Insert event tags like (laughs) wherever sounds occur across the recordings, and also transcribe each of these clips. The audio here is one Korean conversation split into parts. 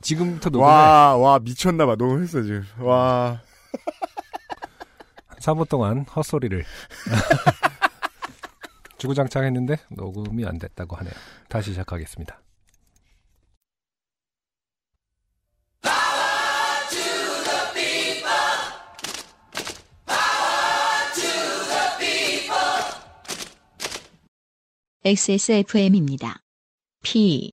지금부터 녹음해. 와, 와, 미쳤나봐. 너무 했어, 지금. 와. 3분 동안 헛소리를. (laughs) 주구장창 했는데 녹음이 안 됐다고 하네요. 다시 시작하겠습니다. XSFM입니다. P,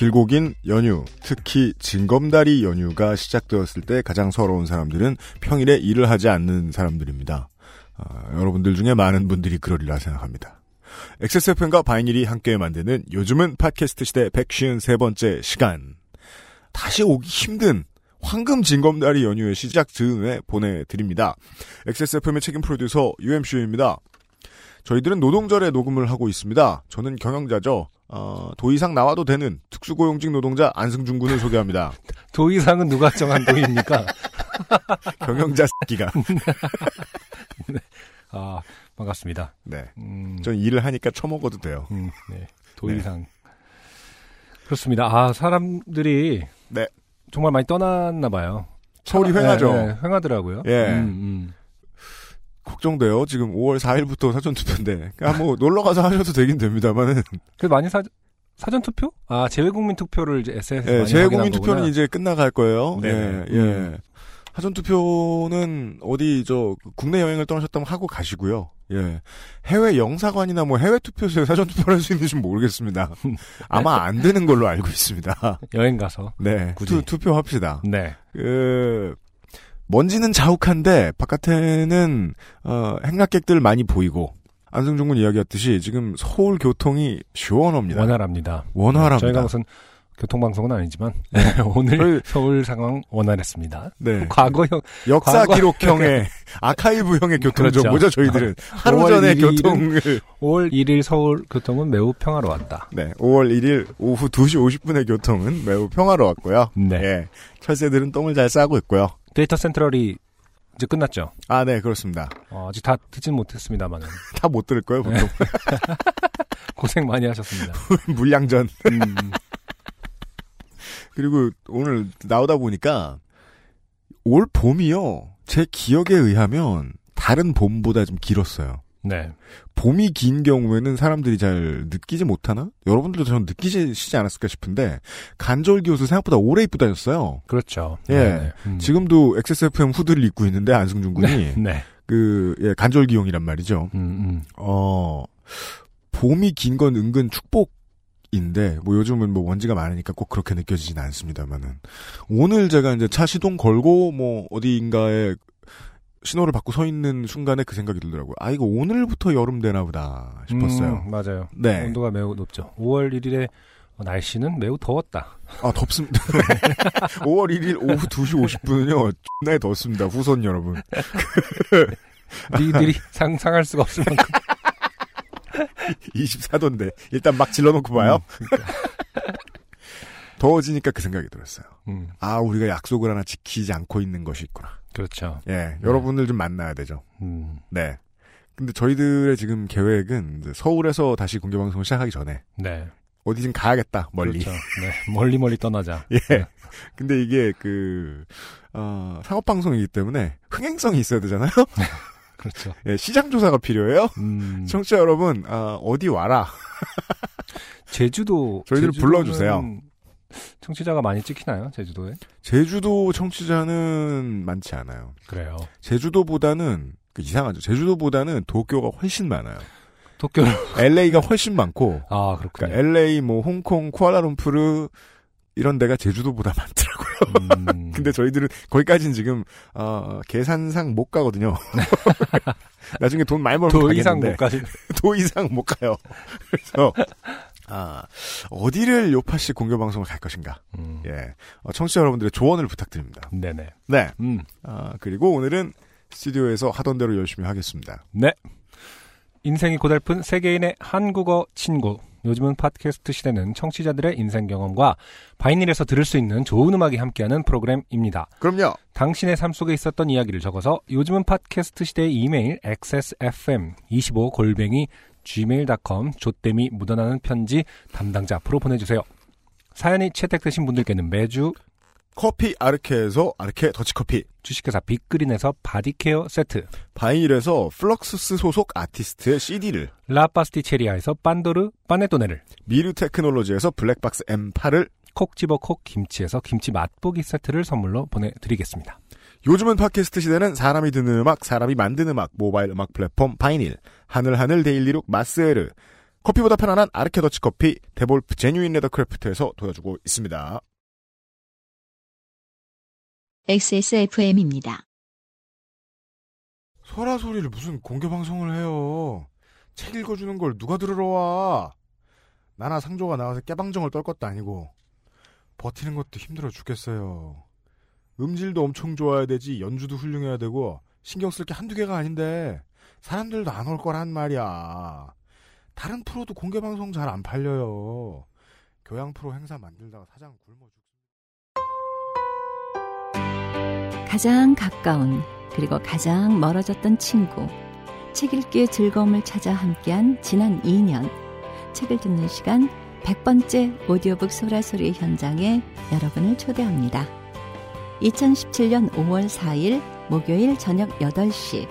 길고 긴 연휴, 특히 징검다리 연휴가 시작되었을 때 가장 서러운 사람들은 평일에 일을 하지 않는 사람들입니다. 아, 여러분들 중에 많은 분들이 그러리라 생각합니다. XSFM과 바이닐이 함께 만드는 요즘은 팟캐스트 시대 153번째 시간. 다시 오기 힘든 황금 징검다리 연휴의 시작 즈음에 보내드립니다. XSFM의 책임 프로듀서 UMCU입니다. 저희들은 노동절에 녹음을 하고 있습니다. 저는 경영자죠. 어, 도 이상 나와도 되는 특수고용직 노동자 안승준 군을 소개합니다. (laughs) 도 이상은 누가 정한 도입니까? (laughs) 경영자 새끼가. (laughs) 아, 반갑습니다. 네. 음, 전 일을 하니까 처먹어도 돼요. 음, 네. 도 네. 이상. 그렇습니다. 아, 사람들이 네. 정말 많이 떠났나 봐요. 서울이 네, 횡하죠. 네, 횡하더라고요. 예. 음, 음. 걱정돼요. 지금 5월 4일부터 사전투표인데. 그냥 뭐 놀러 가서 하셔도 되긴 됩니다만은. 그 많이 사 사전 투표? 아 재외국민 투표를 이제 SNS에 예, 재외국민 확인한 투표는. 이제 끝나갈 거예요. 네네. 예, 예. 음. 사전 투표는 어디 저 국내 여행을 떠나셨다면 하고 가시고요. 예. 해외 영사관이나 뭐 해외 투표소에 사전 투표를 할 수 있는지 모르겠습니다. (laughs) 아마 안 되는 걸로 알고 있습니다. 여행 가서. 네. 굳이. 투, 투표합시다. 네. 그, 먼지는 자욱한데, 바깥에는, 어, 행락객들 많이 보이고, 안승준 군 이야기했듯이 지금 서울 교통이 시원합니다. 원활합니다. 원활합니다. 저희가 무슨 교통방송은 아니지만 네, (laughs) 오늘 서울 상황 원활했습니다. 네. (laughs) 과거형 역사 과거- 기록형의, (laughs) 아카이브형의 교통 정보죠, 그렇죠. 저희들은. 하루 5월 전의 1일은 교통을. 5월 1일 서울 교통은 매우 평화로웠다. 네. 5월 1일 오후 2시 50분의 교통은 매우 평화로웠고요. 네. 예. 철새들은 똥을 잘 싸고 있고요. 데이터 센트럴이 이제 끝났죠. 아, 네, 그렇습니다. 어, 아직 다 듣진 못했습니다만은 (laughs) 다 못 들을 거예요, 보통. (laughs) 고생 많이 하셨습니다. (laughs) 물량전. 음, 그리고 오늘 나오다 보니까 올 봄이요. 제 기억에 의하면 다른 봄보다 좀 길었어요. 네. 봄이 긴 경우에는 사람들이 잘 느끼지 못하나? 여러분들도 전 느끼시지 않았을까 싶은데 간절기 옷을 생각보다 오래 입고 다녔어요. 그렇죠. 예. 네, 음. 지금도 XSFM 후드를 입고 있는데 안승준 군이 네. 네. 그 예, 간절기용이란 말이죠. 음, 음. 어 봄이 긴 건 은근 축복 인데 뭐 요즘은 뭐 먼지가 많으니까 꼭 그렇게 느껴지진 않습니다만은 오늘 제가 이제 차 시동 걸고 뭐 어디인가에 신호를 받고 서 있는 순간에 그 생각이 들더라고요. 아 이거 오늘부터 여름 되나 보다 싶었어요. 음, 맞아요. 네. 온도가 매우 높죠. 5월 1일에 날씨는 매우 더웠다. 아 덥습니다. (laughs) 5월 1일 오후 2시 50분은요. 존나 덥습니다. 후손 여러분. (laughs) 니들이 상상할 수가 없을 만큼 (laughs) 24도인데 일단 막 질러놓고 봐요. 음, 그러니까. 더워지니까 그 생각이 들었어요. 음, 아 우리가 약속을 하나 지키지 않고 있는 것이 있구나. 그렇죠. 예, 여러분들 좀 만나야 되죠. 음, 네. 근데 저희들의 지금 계획은 서울에서 다시 공개 방송을 시작하기 전에 네. 어디 좀 가야겠다, 멀리. 그렇죠. 네. 멀리 멀리 떠나자. (laughs) 예. 네. 근데 이게 그, 어, 상업 방송이기 때문에 흥행성이 있어야 되잖아요? (laughs) 그렇죠. (laughs) 예, 시장 조사가 필요해요? 음, 청취자 여러분, 아, 어디 와라. 제주도 저희들 불러주세요. 청취자가 많이 찍히나요? 제주도에? 제주도 청취자는 많지 않아요. 그래요. 제주도보다는, 그 이상하죠. 제주도보다는 도쿄가 훨씬 많아요. 도쿄. LA가 훨씬 많고, 아 그렇군요. 그러니까 LA, 뭐 홍콩, 쿠알라룸푸르 이런 데가 제주도보다 (laughs) 많더라고요. 음, (laughs) 근데 저희들은 거기까지는 지금 어, 계산상 못 가거든요. (laughs) 나중에 돈 많이 벌면 도 이상 가겠는데 못 가시. 도 이상 못 가요. 그래서 아, 어디를 요파시 공개방송을 갈 것인가. 음. 예. 어, 청취자 여러분들의 조언을 부탁드립니다. 네네. 네. 음. 아, 그리고 오늘은 스튜디오에서 하던 대로 열심히 하겠습니다. 네. 인생이 고달픈 세계인의 한국어 친구. 요즘은 팟캐스트 시대는 청취자들의 인생 경험과 바이닐에서 들을 수 있는 좋은 음악이 함께하는 프로그램입니다. 그럼요. 당신의 삶 속에 있었던 이야기를 적어서 요즘은 팟캐스트 시대의 이메일 xsfm25골뱅이 gmail.com 조땜이 묻어나는 편지 담당자 앞으로 보내주세요. 사연이 채택되신 분들께는 매주 커피 아르케에서 아르케 더치커피. 주식회사 빅그린에서 바디케어 세트, 바이닐에서 플럭서스 소속 아티스트의 CD를. 라파스티체리아에서 빤도르 빠네토네를, 미르 테크놀로지에서 블랙박스 M8을. 콕 집어 콕 김치에서 김치 맛보기 세트를 선물로 보내드리겠습니다. 요즘은 팟캐스트 시대는 사람이 듣는 음악, 사람이 만든 음악, 모바일 음악 플랫폼 바이닐, 하늘하늘 daily look 마스에르, 커피보다 편안한 아르케 더치 커피, 데볼프 제뉴인 레더크래프트에서 도와주고 있습니다. XSFM입니다. 소라 소리를 무슨 공개 방송을 해요. 책 읽어주는 걸 누가 들으러 와. 나나 상조가 나와서 깨방정을 떨 것도 아니고 버티는 것도 힘들어 죽겠어요. 음질도 엄청 좋아야 되지 연주도 훌륭해야 되고 신경 쓸 게 한두 개가 아닌데 사람들도 안 올 거란 말이야. 다른 프로도 공개 방송 잘 안 팔려요. 교양 프로 행사 만들다가 사장 굶어 죽. 가장 가까운 그리고 가장 멀어졌던 친구 책 읽기의 즐거움을 찾아 함께한 지난 2년 책을 듣는 시간 100번째 오디오북 소라소리 현장에 여러분을 초대합니다. 2017년 5월 4일 목요일 저녁 8시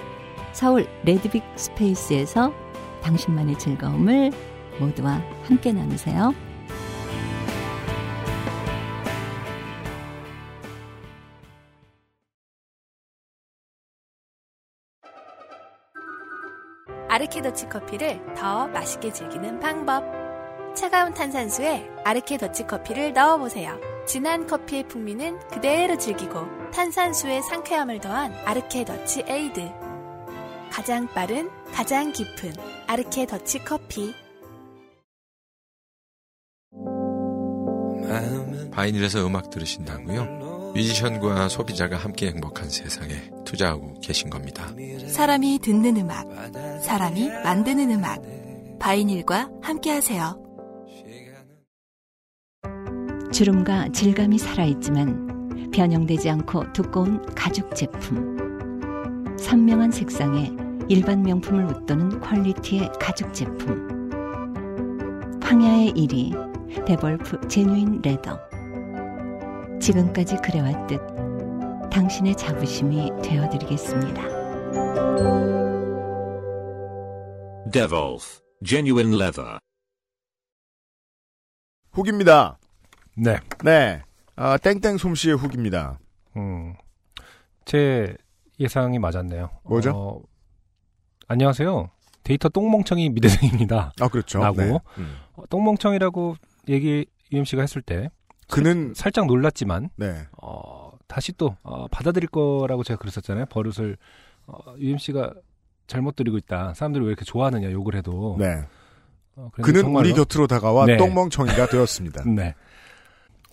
서울 레드빅 스페이스에서 당신만의 즐거움을 모두와 함께 나누세요. 아르케더치 커피를 더 맛있게 즐기는 방법. 차가운 탄산수에 아르케 더치 커피를 넣어보세요. 진한 커피의 풍미는 그대로 즐기고 탄산수의 상쾌함을 더한 아르케 더치 에이드. 가장 빠른, 가장 깊은 아르케 더치 커피. 바이닐에서 음악 들으신다고요? 뮤지션과 소비자가 함께 행복한 세상에 투자하고 계신 겁니다. 사람이 듣는 음악, 사람이 만드는 음악. 바이닐과 함께하세요. 주름과 질감이 살아있지만 변형되지 않고 두꺼운 가죽 제품. 선명한 색상에 일반 명품을 웃도는 quality의 가죽 제품. 황야의 이리 데볼프 genuine leather. 지금까지 그래왔듯 당신의 자부심이 되어드리겠습니다. Devolf Genuine Leather. 후기입니다. 네. 네. 아, 땡땡 솜씨의 후기입니다. 음. 제 예상이 맞았네요. 뭐죠? 어, 안녕하세요. 데이터 똥멍청이 미대생입니다. 아, 그렇죠. 라고. 네. 음. 어, 똥멍청이라고 얘기 UMC가 했을 때 그는 살 짝 놀랐지만 네. 어, 다시 또 어, 받아들일 거라고 제가 그랬었잖아요. 버릇을 어, UMC가 잘못 들이고 있다. 사람들이 왜 이렇게 좋아하느냐 욕을 해도. 네. 어, 그는 정말로, 우리 곁으로 다가와 네. 똥멍청이가 되었습니다. (laughs) 네.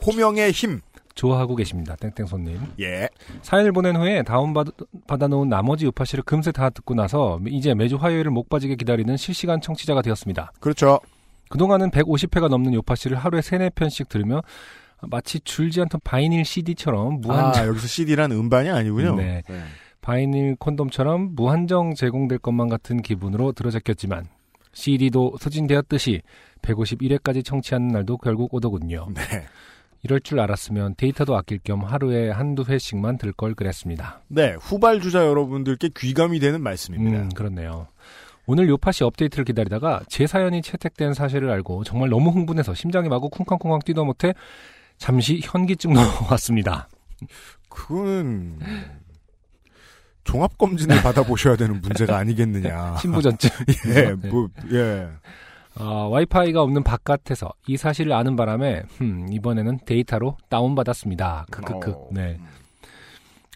호명의 힘. 좋아하고 계십니다. 땡땡손님. 예. 사연을 보낸 후에 다운받아 놓은 나머지 우파씨를 금세 다 듣고 나서 이제 매주 화요일을 목 빠지게 기다리는 실시간 청취자가 되었습니다. 그렇죠. 그동안은 150회가 넘는 요파씨를 하루에 3, 4편씩 들으며 마치 줄지 않던 바이닐 CD처럼 무한정 아, 여기서 CD란 음반이 아니군요. 네. 바이닐 콘돔처럼 무한정 제공될 것만 같은 기분으로 들어잡혔지만 CD도 소진되었듯이 151회까지 청취하는 날도 결국 오더군요. 네. 이럴 줄 알았으면 데이터도 아낄 겸 하루에 한두 회씩만 들 걸 그랬습니다. 네. 후발주자 여러분들께 귀감이 되는 말씀입니다. 음, 그렇네요. 오늘 요파시 업데이트를 기다리다가 제 사연이 채택된 사실을 알고 정말 너무 흥분해서 심장이 마구 쿵쾅쿵쾅 뛰다 못해 잠시 현기증 넘어왔습니다. (laughs) 그거는 종합검진을 받아보셔야 되는 문제가 아니겠느냐. (laughs) 신부전증. (laughs) 예, 네. 뭐, 예. 어, 와이파이가 없는 바깥에서 이 사실을 아는 바람에 음, 이번에는 데이터로 다운받았습니다. 크크크. 어. 네.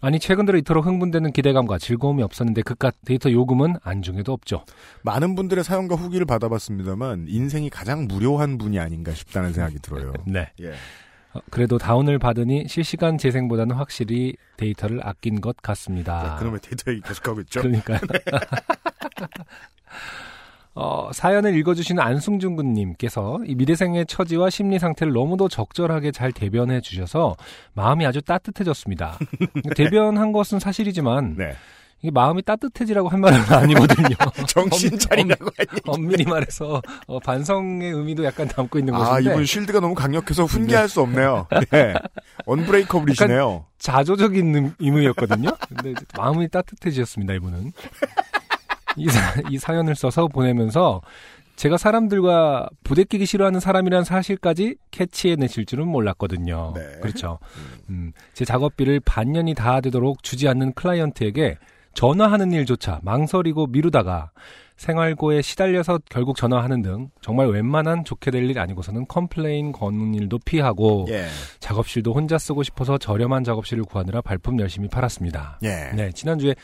아니 최근 들어 이토록 흥분되는 기대감과 즐거움이 없었는데 그깟 데이터 요금은 안중에도 없죠. 많은 분들의 사연과 후기를 받아봤습니다만 인생이 가장 무료한 분이 아닌가 싶다는 생각이 들어요. (laughs) 네. 예. 어, 그래도 다운을 받으니 실시간 재생보다는 확실히 데이터를 아낀 것 같습니다. 네, 그놈의 데이터 얘기 계속하고 있죠. 그러니까요. (laughs) (laughs) 어, 사연을 읽어주시는 안승준 군님께서 이 미대생의 처지와 심리 상태를 너무도 적절하게 잘 대변해 주셔서 마음이 아주 따뜻해졌습니다. (laughs) 대변한 것은 사실이지만 네. 이게 마음이 따뜻해지라고 한 말은 (laughs) 아니거든요. (laughs) 정신 차리라고. 엄밀히 말해서 어, 반성의 의미도 약간 담고 있는 아, 것인데 이분 쉴드가 너무 강력해서 훈계할 수 없네요. 네. 언브레이커블이시네요. 자조적인 음- 의미였거든요. 근데 마음이 따뜻해지셨습니다, 이분은. 이, 사, 이 사연을 써서 보내면서 제가 사람들과 부대끼기 싫어하는 사람이라는 사실까지 캐치해내실 줄은 몰랐거든요. 네. 그렇죠. 음, 제 작업비를 반년이 다 되도록 주지 않는 클라이언트에게 전화하는 일조차 망설이고 미루다가 생활고에 시달려서 결국 전화하는 등 정말 웬만한 좋게 될 일 아니고서는 complain 거는 일도 피하고 예. 작업실도 혼자 쓰고 싶어서 저렴한 작업실을 구하느라 발품 열심히 팔았습니다. 예. 네, 지난주에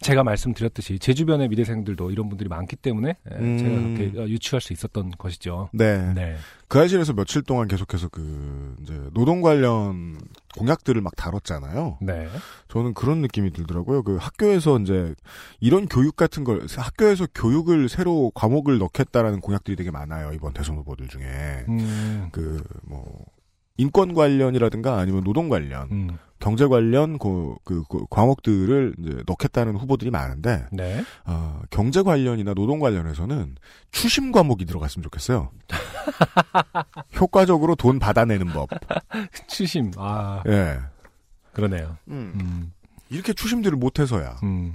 제가 말씀드렸듯이 제 주변의 미대생들도 이런 분들이 많기 때문에 예, 음. 제가 그렇게 어, 유추할 수 있었던 것이죠. 네. 네. 그 알실에서 며칠 동안 계속해서 그, 이제, 노동 관련 공약들을 막 다뤘잖아요. 네. 저는 그런 느낌이 들더라고요. 그 학교에서 이제, 이런 교육 같은 걸, 학교에서 교육을 새로 과목을 넣겠다라는 공약들이 되게 많아요. 이번 대선 후보들 중에. 음, 그, 뭐, 인권 관련이라든가 아니면 노동 관련, 음, 경제 관련 그, 그, 그 과목들을 이제 넣겠다는 후보들이 많은데, 네. 어, 경제 관련이나 노동 관련해서는 추심 과목이 들어갔으면 좋겠어요. (laughs) 효과적으로 돈 받아내는 법. (laughs) 추심. 아, 예. 그러네요. 음. 음, 이렇게 추심들을 못해서야. 음.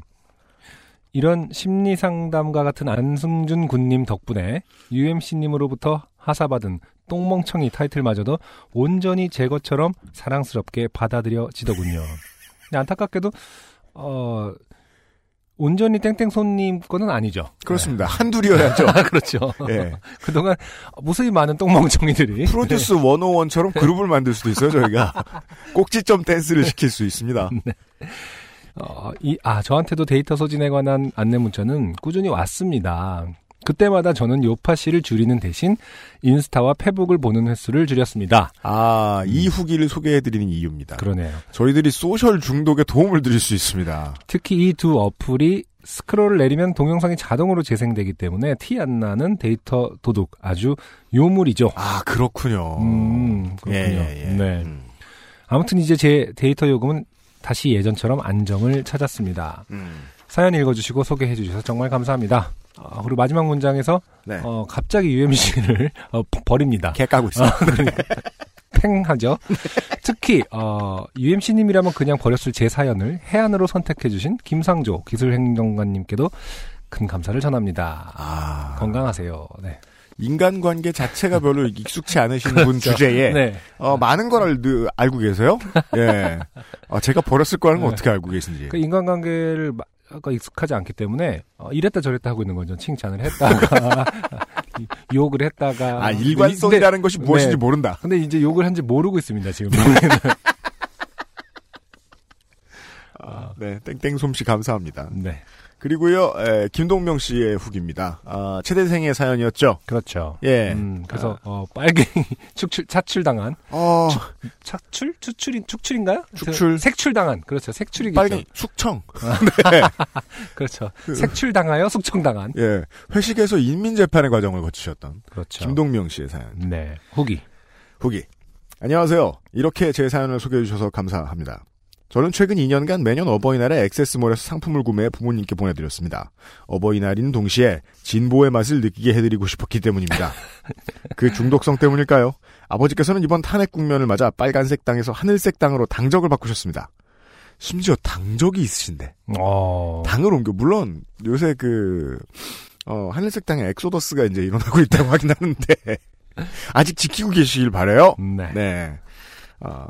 이런 심리 상담가 같은 안승준 군님 덕분에 UMC님으로부터 하사받은 똥멍청이 타이틀마저도 온전히 제 것처럼 사랑스럽게 받아들여지더군요. 근데 안타깝게도 어 온전히 땡땡 손님 거는 아니죠. 그렇습니다. 한둘이어야죠. 네. (laughs) 그렇죠. 예. (laughs) 그동안 무수히 많은 똥멍청이들이 프로듀스 101처럼 그룹을 만들 수도 있어요, 저희가. (laughs) 꼭지점 댄스를 시킬 수 있습니다. 어, 이, 아, 저한테도 데이터 소진에 관한 안내 문자는 꾸준히 왔습니다. 그때마다 저는 요파 씨를 줄이는 대신 인스타와 페북을 보는 횟수를 줄였습니다. 아, 이 후기를 소개해드리는 이유입니다. 그러네요. 저희들이 social 중독에 도움을 드릴 수 있습니다. 특히 이 두 어플이 스크롤을 내리면 동영상이 자동으로 재생되기 때문에 티 안 나는 데이터 도둑 아주 요물이죠. 아, 그렇군요. 음, 그렇군요. 예, 예, 예. 네. 음. 아무튼 이제 제 데이터 요금은 다시 예전처럼 안정을 찾았습니다. 음. 사연 읽어주시고 소개해 주셔서 정말 감사합니다. 어, 그리고 마지막 문장에서 네. 어, 갑자기 UMC를 어, 버- 버립니다. 개 까고 있어요. (laughs) 팽하죠. 특히 어, UMC님이라면 그냥 버렸을 제 사연을 해안으로 선택해주신 김상조 기술행정관님께도 큰 감사를 전합니다. 아, 건강하세요. 네. 인간관계 자체가 별로 익숙치 않으신 분 주제에 네. 어, 많은 걸 알, 알고 계세요? 예. 아, 제가 버렸을 거라는 걸 네. 어떻게 알고 계신지. 그 인간관계를 마- 아까 익숙하지 않기 때문에 어, 이랬다 저랬다 하고 있는 거죠. 칭찬을 했다가 (laughs) 욕을 했다가 아, 일관성이라는 것이 무엇인지 네. 모른다. 근데 이제 욕을 한지 모르고 있습니다 지금. (laughs) 아, 네, 땡땡 솜씨 감사합니다. 네, 그리고요, 에, 김동명 씨의 후기입니다. 아, 최대생의 사연이었죠? 그렇죠. 예. 음, 그래서 어, 빨갱이 (laughs) 축출 차출당한 어, 차출 추출인 축출인가요? 축출. 색출당한 그렇죠. 색출이겠죠. 빨갱이, 숙청. (laughs) (laughs) 그렇죠. 그- 색출당하여 숙청당한 예. 회식에서 인민재판의 과정을 거치셨던 그렇죠. 김동명 씨의 사연. 네 후기 후기. 안녕하세요. 이렇게 제 사연을 소개해 주셔서 감사합니다. 저는 최근 2년간 매년 어버이날에 XS몰에서 상품을 구매해 부모님께 보내드렸습니다. 어버이날인 동시에 진보의 맛을 느끼게 해드리고 싶었기 때문입니다. (laughs) 그 중독성 때문일까요? 아버지께서는 이번 탄핵 국면을 맞아 빨간색 당에서 하늘색 당으로 당적을 바꾸셨습니다. 심지어 당적이 있으신데 어 당을 옮겨 물론 요새 그 어, 하늘색 당에 엑소더스가 이제 일어나고 있다고 (laughs) 하긴 하는데 아직 지키고 계시길 바래요. 네. 네. 아,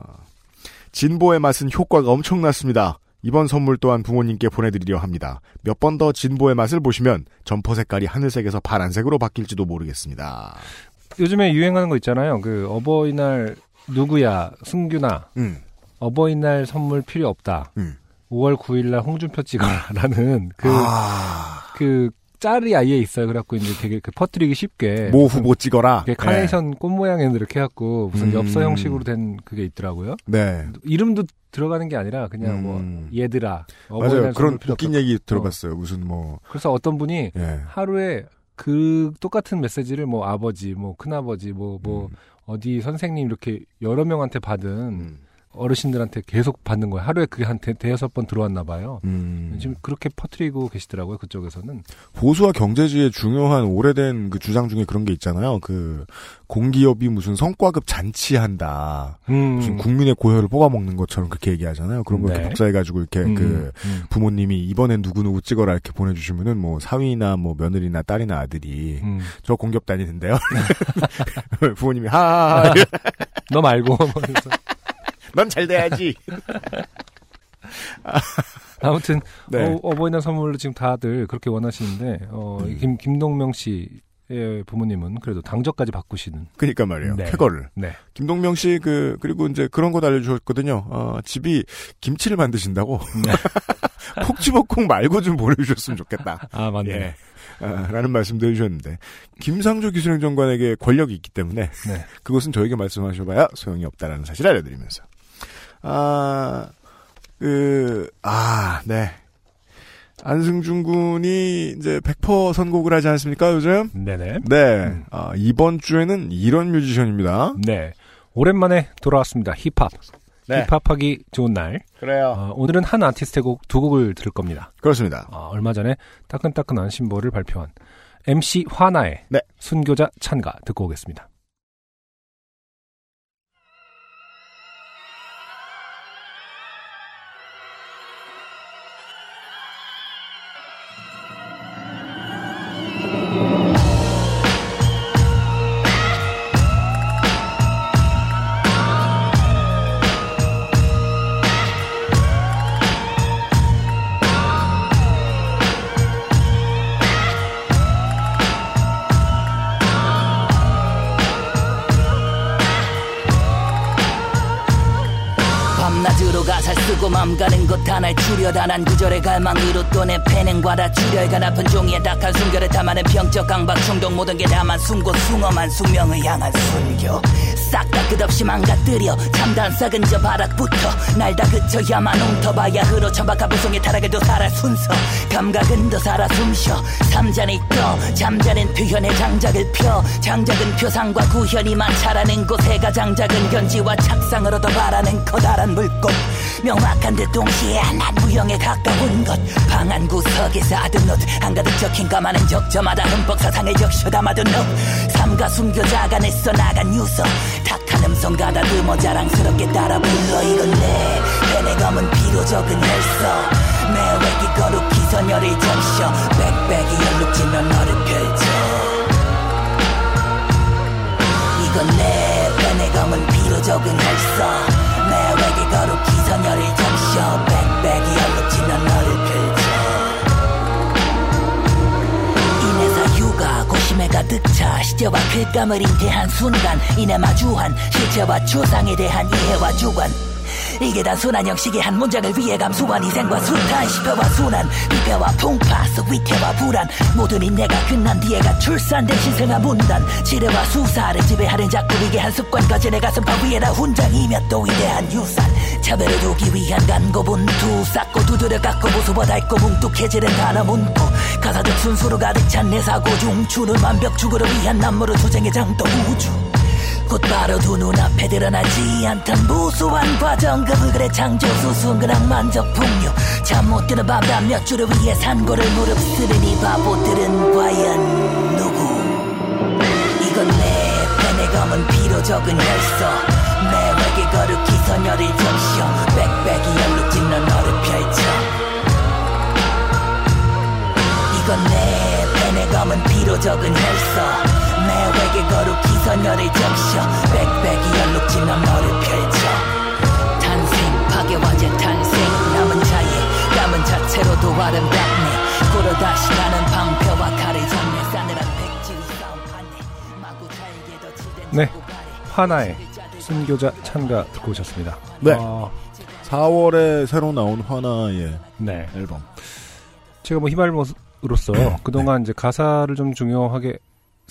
진보의 맛은 효과가 엄청났습니다. 이번 선물 또한 부모님께 보내드리려 합니다. 몇 번 더 진보의 맛을 보시면 점퍼 색깔이 하늘색에서 파란색으로 바뀔지도 모르겠습니다. 요즘에 유행하는 거 있잖아요. 그 어버이날 누구야 승규나 음, 어버이날 선물 필요 없다. 음. 5월 9일날 홍준표 찍어라라는 그, 아, 그 짤이 아예 있어요. 그래갖고 이제 되게 그 퍼뜨리기 쉽게. 모 후보 찍어라. 카네이션 꽃 모양에 이렇게 해갖고 무슨 음. 엽서 형식으로 된 그게 있더라고요. 네. 이름도 들어가는 게 아니라 그냥 음. 뭐 얘들아 맞아요. 그런 웃긴. 얘기 들어봤어요. 무슨 뭐, 그래서 어떤 분이 예. 하루에 그 똑같은 메시지를 뭐 아버지, 뭐 큰아버지, 뭐뭐 음. 어디 선생님 이렇게 여러 명한테 받은 음. 어르신들한테 계속 받는 거예요. 하루에 그게 한 대, 대여섯 번 들어왔나 봐요. 음. 지금 그렇게 퍼뜨리고 계시더라고요. 그쪽에서는. 보수와 경제지의 중요한 오래된 그 주장 중에 그런 게 있잖아요. 그 공기업이 무슨 성과급 잔치한다. 무슨 국민의 고혈을 뽑아먹는 것처럼 그렇게 얘기하잖아요. 그런 거 네. 이렇게 복사해가지고 이렇게 음, 그 음, 부모님이 이번엔 누구누구 찍어라 이렇게 보내주시면은 뭐 사위나 뭐 며느리나 딸이나 아들이 음. 저 공기업 다니는데요. (laughs) (laughs) 부모님이 하하하 (laughs) 너 말고. 넌 잘 돼야지. (laughs) 아무튼 네. 어, 버이날 선물로 지금 다들 그렇게 원하시는데 어, 음. 김 김동명 씨 의 부모님은 그래도 당적까지 바꾸시는. 그러니까 말이에요. 네. 쾌거를. 네. 김동명 씨 그 그리고 이제 그런 것 알려주셨거든요. 어, 집이 김치를 만드신다고 네. (laughs) 콕 집어 콕 말고 좀 보내주셨으면 좋겠다. (laughs) 아 맞네. 예. 아, 라는 말씀도 해주셨는데 김상조 기술행정관에게 권력이 있기 때문에 네. 그것은 저에게 말씀하셔봐야 소용이 없다라는 사실 을 알려드리면서 아, 그, 아, 네. 안승준 군이 이제 100% 선곡을 하지 않습니까, 요즘? 네네. 네. 음. 아, 이번 주에는 이런 뮤지션입니다. 네. 오랜만에 돌아왔습니다. 힙합. 네. 힙합하기 좋은 날. 그래요. 어, 오늘은 한 아티스트의 곡 두 곡을 들을 겁니다. 그렇습니다. 어, 얼마 전에 따끈따끈한 신보를 발표한 MC 화나의 네. 순교자 찬가 듣고 오겠습니다. 하나에 줄여다 난 구절의 갈망으로 또내 패는 과다 줄여간 아픈 종이에 딱한 순결을 담아낸 병적 강박 충동 모든 게 다만 숨고 숭엄한 숙명을 향한 순교. 싹 다 끝없이 망가뜨려 참단 싹은 저 바닥부터 날 다 그쳐야만 웅터봐야 흐러 천박한 부송의 타락을 더 살아 순서. 감각은 더 살아 숨쉬어. 삼잔이 떠. 잠자는 표현의 장작을 펴. 장작은 표상과 구현이만 자라는 곳에 가 장작은 견지와 얻어 바라는 커다란 물꽃. 명확한 듯 동시에 한 무형에 가까운 것. 방안 구석에서 아둔 옷 한가득 적힌 가마는 적저마다 흠뻑 사상을 적셔 담아둔 옷. 삼가 숨겨자가 내써 나간 유서. 탁한 음성 가다듬어 자랑스럽게 따라 불러. 이건 내 펜의 검은 피로 적은 혈서 내 외기 거룩 기선열을 적셔 빽빽이 연룩지면 너를 펼쳐. 이건 내 펜의 검은 피로 적은 혈서 내 외기 거룩 기선열을 적셔 가득 차 시제와 글감을 잉태한 순간 이내 마주한 실체와 추상에 대한 이해와 주관 이게 단순한 형식의 한 문장을 위해 감수한 희생과 수탄 시패와 순환. 비패와 풍파 속 위태와 불안. 모든 인내가 끝난 뒤에가 출산된 신생아 문단. 지뢰와 수사를 지배하는 자꾸 이게 한 습관까지 내 가슴파 위에다 훈장이며 또 위대한 유산. 차별을 두기 위한 간고분투 쌓고 두드려 깎고 보수와 닳고 뭉뚝해지는 단어 문구. 가사적 순수로 가득 찬 내 사고 중 주는 완벽 주구를 위한 남모르 투쟁의 장도 우주 곧바로 두 눈앞에 드러나지 않던 무수한 과정. 그 불길의 창조 수순 그랑 만적 풍류. 잠 못 드는 밤밤 몇 주를 위해 산고를 무릅쓰는 이 바보들은 과연 누구? 이건 내 펜의 검은 피로 적은 혈서 내 외계 거룩 기선열을 적셔 빽빽이 연룩짓는 너를 펼쳐. 이건 내 펜의 검은 피로 적은 혈서 내 외계 거룩 기선열을 적셔 빽빽이 연룩지면 너를 펼쳐 탄생 파괴와 재탄생 남은 자의 남은 자체로도 아름답네 고로 다시 가는 방패와 칼을 잡네 싸늘한 백지의 싸움 판에 마구 잘게 덧칠된 네. 화나의 순교자 찬가 듣고 오셨습니다. 네. 어, 4월에 새로 나온 화나의 네. 앨범. 제가 뭐 힙알못으로서 그동안 이제 가사를 좀 중요하게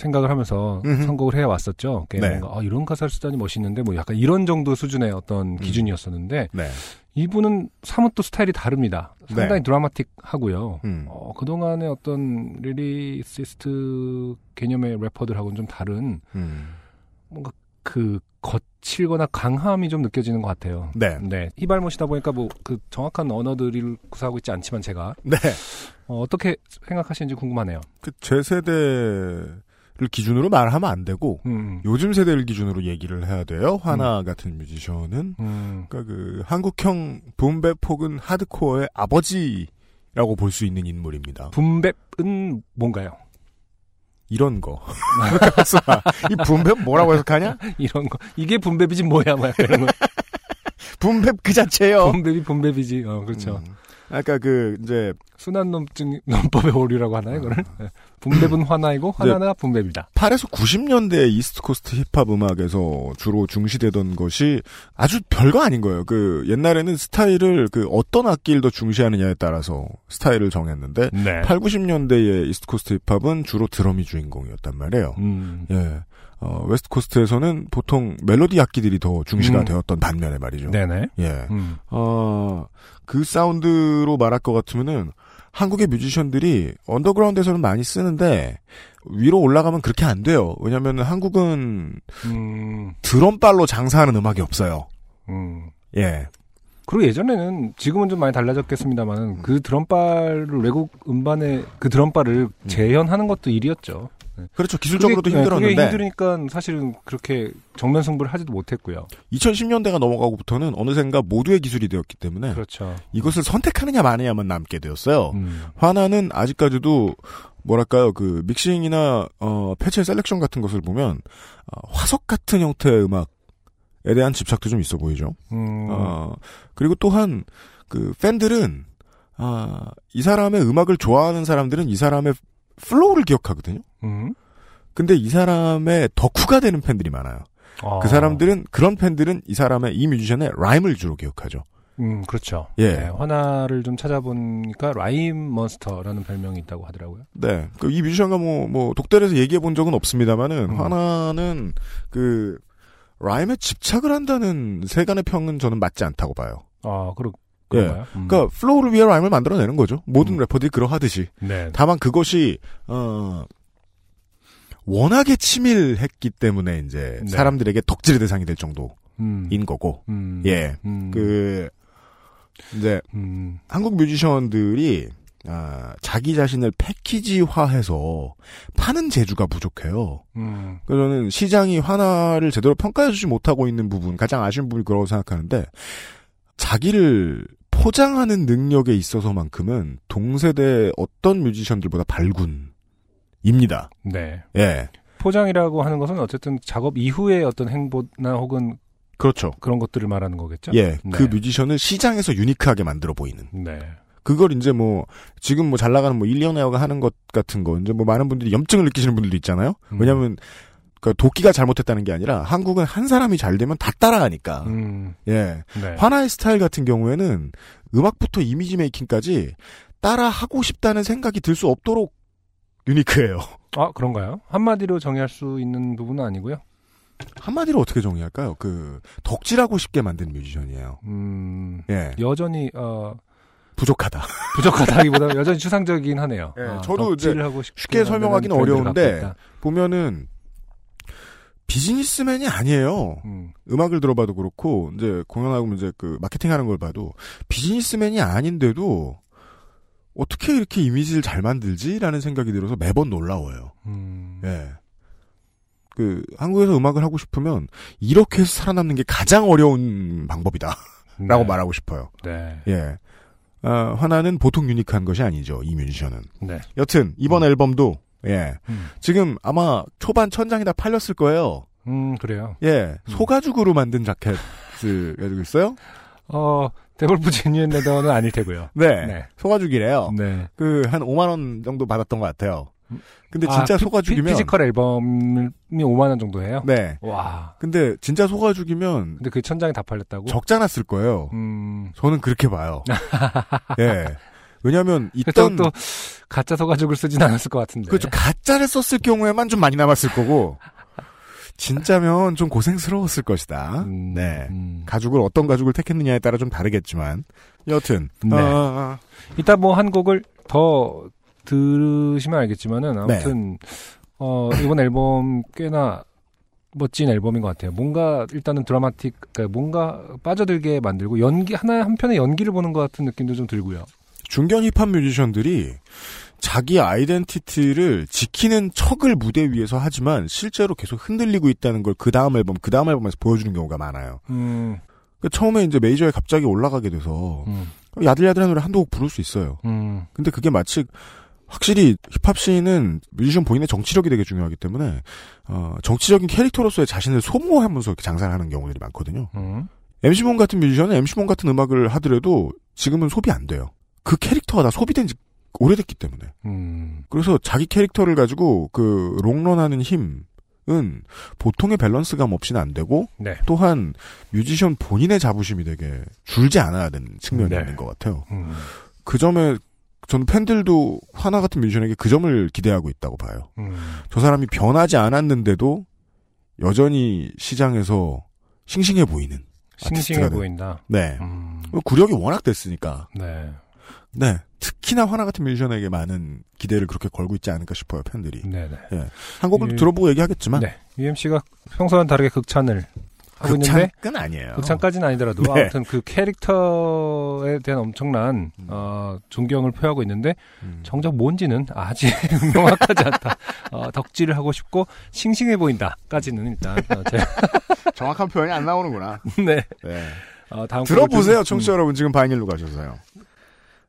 생각을 하면서 음흠. 선곡을 해 왔었죠. 네. 뭔가 아, 이런 가사를 쓰다니 멋있는데 뭐 약간 이런 정도 수준의 어떤 기준이었었는데 네. 이분은 사뭇 또 스타일이 다릅니다. 상당히 네. 드라마틱하고요. 음. 어, 그동안의 어떤 lyricist 개념의 래퍼들하고는 좀 다른 음. 뭔가 그 거칠거나 강함이 좀 느껴지는 것 같아요. 네. 네. 힙알못이다 보니까 뭐 그 정확한 언어들을 구사하고 있지 않지만 제가 네. 어, 어떻게 생각하시는지 궁금하네요. 그 제 세대를 기준으로 말하면 안 되고 음, 요즘 세대를 기준으로 얘기를 해야 돼요. 화나 같은 뮤지션은 음, 그러니까 그 한국형 boom bap 혹은 하드코어의 아버지라고 볼 수 있는 인물입니다. boom bap은 뭔가요? 이런 거. (laughs) (laughs) 이 boom bap 뭐라고 해석하냐? (laughs) 이런 거 이게 boom bap이지 뭐야, 막 이런 거. boom bap 그 자체요. 붐백이 붐백이지. 어, 그렇죠. 음. 아까 그 이제 순환 논증 논법의 오류라고 하나요, 이거를? 네. boom bap은 화나이고 화나가 boom bap이다. 8에서 90년대 East Coast 힙합 음악에서 주로 중시되던 것이 아주 별거 아닌 거예요. 그 옛날에는 스타일을 그 어떤 악기를 더 중시하느냐에 따라서 스타일을 정했는데 네. 8, 90년대의 East Coast 힙합은 주로 드럼이 주인공이었단 말이에요. 음, 예. 어, West Coast에서는 보통 멜로디 악기들이 더 중시가 음. 되었던 반면에 말이죠. 네네. 예. 음, 어, 그 사운드로 말할 것 같으면은 한국의 뮤지션들이 언더그라운드에서는 많이 쓰는데 위로 올라가면 그렇게 안 돼요. 왜냐면 한국은 음, 드럼발로 장사하는 음악이 없어요. 음. 예. 그리고 예전에는 지금은 좀 많이 달라졌겠습니다만 그 드럼발을 외국 음반에 그 드럼발을 재현하는 것도 일이었죠. 그렇죠. 기술적으로도 그게, 힘들었는데 그게 힘드니까 사실은 그렇게 정면 승부를 하지도 못했고요. 2010년대가 넘어가고부터는 어느샌가 모두의 기술이 되었기 때문에 그렇죠. 이것을 선택하느냐 마느냐만 남게 되었어요. 음, 화나는 아직까지도 뭐랄까요 그 믹싱이나 어 패치의 selection 같은 것을 보면 어, 화석 같은 형태의 음악에 대한 집착도 좀 있어 보이죠. 음, 어 그리고 또한 그 팬들은 아 이 사람의 음악을 좋아하는 사람들은 이 사람의 flow를 기억하거든요. 음. 근데 이 사람의 덕후가 되는 팬들이 많아요. 아, 그 사람들은 그런 팬들은 이 사람의 이 뮤지션의 rhyme을 주로 기억하죠. 음, 그렇죠. 예. 네, 화나를 좀 찾아보니까 rhyme monster라는 별명이 있다고 하더라고요. 네. 그 이 뮤지션과 뭐, 뭐, 독대해서 얘기해 본 적은 없습니다만은, 음. 화나는, 그, rhyme에 집착을 한다는 세간의 평은 저는 맞지 않다고 봐요. 아, 그렇, 그런가요? 음. 그러니까, flow를 위해 rhyme을 만들어내는 거죠. 모든 음. 래퍼들이 그러하듯이. 네. 다만 그것이, 어, 워낙에 치밀했기 때문에 이제 네. 사람들에게 덕질의 대상이 될 정도인 음, 거고, 음, 예. 음, 그, 이제, 음, 한국 뮤지션들이 아, 자기 자신을 패키지화해서 파는 재주가 부족해요. 음, 그래서 저는 시장이 하나를 제대로 평가해주지 못하고 있는 부분, 가장 아쉬운 부분이 그라고 생각하는데, 자기를 포장하는 능력에 있어서만큼은 동세대 어떤 뮤지션들보다 발군 입니다. 네. 예. 포장이라고 하는 것은 어쨌든 작업 이후의 어떤 행보나 혹은 그렇죠. 그런 것들을 말하는 거겠죠? 예. 네. 그 뮤지션을 시장에서 유니크하게 만들어 보이는. 네. 그걸 이제 뭐, 지금 뭐 잘 나가는 뭐 일리어네어가 하는 것 같은 거, 이제 뭐 많은 분들이 염증을 느끼시는 분들도 있잖아요? 음. 왜냐면, 그 도끼가 잘못했다는 게 아니라 한국은 한 사람이 잘 되면 다 따라가니까. 음, 예. 네. 화나의 스타일 같은 경우에는 음악부터 이미지 메이킹까지 따라 하고 싶다는 생각이 들 수 없도록 유니크해요. 아, 그런가요? 한마디로 정의할 수 있는 부분은 아니고요. 한마디로 어떻게 정리할까요? 그, 덕질하고 싶게 만든 뮤지션이에요. 음, 예. 여전히, 어, 부족하다. (laughs) 부족하다기보다 여전히 추상적인 하네요. 예, 어, 저도 이제 쉽게 설명하기는 어려운데. 보면은, 비즈니스맨이 아니에요. 음, 음악을 들어봐도 그렇고 이제 공연하고 이제 그 마케팅하는 걸 봐도 비즈니스맨이 아닌데도 어떻게 이렇게 이미지를 잘 만들지라는 생각이 들어서 매번 놀라워요. 음, 예. 그 한국에서 음악을 하고 싶으면 이렇게 해서 살아남는 게 가장 어려운 방법이다라고 (laughs) 네. 말하고 싶어요. 네. 예. 아, 하나는 보통 유니크한 것이 아니죠. 이 뮤지션은. 네. 여튼 이번 앨범도 예. 음, 지금 아마 초반 천장이 다 팔렸을 거예요. 음, 그래요. 예. 소가죽으로 만든 자켓을 가지고 있어요? 어, 데볼프 제니언 레더는 아닐 테고요. 네. 네. 소가죽이래요. 네. 그, 한 5만원 정도 받았던 것 같아요. 근데 아, 진짜 피- 속아죽이면 피, 지컬 앨범이 5만 원 정도 해요? 네. 와. 근데 진짜 속아죽이면 근데 그 천장이 다 팔렸다고? 적잖아 쓸 거예요. 음. 저는 그렇게 봐요. 예. 왜냐하면 그렇다고 있던 또 가짜 소가죽을 쓰진 않았을 것 같은데. 그렇죠. 가짜를 썼을 경우에만 좀 많이 남았을 거고 진짜면 좀 고생스러웠을 것이다. 음, 네. 음. 가죽을 어떤 가죽을 택했느냐에 따라 좀 다르겠지만 여튼 네. 아, 아, 이따 뭐 한 곡을 더 들으시면 알겠지만은 아무튼 네. 어 이번 앨범 꽤나 멋진 앨범인 것 같아요. 뭔가 일단은 드라마틱, 그러니까 뭔가 빠져들게 만들고 연기 하나 한 편의 연기를 보는 것 같은 느낌도 좀 들고요. 중견 힙합 뮤지션들이 자기 아이덴티티를 지키는 척을 무대 위에서 하지만 실제로 계속 흔들리고 있다는 걸 그 다음 앨범, 그 다음 앨범에서 보여주는 경우가 많아요. 음, 그 처음에 이제 메이저에 갑자기 올라가게 돼서 음, 야들야들한 노래 한두 곡 부를 수 있어요. 음, 근데 그게 마치 확실히 힙합 씬은 뮤지션 본인의 정치력이 되게 중요하기 때문에 어, 정치적인 캐릭터로서의 자신을 소모하면서 이렇게 장사를 하는 경우들이 많거든요. 음. MC몬 같은 뮤지션은 MC몬 같은 음악을 하더라도 지금은 소비 안 돼요. 그 캐릭터가 다 소비된 지 오래됐기 때문에. 음, 그래서 자기 캐릭터를 가지고 그 롱런하는 힘 은 보통의 밸런스감 없이는 안 되고 네. 또한 뮤지션 본인의 자부심이 되게 줄지 않아야 되는 측면이 네. 있는 것 같아요. 음, 그 점에 저는 팬들도 하나 같은 뮤지션에게 그 점을 기대하고 있다고 봐요. 음. 저 사람이 변하지 않았는데도 여전히 시장에서 싱싱해 보이는. 싱싱해. 보인다. 네. 음, 구력이 워낙 됐으니까. 네, 네. 특히나 하나 같은 뮤지션에게 많은 기대를 그렇게 걸고 있지 않을까 싶어요, 팬들이. 네, 네. 한 곡을 예. 들어보고 얘기하겠지만. 네. UMC가 평소와는 다르게 극찬을 하고 있는데 극찬은 아니에요. 극찬까지는 아니더라도 네. 아무튼 그 캐릭터에 대한 엄청난 어, 존경을 표하고 있는데 음. 정작 뭔지는 아직 (laughs) 명확하지 않다. 어, 덕질을 하고 싶고 싱싱해 보인다까지는 일단 어, 제가 (laughs) 정확한 표현이 안 나오는구나. 네. 네. 어, 다음 들어보세요, 청취자 음, 여러분. 지금 바이닐로 가셔서요.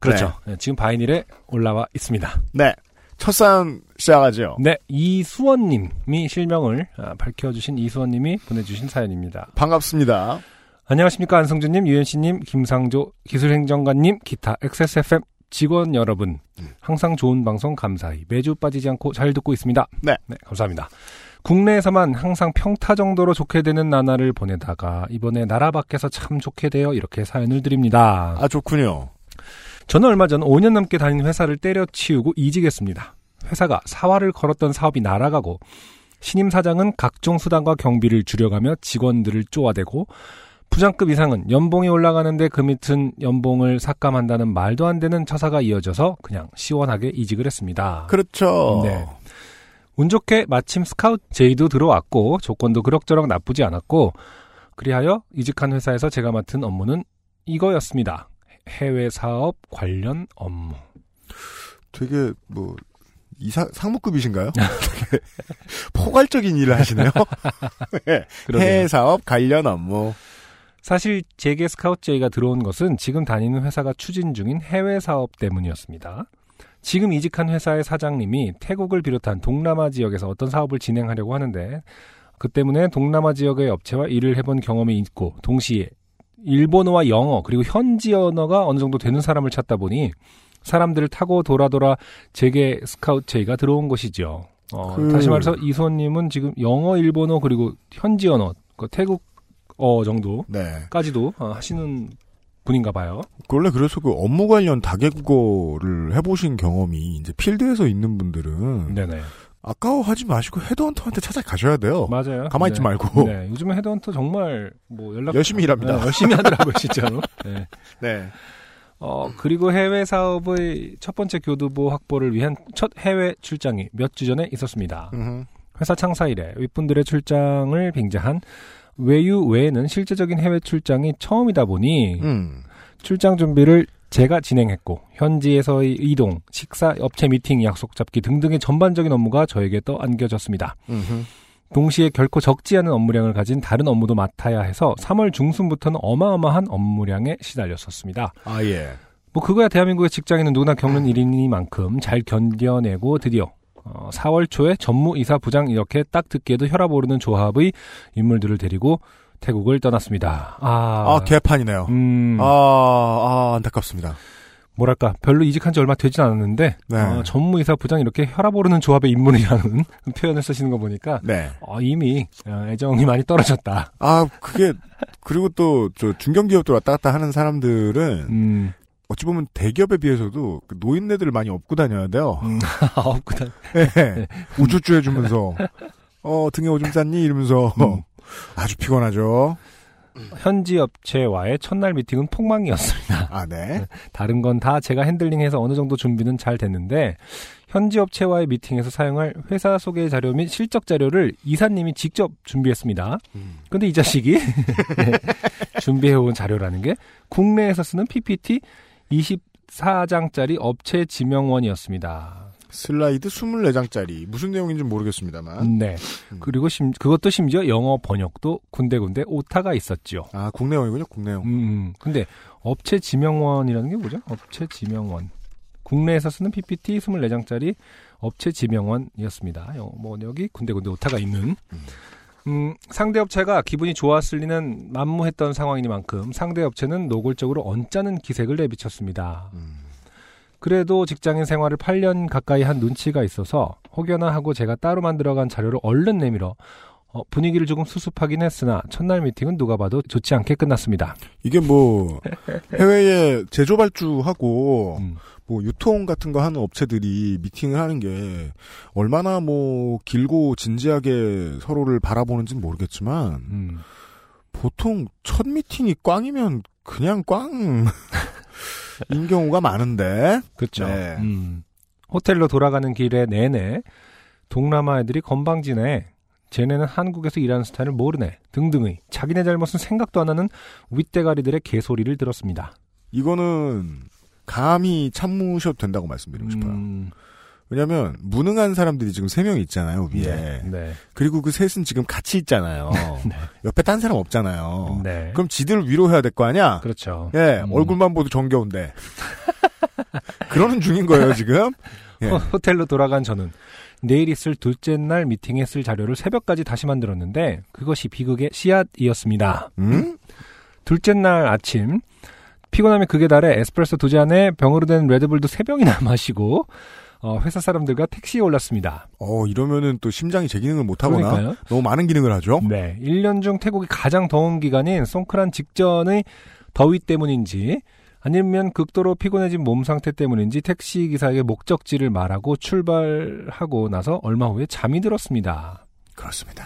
그렇죠. 네, 지금 바이닐에 올라와 있습니다. 네. 첫 사연 시작하죠. 네, 이수원님이 실명을 아, 밝혀주신 이수원님이 보내주신 사연입니다. 반갑습니다. 안녕하십니까 안성준님, 유현씨님, 김상조 기술행정관님, 기타 XSFM 직원 여러분 항상 좋은 방송 감사히 매주 빠지지 않고 잘 듣고 있습니다. 네. 감사합니다. 국내에서만 항상 평타 정도로 좋게 되는 나날을 보내다가 이번에 나라 밖에서 참 좋게 되어 이렇게 사연을 드립니다. 아, 좋군요. 저는 얼마 전 5년 넘게 다닌 회사를 때려치우고 이직했습니다. 회사가 사활을 걸었던 사업이 날아가고 신임 사장은 각종 수당과 경비를 줄여가며 직원들을 쪼아대고 부장급 이상은 연봉이 올라가는데 그 밑은 연봉을 삭감한다는 말도 안 되는 처사가 이어져서 그냥 시원하게 이직을 했습니다. 그렇죠. 네. 운 좋게 마침 스카우트 제의도 들어왔고 조건도 그럭저럭 나쁘지 않았고 그리하여 이직한 회사에서 제가 맡은 업무는 이거였습니다. 해외 사업 관련 업무. 되게 뭐 이사 상무급이신가요? (laughs) 되게 포괄적인 일을 하시네요. (laughs) 네. 해외 사업 관련 업무. 사실 제게 스카우트 제의가 들어온 것은 지금 다니는 회사가 추진 중인 해외 사업 때문이었습니다. 지금 이직한 회사의 사장님이 태국을 비롯한 동남아 지역에서 어떤 사업을 진행하려고 하는데 그 때문에 동남아 지역의 업체와 일을 해본 경험이 있고 동시에 일본어와 영어 그리고 현지 언어가 어느 정도 되는 사람을 찾다 보니 사람들을 타고 돌아 돌아 제게 스카우트 제의가 들어온 것이죠. 어, 그- 다시 말해서 이수원님은 지금 영어, 일본어 그리고 현지 언어, 그 태국어 정도 네. 까지도 어, 하시는 분인가 봐요. 원래 그래서 그 업무 관련 다계국어를 해보신 경험이 이제 필드에서 있는 분들은 네네. 아까워하지 마시고 헤드헌터한테 찾아가셔야 돼요. 맞아요. 가만히 있지 네. 말고. 네. 요즘에 헤드헌터 정말 뭐 연락 열심히 일합니다. 네, 열심히 하더라고요, 진짜로. 네. (laughs) 네. 어, 그리고 해외 사업의 첫 번째 교두보 확보를 위한 첫 해외 출장이 몇 주 전에 있었습니다. 음흠. 회사 창사 이래 윗분들의 출장을 빙자한 외유 외에는 실제적인 해외 출장이 처음이다 보니 음. 출장 준비를 제가 진행했고 현지에서의 이동, 식사, 업체 미팅, 약속 잡기 등등의 전반적인 업무가 저에게 떠안겨졌습니다. 음흠. 동시에 결코 적지 않은 업무량을 가진 다른 업무도 맡아야 해서 3월 중순부터는 어마어마한 업무량에 시달렸었습니다. 아 예. 뭐 그거야 대한민국의 직장인은 누구나 겪는 일이니만큼 잘 견뎌내고 드디어 어, 4월 초에 전무 이사 부장 이렇게 딱 듣기에도 혈압 오르는 조합의 인물들을 데리고 태국을 떠났습니다. 아, 아 개판이네요. 음, 아, 아 안타깝습니다. 뭐랄까 별로 이직한 지 얼마 되진 않았는데 네. 어, 전무이사 부장 이렇게 혈압 오르는 조합의 인물이라는 (laughs) 표현을 쓰시는 거 보니까 네. 어, 이미 어, 애정이 많이 떨어졌다. 아, 그게, 그리고 또, 저, 중견기업들 왔다 갔다 하는 사람들은, 음, 어찌 보면 대기업에 비해서도 그 노인네들을 많이 업고 다녀야 돼요. 음, (laughs) 없구나. 네. 우쭈쭈 해주면서, 어, 등에 오줌 쌌니? 이러면서, 음. 아주 피곤하죠. 현지 업체와의 첫날 미팅은 폭망이었습니다. 아, 네. (laughs) 다른 건 다 제가 핸들링해서 어느 정도 준비는 잘 됐는데 현지 업체와의 미팅에서 사용할 회사 소개 자료 및 실적 자료를 이사님이 직접 준비했습니다. 근데 이 자식이 (laughs) 네, 준비해온 자료라는 게 국내에서 쓰는 PPT 24장짜리 업체 지명원이었습니다. 슬라이드 24장짜리. 무슨 내용인지 모르겠습니다만. 네. 음. 그리고 심, 그것도 심지어 영어 번역도 군데군데 오타가 있었죠. 아, 국내용이군요, 국내용. 음, 근데 업체 지명원이라는 게 뭐죠? 업체 지명원. 국내에서 쓰는 PPT 24장짜리 업체 지명원이었습니다. 여- 뭐 여기 군데군데 오타가 있는. 음, 상대 업체가 기분이 좋았을 리는 만무했던 상황이니만큼 상대 업체는 노골적으로 언짢은 기색을 내비쳤습니다. 음. 그래도 직장인 생활을 8년 가까이 한 눈치가 있어서 혹여나 하고 제가 따로 만들어간 자료를 얼른 내밀어 어, 분위기를 조금 수습하긴 했으나 첫날 미팅은 누가 봐도 좋지 않게 끝났습니다. 이게 뭐, 해외에 제조 발주하고, 음. 뭐, 유통 같은 거 하는 업체들이 미팅을 하는 게, 얼마나 뭐, 길고 진지하게 서로를 바라보는지는 모르겠지만, 음. 보통 첫 미팅이 꽝이면 그냥 꽝, (laughs) 인 경우가 많은데, 그렇죠. 네. 음. 호텔로 돌아가는 길에 내내 동남아 애들이 건방지네. 쟤네는 한국에서 일하는 스타일을 모르네. 등등의 자기네 잘못은 생각도 안 하는 윗대가리들의 개소리를 들었습니다. 이거는, 감히 참으셔도 된다고 말씀드리고 싶어요. 음, 왜냐면, 무능한 사람들이 지금 세 명 있잖아요, 위에. 네. 그리고 그 셋은 지금 같이 있잖아요. (laughs) 옆에 딴 사람 없잖아요. 네. 그럼 지들을 위로해야 될 거 아니야? 그렇죠. 예, 음. 얼굴만 보도 정겨운데. (laughs) 그러는 중인 거예요, 지금. (laughs) 예. 호- 호텔로 돌아간 저는 내일 있을 둘째 날 미팅에 쓸 자료를 새벽까지 다시 만들었는데 그것이 비극의 씨앗이었습니다. 음? 둘째 날 아침 피곤함이 극에 달해 에스프레소 두 잔에 병으로 된 레드불도 세 병이나 마시고 어, 회사 사람들과 택시에 올랐습니다. 어, 이러면은 또 심장이 제 기능을 못하거나 그러니까요. 너무 많은 기능을 하죠? 네, 1년 중 태국이 가장 더운 기간인 송크란 직전의 더위 때문인지 아니면 극도로 피곤해진 몸 상태 때문인지 택시 기사에게 목적지를 말하고 출발하고 나서 얼마 후에 잠이 들었습니다. 그렇습니다.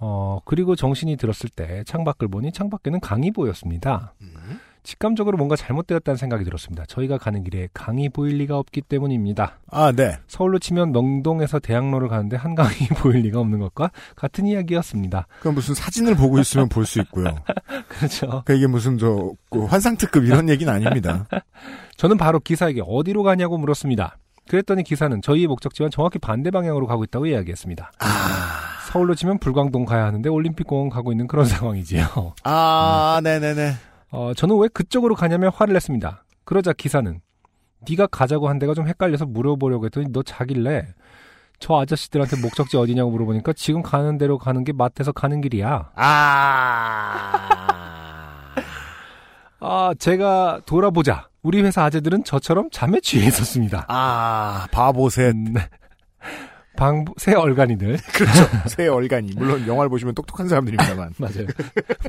어, 그리고 정신이 들었을 때 창밖을 보니 창밖에는 강이 보였습니다. 음. 직감적으로 뭔가 잘못되었다는 생각이 들었습니다. 저희가 가는 길에 강이 보일 리가 없기 때문입니다. 아, 네. 서울로 치면 명동에서 대학로를 가는데 한강이 (laughs) 보일 리가 없는 것과 같은 이야기였습니다. 그럼 무슨 사진을 보고 있으면 볼 수 있고요. (laughs) 그렇죠. 그러니까 이게 무슨 저, 그 환상특급 이런 얘기는 아닙니다. (laughs) 저는 바로 기사에게 어디로 가냐고 물었습니다. 그랬더니 기사는 저희의 목적지와 정확히 반대 방향으로 가고 있다고 이야기했습니다. 서울로 치면 불광동 가야 하는데 올림픽공원 가고 있는 그런 상황이지요. 아, 네네네. 어, 저는 왜 그쪽으로 가냐며 화를 냈습니다. 그러자 기사는 네가 가자고 한 데가 좀 헷갈려서 물어보려고 했더니 너 자길래 저 아저씨들한테 목적지 어디냐고 물어보니까 지금 가는 대로 가는 게 마트에서 가는 길이야. 아. (laughs) 아, 제가 돌아보자. 우리 회사 아재들은 저처럼 잠에 취해 있었습니다. 아, 바보셋. 음, 방, 새 얼간이들. (laughs) 그렇죠. 새 얼간이. 물론 영화를 보시면 똑똑한 사람들입니다만. (laughs) 맞아요.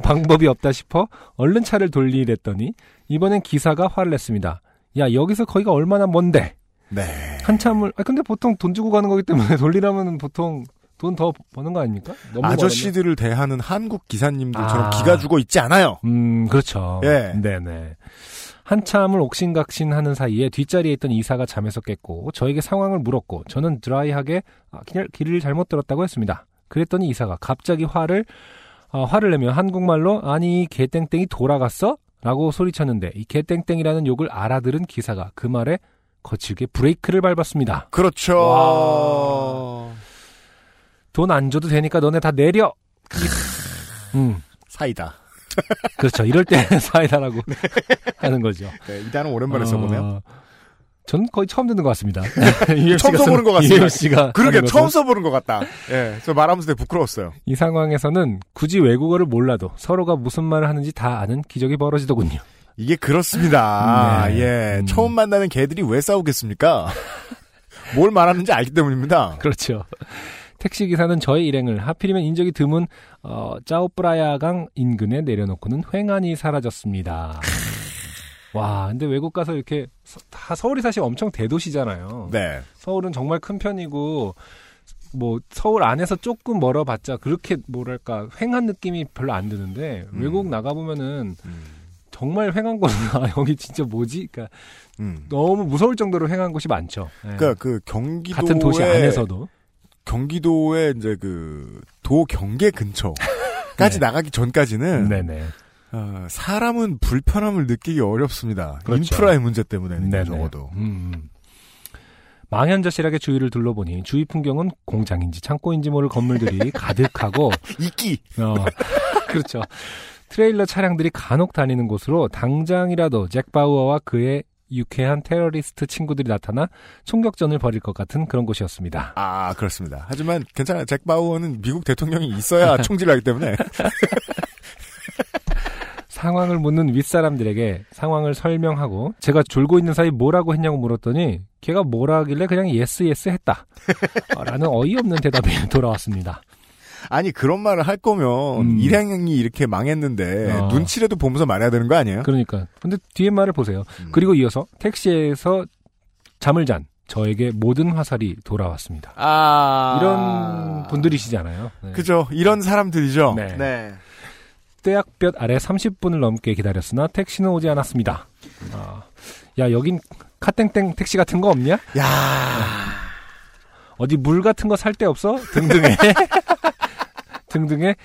방법이 없다 싶어 얼른 차를 돌리랬더니 이번엔 기사가 화를 냈습니다. 야, 여기서 거기가 얼마나 먼데? 네. 한참을, 아, 근데 보통 돈 주고 가는 거기 때문에 (laughs) 돌리라면 보통 돈 더 버는 거 아닙니까? 너무 아저씨들을 대하는 한국 기사님들처럼 아. 기가 죽어 있지 않아요. 음, 그렇죠. 예. 네네. 한참을 옥신각신 하는 사이에 뒷자리에 있던 이사가 잠에서 깼고 저에게 상황을 물었고 저는 드라이하게 아, 길, 길을 잘못 들었다고 했습니다. 그랬더니 이사가 갑자기 화를 어, 화를 내며 한국말로 아니 이 개땡땡이 돌아갔어? 라고 소리쳤는데 이 개땡땡이라는 욕을 알아들은 기사가 그 말에 거칠게 브레이크를 밟았습니다. 그렇죠. 돈 안 줘도 되니까 너네 다 내려. 음, 사이다. 그렇죠. 이럴 때 (laughs) 사이다라고 하는 거죠. 네, 이 단어 오랜만에 써보네요. 어, 전 거의 처음 듣는 것 같습니다. (laughs) 처음 써보는 것 같습니다. 씨가 그러게 처음. 써보는 것 같다. 예, 저 말하면서 되게 부끄러웠어요. 이 상황에서는 굳이 외국어를 몰라도 서로가 무슨 말을 하는지 다 아는 기적이 벌어지더군요. 이게 그렇습니다. (laughs) 네. 예. 음. 처음 만나는 개들이 왜 싸우겠습니까? 뭘 말하는지 알기 때문입니다. 그렇죠. 택시 기사는 저의 일행을 하필이면 인적이 드문 어, 짜오프라야강 인근에 내려놓고는 횡하니 사라졌습니다. 와, 근데 외국 가서 이렇게 서- 다 서울이 사실 엄청 대도시잖아요. 네. 서울은 정말 큰 편이고 뭐 서울 안에서 조금 멀어봤자 그렇게 뭐랄까 횡한 느낌이 별로 안 드는데 음. 외국 나가 보면은 정말 횡한 곳은 (laughs) 아, 여기 진짜 뭐지? 그러니까 음. 너무 무서울 정도로 횡한 곳이 많죠. 네. 그러니까 그 경기도의 같은 도시 안에서도 경기도의 이제 그 도 경계 근처까지 (laughs) 네. 나가기 전까지는 네네. 어, 사람은 불편함을 느끼기 어렵습니다. 그렇죠. 인프라의 문제 때문에는 네네. 적어도. 음, 음. 망연자실하게 주위를 둘러보니 주위 풍경은 공장인지 창고인지 모를 건물들이 (laughs) 가득하고 이끼. 어, (laughs) 그렇죠. 트레일러 차량들이 간혹 다니는 곳으로 당장이라도 잭 바우어와 그의 유쾌한 테러리스트 친구들이 나타나 총격전을 벌일 것 같은 그런 곳이었습니다. 아 그렇습니다. 하지만 괜찮아요. 잭 바우어는 미국 대통령이 있어야 (laughs) 총질하기 때문에 (laughs) 상황을 묻는 윗사람들에게 상황을 설명하고 제가 졸고 있는 사이 뭐라고 했냐고 물었더니 걔가 뭐라 하길래 그냥 yes yes 했다. 어, (laughs) 라는 어이없는 대답이 돌아왔습니다. 아니 그런 말을 할 거면 음. 일행이 이렇게 망했는데 어. 눈치라도 보면서 말해야 되는 거 아니에요? 그러니까. 근데 뒤에 말을 보세요. 음. 그리고 이어서 택시에서 잠을 잔 저에게 모든 화살이 돌아왔습니다. 아 이런 분들이시잖아요. 네. 그죠. 이런 사람들이죠. 네. 떼약볕 아래 30분을 넘게 기다렸으나 택시는 오지 않았습니다. 아, 야 여긴 카땡땡 택시 같은 거 없냐? 야 어디 물 같은 거 살 데 없어? 등등의 (laughs) 등등의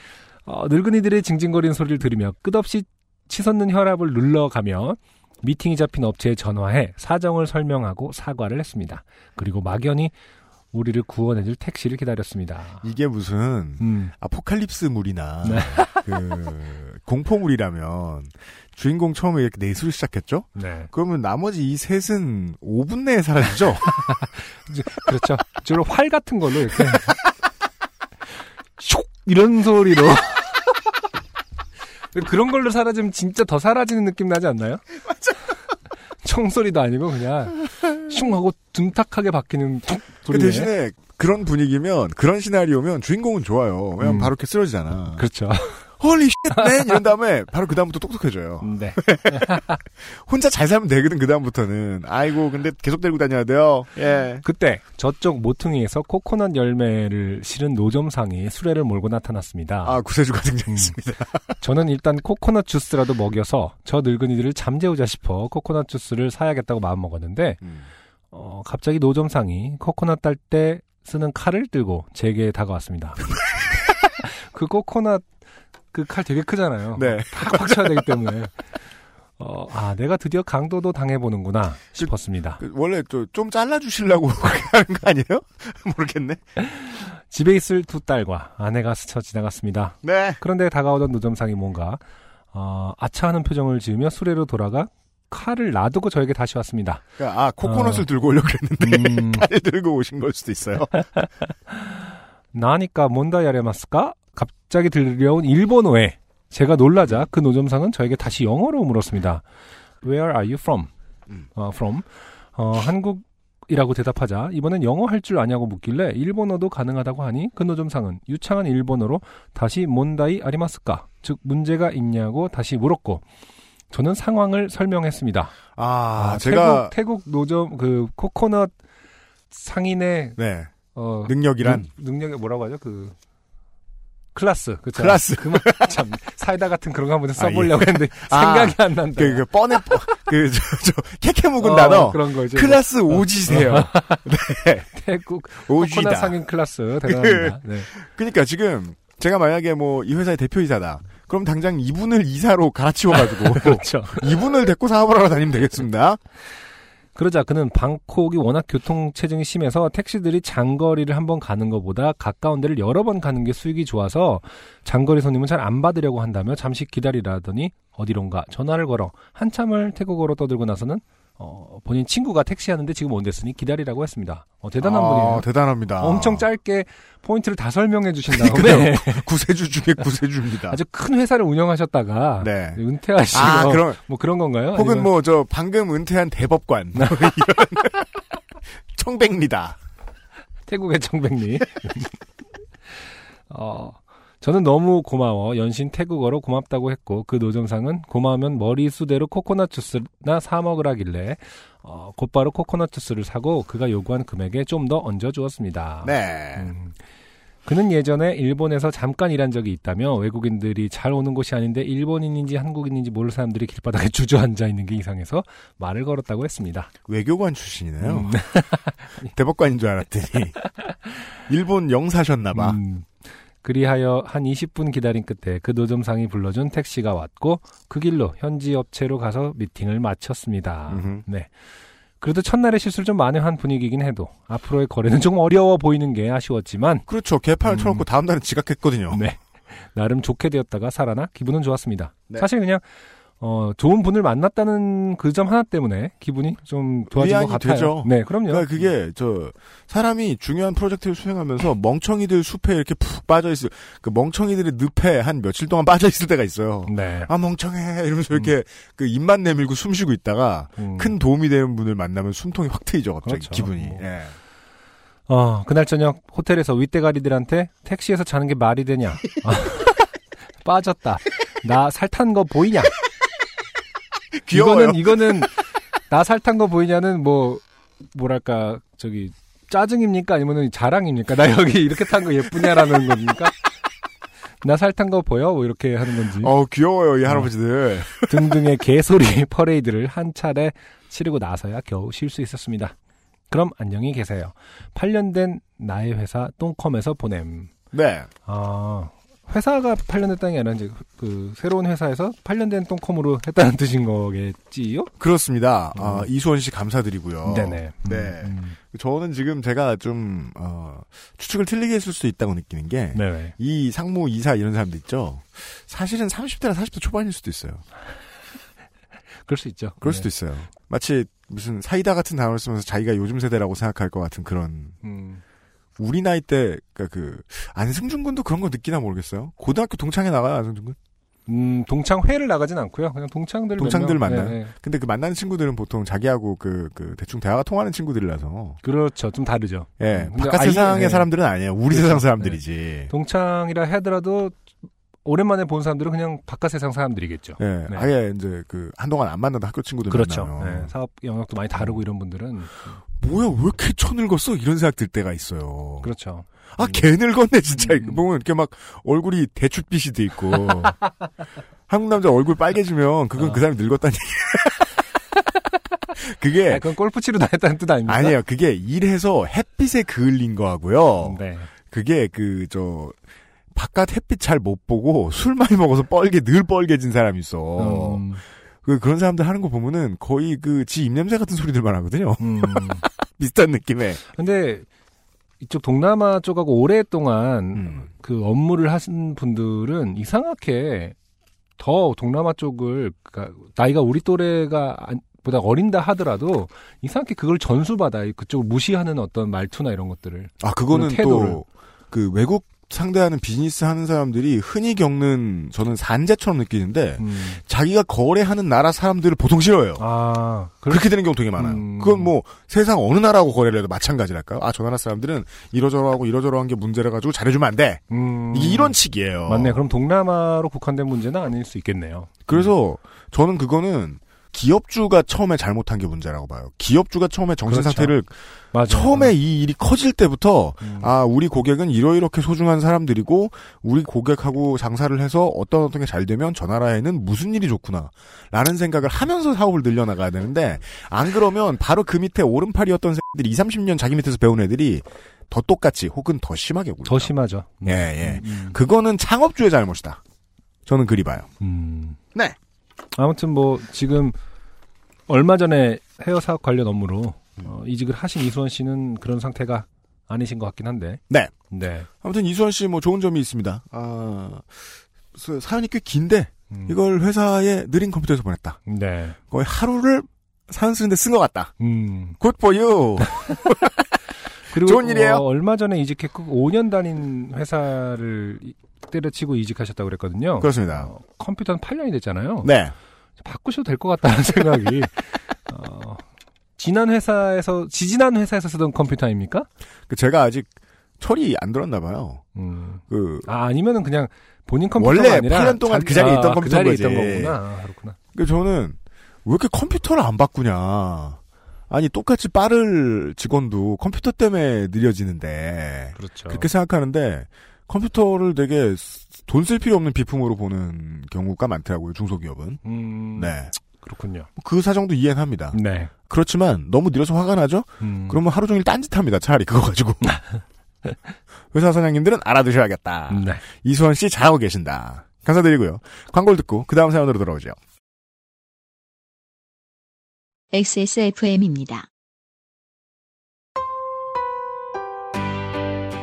어, 늙은이들의 징징거리는 소리를 들으며 끝없이 치솟는 혈압을 눌러가며 미팅이 잡힌 업체에 전화해 사정을 설명하고 사과를 했습니다. 그리고 막연히 우리를 구원해줄 택시를 기다렸습니다. 이게 무슨 음, 아포칼립스물이나 (laughs) 네. 그 공포물이라면 주인공 처음에 이렇게 내술 시작했죠? 네. 그러면 나머지 이 셋은 5분 내에 사라지죠? (laughs) 그렇죠. 주로 활 같은 걸로 이렇게 (laughs) 슉 이런 소리로 (laughs) 그런 걸로 사라지면 진짜 더 사라지는 느낌 나지 않나요? 총소리도 아니고 그냥 슝 하고 둔탁하게 바뀌는 툭 그. 대신에 그런 분위기면 그런 시나리오면 주인공은 좋아요. 왜냐면 음. 바로 이렇게 쓰러지잖아. 그렇죠. Holy shit man 이런 다음에 바로 그 다음부터 똑똑해져요. 네. (laughs) 혼자 잘 살면 되거든 그 다음부터는. 아이고 근데 계속 데리고 다녀야 돼요. 예. 그때 저쪽 모퉁이에서 코코넛 열매를 실은 노점상이 수레를 몰고 나타났습니다. 아 구세주가 등장했습니다. (laughs) 저는 일단 코코넛 주스라도 먹여서 저 늙은이들을 잠재우자 싶어 코코넛 주스를 사야겠다고 마음 먹었는데 음. 어, 갑자기 노점상이 코코넛 딸 때 쓰는 칼을 들고 제게 다가왔습니다. (laughs) 그 코코넛 그 칼 되게 크잖아요. 네. 팍팍 쳐야 되기 때문에. 어, 아, 내가 드디어 강도도 당해보는구나 싶었습니다. 그 원래 좀, 좀 잘라주시려고 (laughs) 하는 거 아니에요? (laughs) 모르겠네. 집에 있을 두 딸과 아내가 스쳐 지나갔습니다. 네. 그런데 다가오던 노점상이 뭔가 어, 아차하는 표정을 지으며 수레로 돌아가 칼을 놔두고 저에게 다시 왔습니다. 그러니까 아 코코넛을 어. 들고 오려고 그랬는데 음, (laughs) 칼 들고 오신 걸 수도 있어요. 나니까 뭔다 야레마스까? 갑자기 들려온 일본어에 제가 놀라자 그 노점상은 저에게 다시 영어로 물었습니다. Where are you from? 음. 어, from. 어, 한국 이라고 대답하자 이번엔 영어 할 줄 아냐고 묻길래 일본어도 가능하다고 하니 그 노점상은 유창한 일본어로 다시 問題ありますか? 즉 문제가 있냐고 다시 물었고 저는 상황을 설명했습니다. 아, 제가 태국, 태국 노점 그 코코넛 상인의 네 어, 능력이란 능, 능력이 뭐라고 하죠? 그 클라스. 그쵸? 클라스. 그만 참 사이다 같은 그런 거 한번 아, 써보려고 했는데 (laughs) 아, 생각이 안 난다. 그, 그 뻔해 그저 저, 캐캐 묵은 어, 단어 그런 거 이제 클라스 오지세요. (laughs) 네 태국 코코넛 오지다. 상인 클라스 대단합니다. 네. 그러니까 지금 제가 만약에 뭐 이 회사의 대표이사다. 그럼 당장 이분을 이사로 갈아치워가지고 (laughs) 그렇죠. 이분을 데리고 사업을 하러 다니면 되겠습니다. 그러자 그는 방콕이 워낙 교통 체증이 심해서 택시들이 장거리를 한 번 가는 것보다 가까운 데를 여러 번 가는 게 수익이 좋아서 장거리 손님은 잘 안 받으려고 한다며 잠시 기다리라더니 어디론가 전화를 걸어 한참을 태국어로 떠들고 나서는 어, 본인 친구가 택시하는데 지금 온댔으니 기다리라고 했습니다. 어, 대단한 아, 분이에요. 대단합니다. 엄청 짧게 포인트를 다 설명해 주신. 다음에 구세주 중에 구세주입니다. 아주 큰 회사를 운영하셨다가 네. 은퇴하시고 아, 그럼 뭐 그런 건가요? 혹은 아니면- 뭐저 방금 은퇴한 대법관 뭐 이런 (laughs) 청백리다. 태국의 청백리. (laughs) 어, 저는 너무 고마워. 연신 태국어로 고맙다고 했고, 그 노점상은 고마우면 머리 수대로 코코넛 주스나 사 먹으라길래, 어, 곧바로 코코넛 주스를 사고 그가 요구한 금액에 좀 더 얹어 주었습니다. 네. 음. 그는 예전에 일본에서 잠깐 일한 적이 있다며 외국인들이 잘 오는 곳이 아닌데 일본인인지 한국인인지 모를 사람들이 길바닥에 (laughs) 주저앉아 있는 게 이상해서 말을 걸었다고 했습니다. 외교관 출신이네요. 음. (laughs) 대법관인 줄 알았더니 (laughs) 일본 영사셨나봐. 음, 그리하여 한 20분 기다린 끝에 그 노점상이 불러준 택시가 왔고 그 길로 현지 업체로 가서 미팅을 마쳤습니다. 음흠. 네. 그래도 첫날의 실수를 좀 만회한 분위기긴 해도 앞으로의 거래는 좀 어려워 보이는 게 아쉬웠지만 그렇죠. 개판을 음. 쳐놓고 다음 날은 지각했거든요. 네. 나름 좋게 되었다가 살아나 기분은 좋았습니다. 네. 사실 그냥 어, 좋은 분을 만났다는 그 점 하나 때문에 기분이 좀 좋아진 것 같아요. 되죠. 네, 그럼요. 그러니까 그게 저 사람이 중요한 프로젝트를 수행하면서 멍청이들 숲에 이렇게 푹 빠져 있을 그 멍청이들의 늪에 한 며칠 동안 빠져 있을 때가 있어요. 네. 아 멍청해 이러면서 이렇게 그 입만 내밀고 숨 쉬고 있다가 음. 큰 도움이 되는 분을 만나면 숨통이 확 트이죠 갑자기 그렇죠. 기분이. 뭐. 예. 어, 그날 저녁 호텔에서 윗대가리들한테 택시에서 자는 게 말이 되냐. (laughs) 아, 빠졌다. 나 살 탄 거 보이냐. (laughs) 귀여워요. 이거는, 이거는, 나 살탄 거 보이냐는 뭐, 뭐랄까, 저기, 짜증입니까? 아니면은 자랑입니까? 나 여기 이렇게 탄 거 예쁘냐라는 겁니까? 나 살탄 거 보여? 뭐 이렇게 하는 건지. 어 귀여워요 이 할아버지들. (laughs) 등등의 개소리 퍼레이드를 한 차례 치르고 나서야 겨우 쉴 수 있었습니다. 그럼 안녕히 계세요. 8년 된 나의 회사 똥컴에서 보냄. 네. 아, 회사가 8년 됐다는 게 아니라 이제 그 새로운 회사에서 8년 된 똥컴으로 했다는 뜻인 거겠지요? 그렇습니다. 음. 아, 이수원 씨 감사드리고요. 네네. 네. 음, 저는 지금 제가 좀 어, 추측을 틀리게 했을 수 있다고 느끼는 게이 네네. 상무 이사 이런 사람들 있죠. 사실은 30대나 40대 초반일 수도 있어요. (laughs) 그럴 수 있죠. 그럴 네. 수도 있어요. 마치 무슨 사이다 같은 단어를 쓰면서 자기가 요즘 세대라고 생각할 것 같은 그런 음, 우리 나이 때, 그니까 그, 안승준 군도 그런 거 느끼나 모르겠어요. 고등학교 동창회 나가요, 안승준 군? 음, 동창회를 나가진 않고요. 그냥 동창들 동창들 몇 명. 만나요? 네, 네. 근데 그 만나는 친구들은 보통 자기하고 그, 그, 대충 대화가 통하는 친구들이라서. 그렇죠. 좀 다르죠. 예, 음, 근데 바깥 아예, 세상의 네. 사람들은 아니에요. 우리 그렇죠. 세상 사람들이지. 동창이라 하더라도 오랜만에 본 사람들은 그냥 바깥 세상 사람들이겠죠. 예, 네. 아예 이제 그, 한동안 안 만나던 학교 친구들 그렇죠. 네, 사업 영역도 많이 다르고 이런 분들은 뭐야, 왜 이렇게 쳐늙었어? 이런 생각 들 때가 있어요. 그렇죠. 아, 개 늙었네, 진짜. 음. 보면 이렇게 막 얼굴이 대추빛이 돼 있고. (laughs) 한국 남자 얼굴 빨개지면 그건 어. 그 사람이 늙었다는 얘기. (laughs) 그게 아, 그건 골프 치러 다녔다는 뜻 아닙니까? 아니에요. 그게 일해서 햇빛에 그을린 거하고요. 네. 그게 그 저 바깥 햇빛 잘 못 보고 술 많이 먹어서 뻘게 늘 뻘개진 사람이 있어. 음, 그 그런 사람들 하는 거 보면은 거의 그 지 입냄새 같은 소리들만 하거든요. 음. (laughs) 비슷한 느낌의. 근데 이쪽 동남아 쪽하고 오랫동안 음. 그 업무를 하신 분들은 이상하게 더 동남아 쪽을 그러니까 나이가 우리 또래가 안- 보다 어린다 하더라도 이상하게 그걸 전수받아 그쪽을 무시하는 어떤 말투나 이런 것들을 아 그거는 그런 태도를. 또 그 외국 상대하는 비즈니스 하는 사람들이 흔히 겪는 저는 산재처럼 느끼는데 음. 자기가 거래하는 나라 사람들을 보통 싫어해요. 아 그렇- 그렇 게 되는 경우 되게 많아요. 음. 그건 뭐 세상 어느 나라하고 거래를 해도 마찬가지랄까요? 아, 저 나라 사람들은 이러저러하고 이러저러한 게 문제라 가지고 잘해주면 안 돼. 음. 이런 식이에요. 맞네. 그럼 동남아로 국한된 문제는 아닐 수 있겠네요. 그래서 저는 그거는 기업주가 처음에 잘못한 게 문제라고 봐요. 기업주가 처음에 정신 그렇죠. 상태를 맞아. 처음에 이 일이 커질 때부터 음. 아 우리 고객은 이러이렇게 소중한 사람들이고 우리 고객하고 장사를 해서 어떤 어떤 게 잘 되면 저 나라에는 무슨 일이 좋구나 라는 생각을 하면서 사업을 늘려나가야 되는데 안 그러면 바로 그 밑에 오른팔이었던 새들이 2, 30년 자기 밑에서 배운 애들이 더 똑같이 혹은 더 심하게 굴죠. 더 심하죠. 음. 예, 예. 음. 그거는 창업주의 잘못이다. 저는 그리 봐요. 음. 네. 아무튼 뭐 지금 얼마 전에 헤어 사업 관련 업무로 어, 이직을 하신 이수원 씨는 그런 상태가 아니신 것 같긴 한데. 네. 네. 아무튼 이수원 씨 뭐 좋은 점이 있습니다. 아, 사- 사연이 꽤 긴데 음. 이걸 회사에 느린 컴퓨터에서 보냈다. 네. 거의 하루를 사연 쓰는데 쓴 것 같다. 음. Good for you. (laughs) 그리고 좋은 일이에요. 어, 얼마 전에 이직했고 5년 다닌 회사를 이- 때려치고 이직하셨다고 그랬거든요. 그렇습니다. 어, 컴퓨터는 8년이 됐잖아요. 네. 바꾸셔도 될 것 같다는 (laughs) 생각이. 어, 지난 회사에서 지지난 회사에서 쓰던 컴퓨터 아닙니까? 그 제가 아직 철이 안 들었나 봐요. 음. 그 아 아니면은 그냥 본인 컴퓨터가 원래 아니라 8년 동안 그 자리에 있던 그 자리에 컴퓨터인 있던. 거구나. 아, 그렇구나. 그 저는 왜 이렇게 컴퓨터를 안 바꾸냐. 아니 똑같이 빠를 직원도 컴퓨터 때문에 느려지는데 그렇죠. 그렇게 생각하는데 컴퓨터를 되게 돈 쓸 필요 없는 비품으로 보는 경우가 많더라고요 중소기업은. 음, 네. 그렇군요. 그 사정도 이해는 합니다. 네. 그렇지만 너무 느려서 화가 나죠? 음, 그러면 하루 종일 딴짓합니다. 차라리 그거 가지고. (laughs) 회사 사장님들은 알아두셔야겠다. 네. 이수원 씨 잘하고 계신다. 감사드리고요. 광고를 듣고 그 다음 사연으로 돌아오죠. XSFM입니다.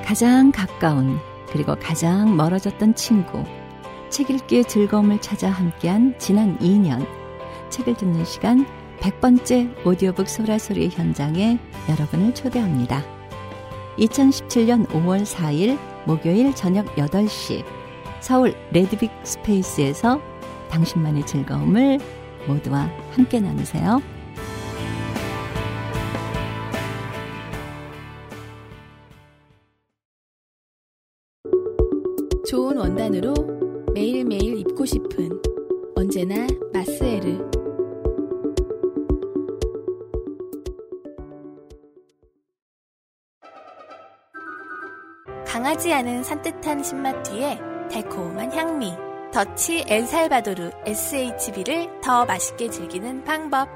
가장 가까운 그리고 가장 멀어졌던 친구 책 읽기의 즐거움을 찾아 함께한 지난 2년 책을 듣는 시간 100번째 오디오북 소라소리 현장에 여러분을 초대합니다. 2017년 5월 4일 목요일 저녁 8시 서울 레드빅 스페이스에서 당신만의 즐거움을 모두와 함께 나누세요. 좋은 원단으로 매일매일 입고 싶은 언제나 마스에르. 강하지 않은 산뜻한 신맛 뒤에 달콤한 향미. 더치 엘살바도르 SHB를 더 맛있게 즐기는 방법.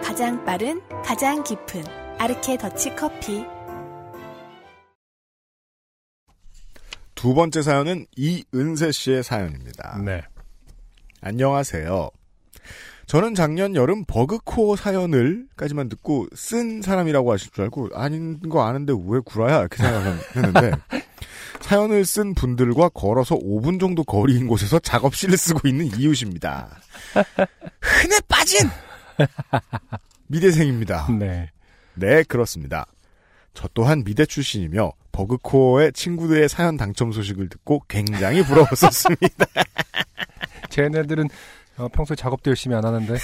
가장 빠른, 가장 깊은 아르케 더치 커피. 두 번째 사연은 이은세 씨의 사연입니다. 네. 안녕하세요. 저는 작년 여름 버그코어 사연을까지만 듣고 쓴 사람이라고 하실 줄 알고 아닌 거 아는데 왜 구라야 이렇게 생각했는데 (laughs) 사연을 쓴 분들과 걸어서 5분 정도 거리인 곳에서 작업실을 쓰고 있는 이웃입니다. 흔해 빠진 미대생입니다. 네. 네, 그렇습니다. 저 또한 미대 출신이며 버그코어의 친구들의 사연 당첨 소식을 듣고 굉장히 부러웠었습니다. (laughs) 쟤네들은 어, 평소에 작업도 열심히 안 하는데 (laughs)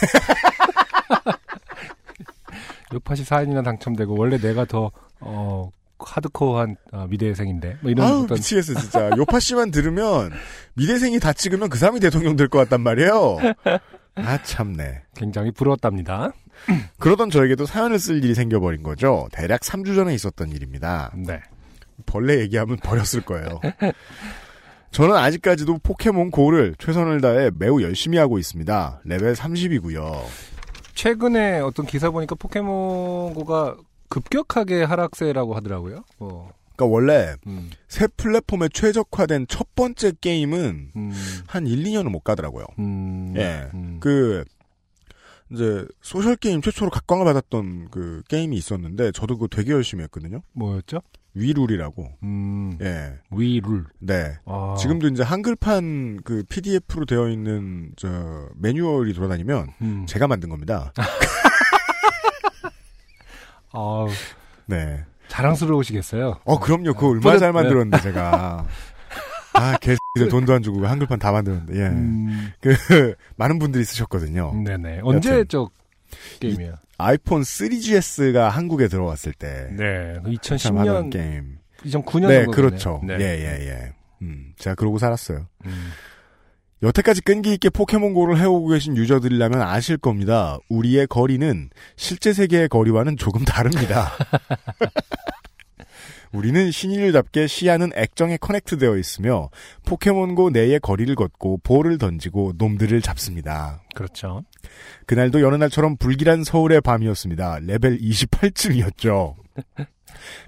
요파시 사연이나 당첨되고 원래 내가 더 어, 하드코어한 어, 미대생인데 뭐 이런 아우 어떤 미치겠어 진짜. (laughs) 요파 씨만 들으면 미대생이 다 찍으면 그 사람이 대통령 될 것 같단 말이에요. 아 참네. 굉장히 부러웠답니다. (clears throat) 그러던 저에게도 사연을 쓸 일이 생겨버린 거죠. 대략 3주 전에 있었던 일입니다. 네. 벌레 얘기하면 버렸을 거예요. 저는 아직까지도 포켓몬 고를 최선을 다해 매우 열심히 하고 있습니다. 레벨 30이고요. 최근에 어떤 기사 보니까 포켓몬 고가 급격하게 하락세라고 하더라고요. 뭐, 그러니까 원래 음, 새 플랫폼에 최적화된 첫 번째 게임은 음, 한 1, 2년은 못 가더라고요. 음, 예. 음. 그 이제 social 게임 최초로 각광을 받았던 그 게임이 있었는데 저도 그거 되게 열심히 했거든요. 뭐였죠? 위룰이라고. 음, 예. 위룰. 네. 아, 지금도 이제 한글판 그 PDF로 되어 있는 저 매뉴얼이 돌아다니면 음. 제가 만든 겁니다. (laughs) 아, 네. 자랑스러우시겠어요. 어 그럼요. 그거 얼마나 뿌듯- 잘 네. 만들었는데 (laughs) 제가. 아, 걔들 돈도 안 주고 한글판 다 만들었는데. 예. 음, 그 많은 분들이 쓰셨거든요. 네네. 언제적 게임이에요? 아이폰 3GS가 한국에 들어왔을 때 네, 참 하던 2010년, 게임. 2009년 네, 그렇죠. 네. 예, 예, 예. 음, 제가 그러고 살았어요. 음, 여태까지 끈기 있게 포켓몬고를 해오고 계신 유저들이라면 아실 겁니다. 우리의 거리는 실제 세계의 거리와는 조금 다릅니다. (laughs) 우리는 신인류답게 시야는 액정에 커넥트되어 있으며 포켓몬고 내의 거리를 걷고 볼을 던지고 놈들을 잡습니다. 그렇죠. 그날도 여느 날처럼 불길한 서울의 밤이었습니다. 레벨 28쯤이었죠. (laughs)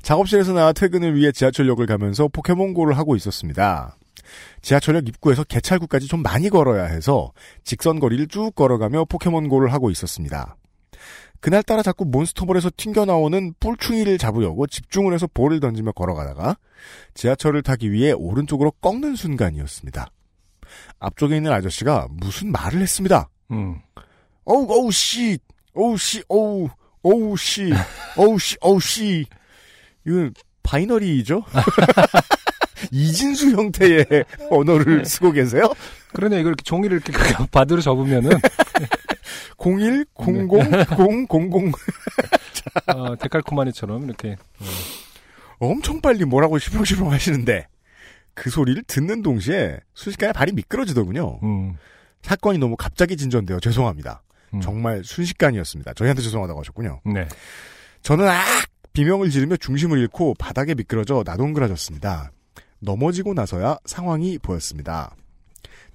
작업실에서 나와 퇴근을 위해 지하철역을 가면서 포켓몬고를 하고 있었습니다. 지하철역 입구에서 개찰구까지 좀 많이 걸어야 해서 직선 거리를 쭉 걸어가며 포켓몬고를 하고 있었습니다. 그날따라 자꾸 몬스터볼에서 튕겨나오는 뿔충이를 잡으려고 집중을 해서 볼을 던지며 걸어가다가 지하철을 타기 위해 오른쪽으로 꺾는 순간이었습니다. 앞쪽에 있는 아저씨가 무슨 말을 했습니다. 음, 어우, 어우, 씨. 오우 씨, 오우, 오우 씨, 오우 씨, 오우 씨. 이건 바이너리죠? (laughs) 이진수 형태의 언어를 쓰고 계세요? 그러네 이걸 이렇게 종이를 이렇게 (laughs) 바드로 접으면은 01, 00, 0, 00. 어, 데칼코마니처럼 이렇게 엄청 빨리 뭐라고 시렁시렁 하시는데 그 소리를 듣는 동시에 순식간에 발이 미끄러지더군요. 음, 사건이 너무 갑자기 진전되어 죄송합니다. 음. 정말 순식간이었습니다. 저희한테 죄송하다고 하셨군요. 네. 저는 악 비명을 지르며 중심을 잃고 바닥에 미끄러져 나동그라졌습니다. 넘어지고 나서야 상황이 보였습니다.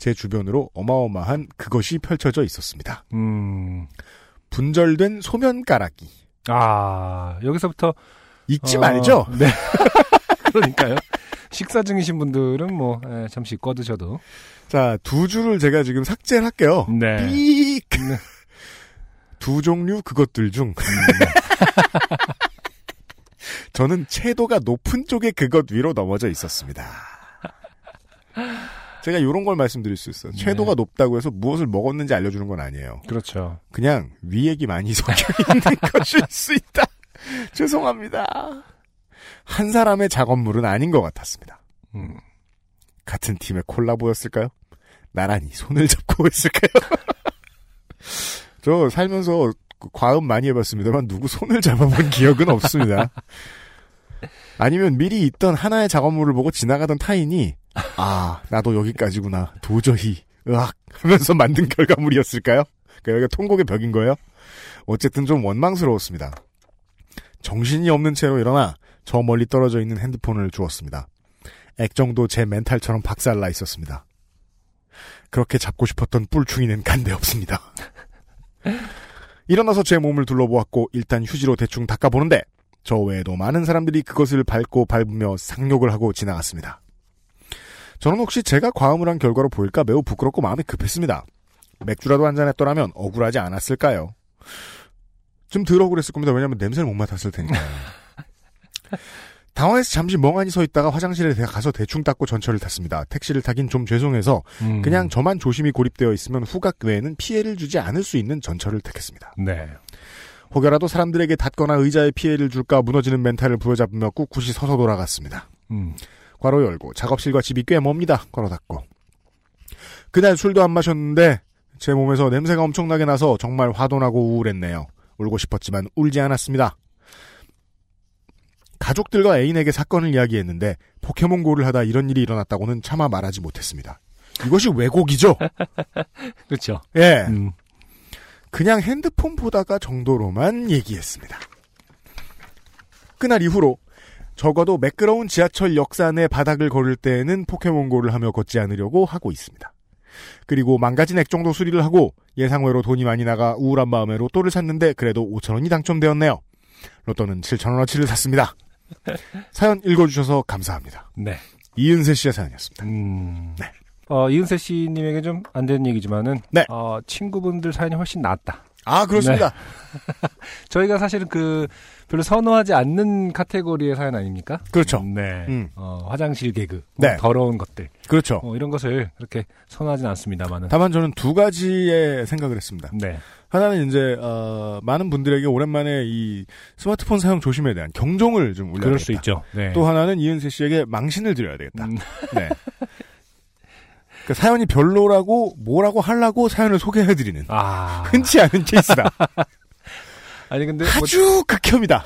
제 주변으로 어마어마한 그것이 펼쳐져 있었습니다. 음. 분절된 소면가락이 아, 여기서부터 잊지 어, 말죠. (laughs) 네. (laughs) 그러니까요. 식사 중이신 분들은 뭐 예, 잠시 꺼드셔도 자, 두 줄을 제가 지금 삭제를 할게요. 네. 삐익. 네. (laughs) 두 종류 그것들 중 저는 채도가 높은 쪽의 그것 위로 넘어져 있었습니다. 제가 이런 걸 말씀드릴 수 있어요. 채도가 높다고 해서 무엇을 먹었는지 알려주는 건 아니에요. 그렇죠. 그냥 위액이 많이 (laughs) 섞여 있는 (laughs) 것일 수 있다. (laughs) 죄송합니다. 한 사람의 작업물은 아닌 것 같았습니다. 음. 같은 팀의 콜라보였을까요? 나란히 손을 잡고 했을까요? 저 살면서 그 과음 많이 해봤습니다만 누구 손을 잡아본 기억은 없습니다. 아니면 미리 있던 하나의 작업물을 보고 지나가던 타인이 아 나도 여기까지구나 도저히 으악 하면서 만든 결과물이었을까요? 그러니까 통곡의 벽인 거예요? 어쨌든 좀 원망스러웠습니다. 정신이 없는 채로 일어나 저 멀리 떨어져 있는 핸드폰을 주었습니다. 액정도 제 멘탈처럼 박살나 있었습니다. 그렇게 잡고 싶었던 뿔충이는 간데 없습니다. 일어나서 제 몸을 둘러보았고 일단 휴지로 대충 닦아보는데 저 외에도 많은 사람들이 그것을 밟고 밟으며 상욕을 하고 지나갔습니다. 저는 혹시 제가 과음을 한 결과로 보일까 매우 부끄럽고 마음이 급했습니다. 맥주라도 한 잔 했더라면 억울하지 않았을까요? 좀 덜 억울했을 겁니다. 왜냐하면 냄새를 못 맡았을 테니까요. (laughs) 당황해서 잠시 멍하니 서 있다가 화장실에 가서 대충 닦고 전철을 탔습니다. 택시를 타긴 좀 죄송해서 음. 그냥 저만 조심히 고립되어 있으면 후각 외에는 피해를 주지 않을 수 있는 전철을 택했습니다. 네. 혹여라도 사람들에게 닿거나 의자에 피해를 줄까 무너지는 멘탈을 부여잡으며 꿋꿋이 서서 돌아갔습니다. 음. 괄호 열고 작업실과 집이 꽤 멉니다. 괄호 닫고. 그날 술도 안 마셨는데 제 몸에서 냄새가 엄청나게 나서 정말 화도 나고 우울했네요. 울고 싶었지만 울지 않았습니다. 가족들과 애인에게 사건을 이야기했는데 포켓몬고를 하다 이런 일이 일어났다고는 차마 말하지 못했습니다. 이것이 왜곡이죠? (laughs) 그렇죠. 예. 음. 그냥 핸드폰 보다가 정도로만 얘기했습니다. 그날 이후로 적어도 매끄러운 지하철 역사 내 바닥을 걸을 때에는 포켓몬고를 하며 걷지 않으려고 하고 있습니다. 그리고 망가진 액정도 수리를 하고 예상외로 돈이 많이 나가 우울한 마음에 로또를 샀는데 그래도 5천원이 당첨되었네요. 로또는 7천원어치를 샀습니다. (laughs) 사연 읽어주셔서 감사합니다. 네. 이은세 씨의 사연이었습니다. 음. 네. 어, 이은세 씨님에게 좀 안 되는 얘기지만은 네. 어, 친구분들 사연이 훨씬 낫다. 아 그렇습니다. (laughs) 저희가 사실은 그 별로 선호하지 않는 카테고리의 사연 아닙니까? 그렇죠. 네. 음. 어, 화장실 개그, 네. 더러운 것들, 그렇죠. 어, 이런 것을 그렇게 선호하진 않습니다만은. 다만 저는 두 가지의 생각을 했습니다. 네. 하나는 이제 어, 많은 분들에게 오랜만에 이 스마트폰 사용 조심에 대한 경종을 좀 울려야 그럴 되겠다. 수 있죠. 네. 또 하나는 이은세 씨에게 망신을 드려야 되겠다. 음, 네. (laughs) 그러니까 사연이 별로라고 뭐라고 하려고 사연을 소개해드리는 아. 흔치 않은 케이스다. (laughs) 아니 근데 뭐, 아주 극혐이다.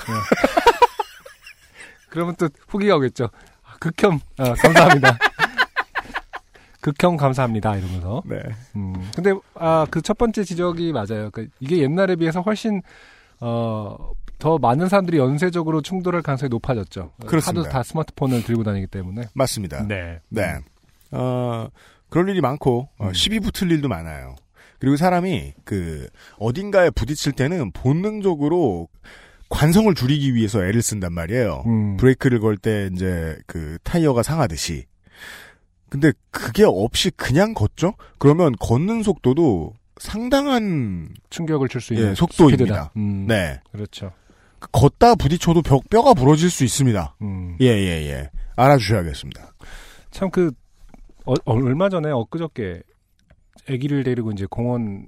그러면 또 후기가 오겠죠. 아, 극혐 아, 감사합니다. (laughs) 극혐 감사합니다 이러면서. 네. 음. 근데 아 그 첫 번째 지적이 맞아요. 그 이게 옛날에 비해서 훨씬 어. 더 많은 사람들이 연쇄적으로 충돌할 가능성이 높아졌죠. 그렇습니다. 하도 다 스마트폰을 들고 다니기 때문에. 맞습니다. 네. 네. 어, 그럴 일이 많고, 어, 음. 시비 붙을 일도 많아요. 그리고 사람이, 그, 어딘가에 부딪힐 때는 본능적으로 관성을 줄이기 위해서 애를 쓴단 말이에요. 음. 브레이크를 걸 때, 이제, 그, 타이어가 상하듯이. 근데 그게 없이 그냥 걷죠? 그러면 걷는 속도도 상당한, 충격을 줄 수 있는 예, 속도입니다. 음. 네. 그렇죠. 그 걷다 부딪혀도 벽, 뼈가 부러질 수 있습니다. 음. 예, 예, 예. 알아주셔야겠습니다. 참 그 어, 얼마 전에 엊그저께 아기를 데리고 이제 공원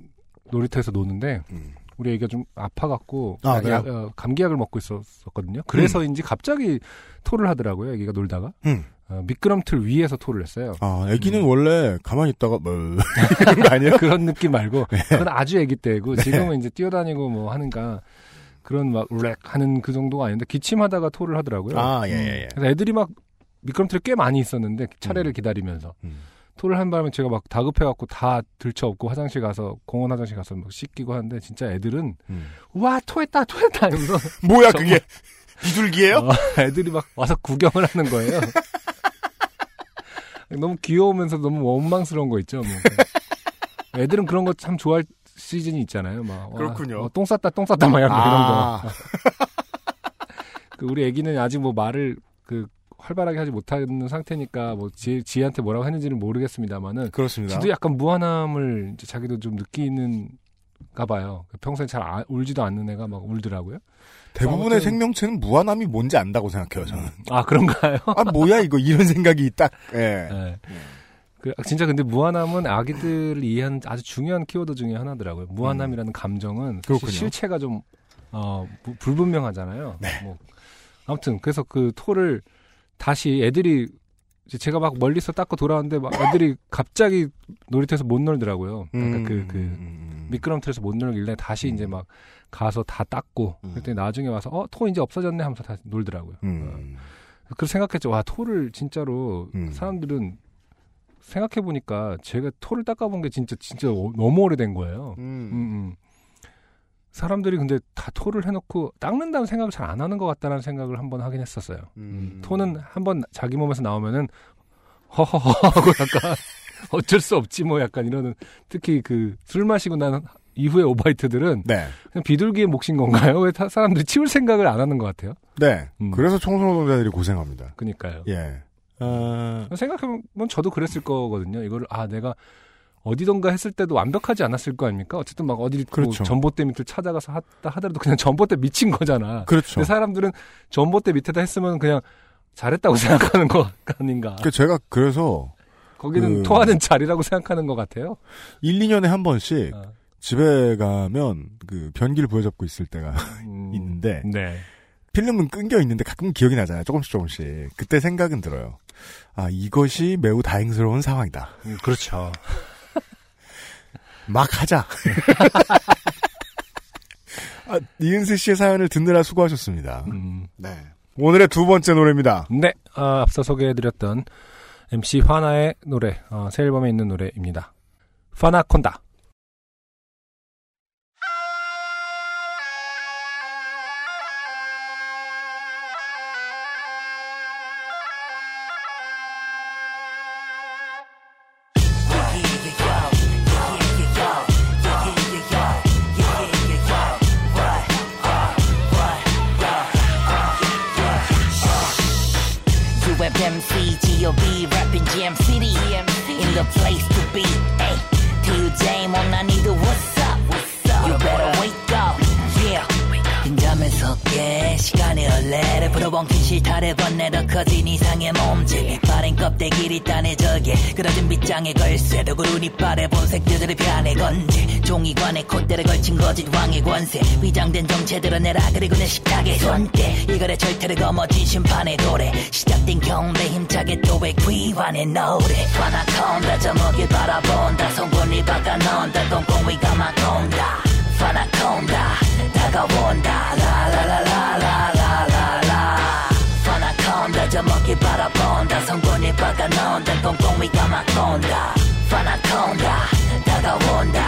놀이터에서 노는데 음. 우리 애기가 좀 아파갖고 아? 약- 어, 감기약을 먹고 있었거든요. 그래서인지 갑자기 토를 하더라고요. 애기가 놀다가 음. 어, 미끄럼틀 위에서 토를 했어요. 아, 애기는 원래 가만히 있다가 뭐 (laughs) 이런 거 아니에요? 그런 느낌 말고 네. 그건 아주 애기 때고 지금은 이제 뛰어다니고 뭐 하는가 그런 막 웩 하는 그 정도가 아닌데 기침하다가 토를 하더라고요. 아, 예, 예, 예. 그래서 애들이 막 미끄럼틀에 꽤 많이 있었는데 차례를 음. 기다리면서 음. 토를 한 바람에 제가 막 다급해갖고 다 들쳐업고 화장실 가서 공원 화장실 가서 막 씻기고 하는데 진짜 애들은 음. 와 토했다 토했다 이러면서 (laughs) 뭐야 그게 비둘기예요? 어, (laughs) 애들이 막 와서 구경을 하는 거예요. (laughs) 너무 귀여우면서 너무 원망스러운 거 있죠. 뭐. 애들은 그런 거 참 좋아할 시즌이 있잖아요. 막 와, 그렇군요. 어, 똥 쌌다 똥 쌌다 막 이런 거. 아, 그 우리 애기는 아직 뭐 말을 그 활발하게 하지 못하는 상태니까 뭐 지, 지한테 뭐라고 했는지는 모르겠습니다만은 그렇습니다. 지도 약간 무한함을 이제 자기도 좀 느끼는가 봐요. 평소에 잘 아- 울지도 않는 애가 막 울더라고요. 대부분의 아무튼- 생명체는 무한함이 뭔지 안다고 생각해요, 저는. 아 그런가요? 아, 뭐야, 이거, 이런 생각이 딱, 예. 네. 그, 진짜 근데 무한함은 아기들을 이해하는 아주 중요한 키워드 중에 하나더라고요. 무한함이라는 감정은 사실 그렇군요. 실체가 좀 어, 부- 불분명하잖아요. 네. 뭐 아무튼 그래서 그 토를 다시 애들이 제가 막 멀리서 닦고 돌아왔는데 막 애들이 갑자기 놀이터에서 못 놀더라고요. 그러니까 그, 그 음. 미끄럼틀에서 못 놀길래 다시 이제 막 가서 다 닦고 음. 그랬더니 나중에 와서 어 토 이제 없어졌네 하면서 다시 놀더라고요. 음. 그래서 생각했죠. 와 토를 진짜로 음. 사람들은 생각해 보니까 제가 토를 닦아본 게 진짜 진짜 오- 너무 오래된 거예요. 음, 음. 음. 사람들이 근데 다 토를 해놓고 닦는다는 생각을 잘 안 하는 것 같다는 생각을 한번 하긴 했었어요. 음. 토는 한번 자기 몸에서 나오면은 허허허 하고 약간 (laughs) 어쩔 수 없지 뭐 약간 이러는 특히 그 술 마시고 난 이후의 오바이트들은 네. 그냥 비둘기의 몫인 건가요? 왜 다- 사람들이 치울 생각을 안 하는 것 같아요? 네. 음. 그래서 청소노동자들이 고생합니다. 그니까요. 예. 어, 생각해보면 저도 그랬을 거거든요. 이거를 아 내가 어디던가 했을 때도 완벽하지 않았을 거 아닙니까? 어쨌든 막 어디 뭐 그렇죠. 전봇대 밑을 찾아가서 하다 하더라도 그냥 전봇대 미친 거잖아. 그렇죠. 근데 사람들은 전봇대 밑에다 했으면 그냥 잘했다고 (laughs) 생각하는 거 아닌가. 그 제가 그래서 거기는 그- 토하는 자리라고 생각하는 것 같아요. 1, 2년에 한 번씩 어, 집에 가면 그 변기를 부여잡고 있을 때가 (laughs) 음, 있는데 네. 필름은 끊겨 있는데 가끔 기억이 나잖아요. 조금씩 조금씩. 그때 생각은 들어요. 아, 이것이 매우 다행스러운 상황이다. 음, 그렇죠. 막 하자. (laughs) 아, 이은세 씨의 사연을 듣느라 수고하셨습니다. 음, 네. 오늘의 두 번째 노래입니다. 네. 아, 앞서 소개해드렸던 MC 화나의 노래, 어, 새 앨범에 있는 노래입니다. 파나콘다. 얼레를 불어벙킨 실타래 건네 더 커진 이상의 몸질 빠른 껍데기를 따내 저게 그러진 빗장에 걸쇠. 도구른 이빨에 본색 뼈들을 변해. 건지 종이관에 콧대를 걸친 거짓 왕의 권세. 위장된 정체들은 내라. 그리고 내 식탁에 손대. 이거래 절대를 거머쥔 심판의 도래. 시작된 경배 힘차게 또왜 귀환의 노래. 파나콘다. 저먹일 바라본다. 송곳니 박아 넣은다. 똥꽁위가 막 온다. 파나콘다. 다가온다 바라본다 송곳니 박아 넣은다. 똥꽁위가 막 온다. 파나콘다 다가온다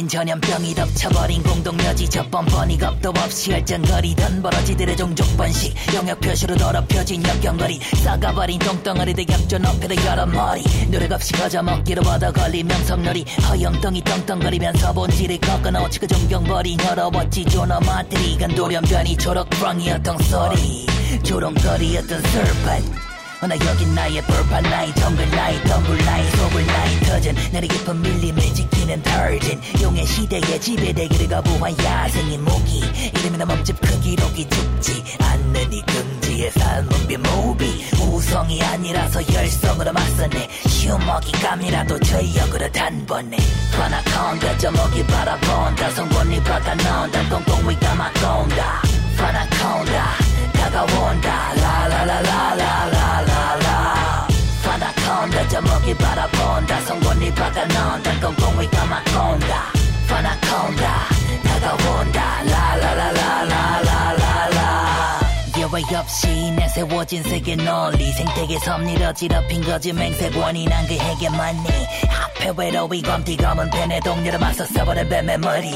여긴 전염병이 덮쳐버린 공동묘지 저 뻔뻔히 겁도 없이 열정거리던 버러지들의 종족 번식. 영역 표시로 더럽혀진 역경거리. 썩어버린 똥덩어리들 격전 어패도 여러 머리. 노력 없이 거저 먹기로 얻어 걸린 명성놀이. 허영덩이 떵떵거리면서 본질을 꺾어놓지 그 존경버린 더러웠지 존엄아들이 간 돌연변이 초록광이었던 소리 조롱거리였던 슬픈 나 여긴 나의 벌판 나의 정글 나의 덤불 나의 소불 나의 터전 나의 깊은 밀림을 지키는 털진 용의 시대에 지배되기를 거부한 야생의 무기. 이름이나 몸집 크기록이 죽지 않는 이 금지의 삶은 비무비. 우성이 아니라서 열성으로 맞서네. 휴먹이 감이라도 저역으로 단번에. 파나콘다 저 먹이 바라본다. 성권이 바다 넣은다. 꽁꽁 위가 막온다. 파나콘다 다가온다 라라라라라라라라 파나콘다 저먹이 바라본다 성권이 바다 넣은다 꽁꽁 위가 막온다 파나콘다 다가온다 라라라라라라라라 예외 없이 내세워진 세계 논리 생태계 섭리로 어지럽힌 거짓 맹세권이 난 그에게 맞니 앞에 외로이 검디 검은 펜의 동료로 맞서 써버린 뱀의 머리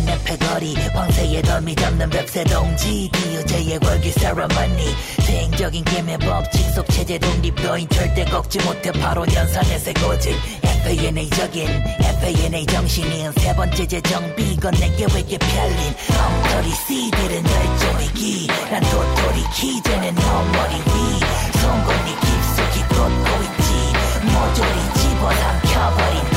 내 패거리. 황새의 덜미 잡는 뱁새 동지. 디유제의 월기 세러머니 대행적인 게임의 법칙 속 체제 독립도인 절대 꺾지 못해 바로 연산의 세고직 FANA적인. FANA 정신인. 세 번째 재정비. 이건 내 계획에 편린? 엉터리 C들은 열정이기. 난 도토리 키제는 너 머리 위. 송곳니 깊숙이 꽂고 있지. 모조리 집어삼켜버린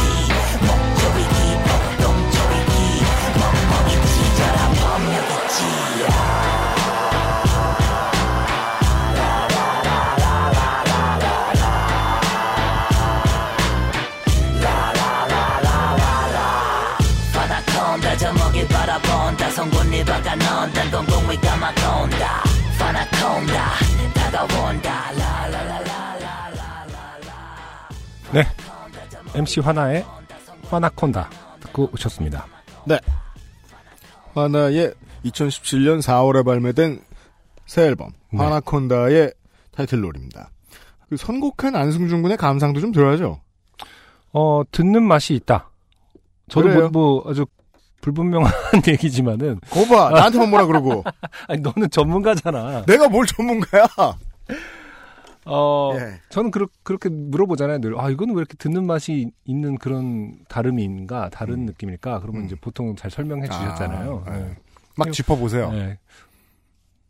바라본다 네 MC 화나의 화나콘다 듣고 오셨습니다. 네. 화나의 2017년 4월에 발매된 새 앨범 네. 하나콘다의 타이틀롤입니다. 그 선곡한 안승준 군의 감상도 좀 들어야죠. 어, 듣는 맛이 있다. 저도? 뭐, 뭐 아주 불분명한 (laughs) 얘기지만은 거봐 나한테만 뭐라 그러고 (laughs) 아니 너는 전문가잖아. 내가 뭘 전문가야? 어, 예. 저는 그렇, 그렇게 물어보잖아요. 늘. 아, 이거는 왜 이렇게 듣는 맛이 있는 그런 다름인가, 다른 음. 느낌일까? 그러면 음. 이제 보통 잘 설명해 주셨잖아요. 아, 네. 네. 막 짚어보세요. 네.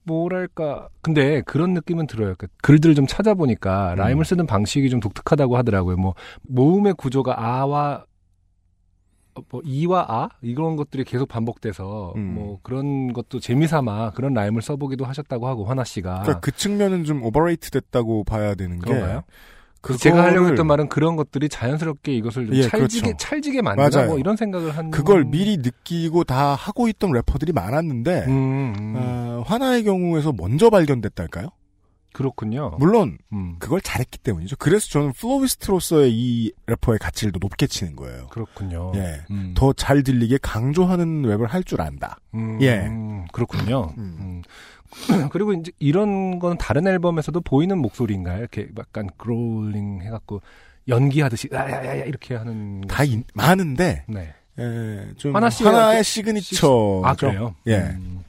뭐랄까. 근데 그런 느낌은 들어요. 그 글들을 좀 찾아보니까 음. 라임을 쓰는 방식이 좀 독특하다고 하더라고요. 뭐, 모음의 구조가 아와, 어, 뭐, 이와 아? 이런 것들이 계속 반복돼서, 음. 뭐, 그런 것도 재미삼아 그런 라임을 써보기도 하셨다고 하고, 화나 씨가. 그러니까 그 측면은 좀 overrate 됐다고 봐야 되는 게 그런가요? 그거를 제가 하려고 했던 말은 그런 것들이 자연스럽게 이것을 좀 예, 찰지게 그렇죠. 찰지게 만든다. 뭐 이런 생각을 한 그걸 미리 느끼고 다 하고 있던 래퍼들이 많았는데 음, 음, 어, 화나의 경우에서 먼저 발견됐달까요? 그렇군요. 물론 음, 그걸 잘했기 때문이죠. 그래서 저는 플로리스트로서의 이 래퍼의 가치를 더 높게 치는 거예요. 그렇군요. 예. 음, 더잘 들리게 강조하는 랩을 할 줄 안다. 음, 예. 음, 그렇군요. 음. (clears throat) 음. 그리고 이제 이런 건 다른 앨범에서도 보이는 목소리인가요? 이렇게 약간 growling 해갖고 연기하듯이 야야야 이렇게 하는 다 인- 많은데 네. 예, 좀 하나 하나의 그- 시그니처. 아 그래요? 예. 음.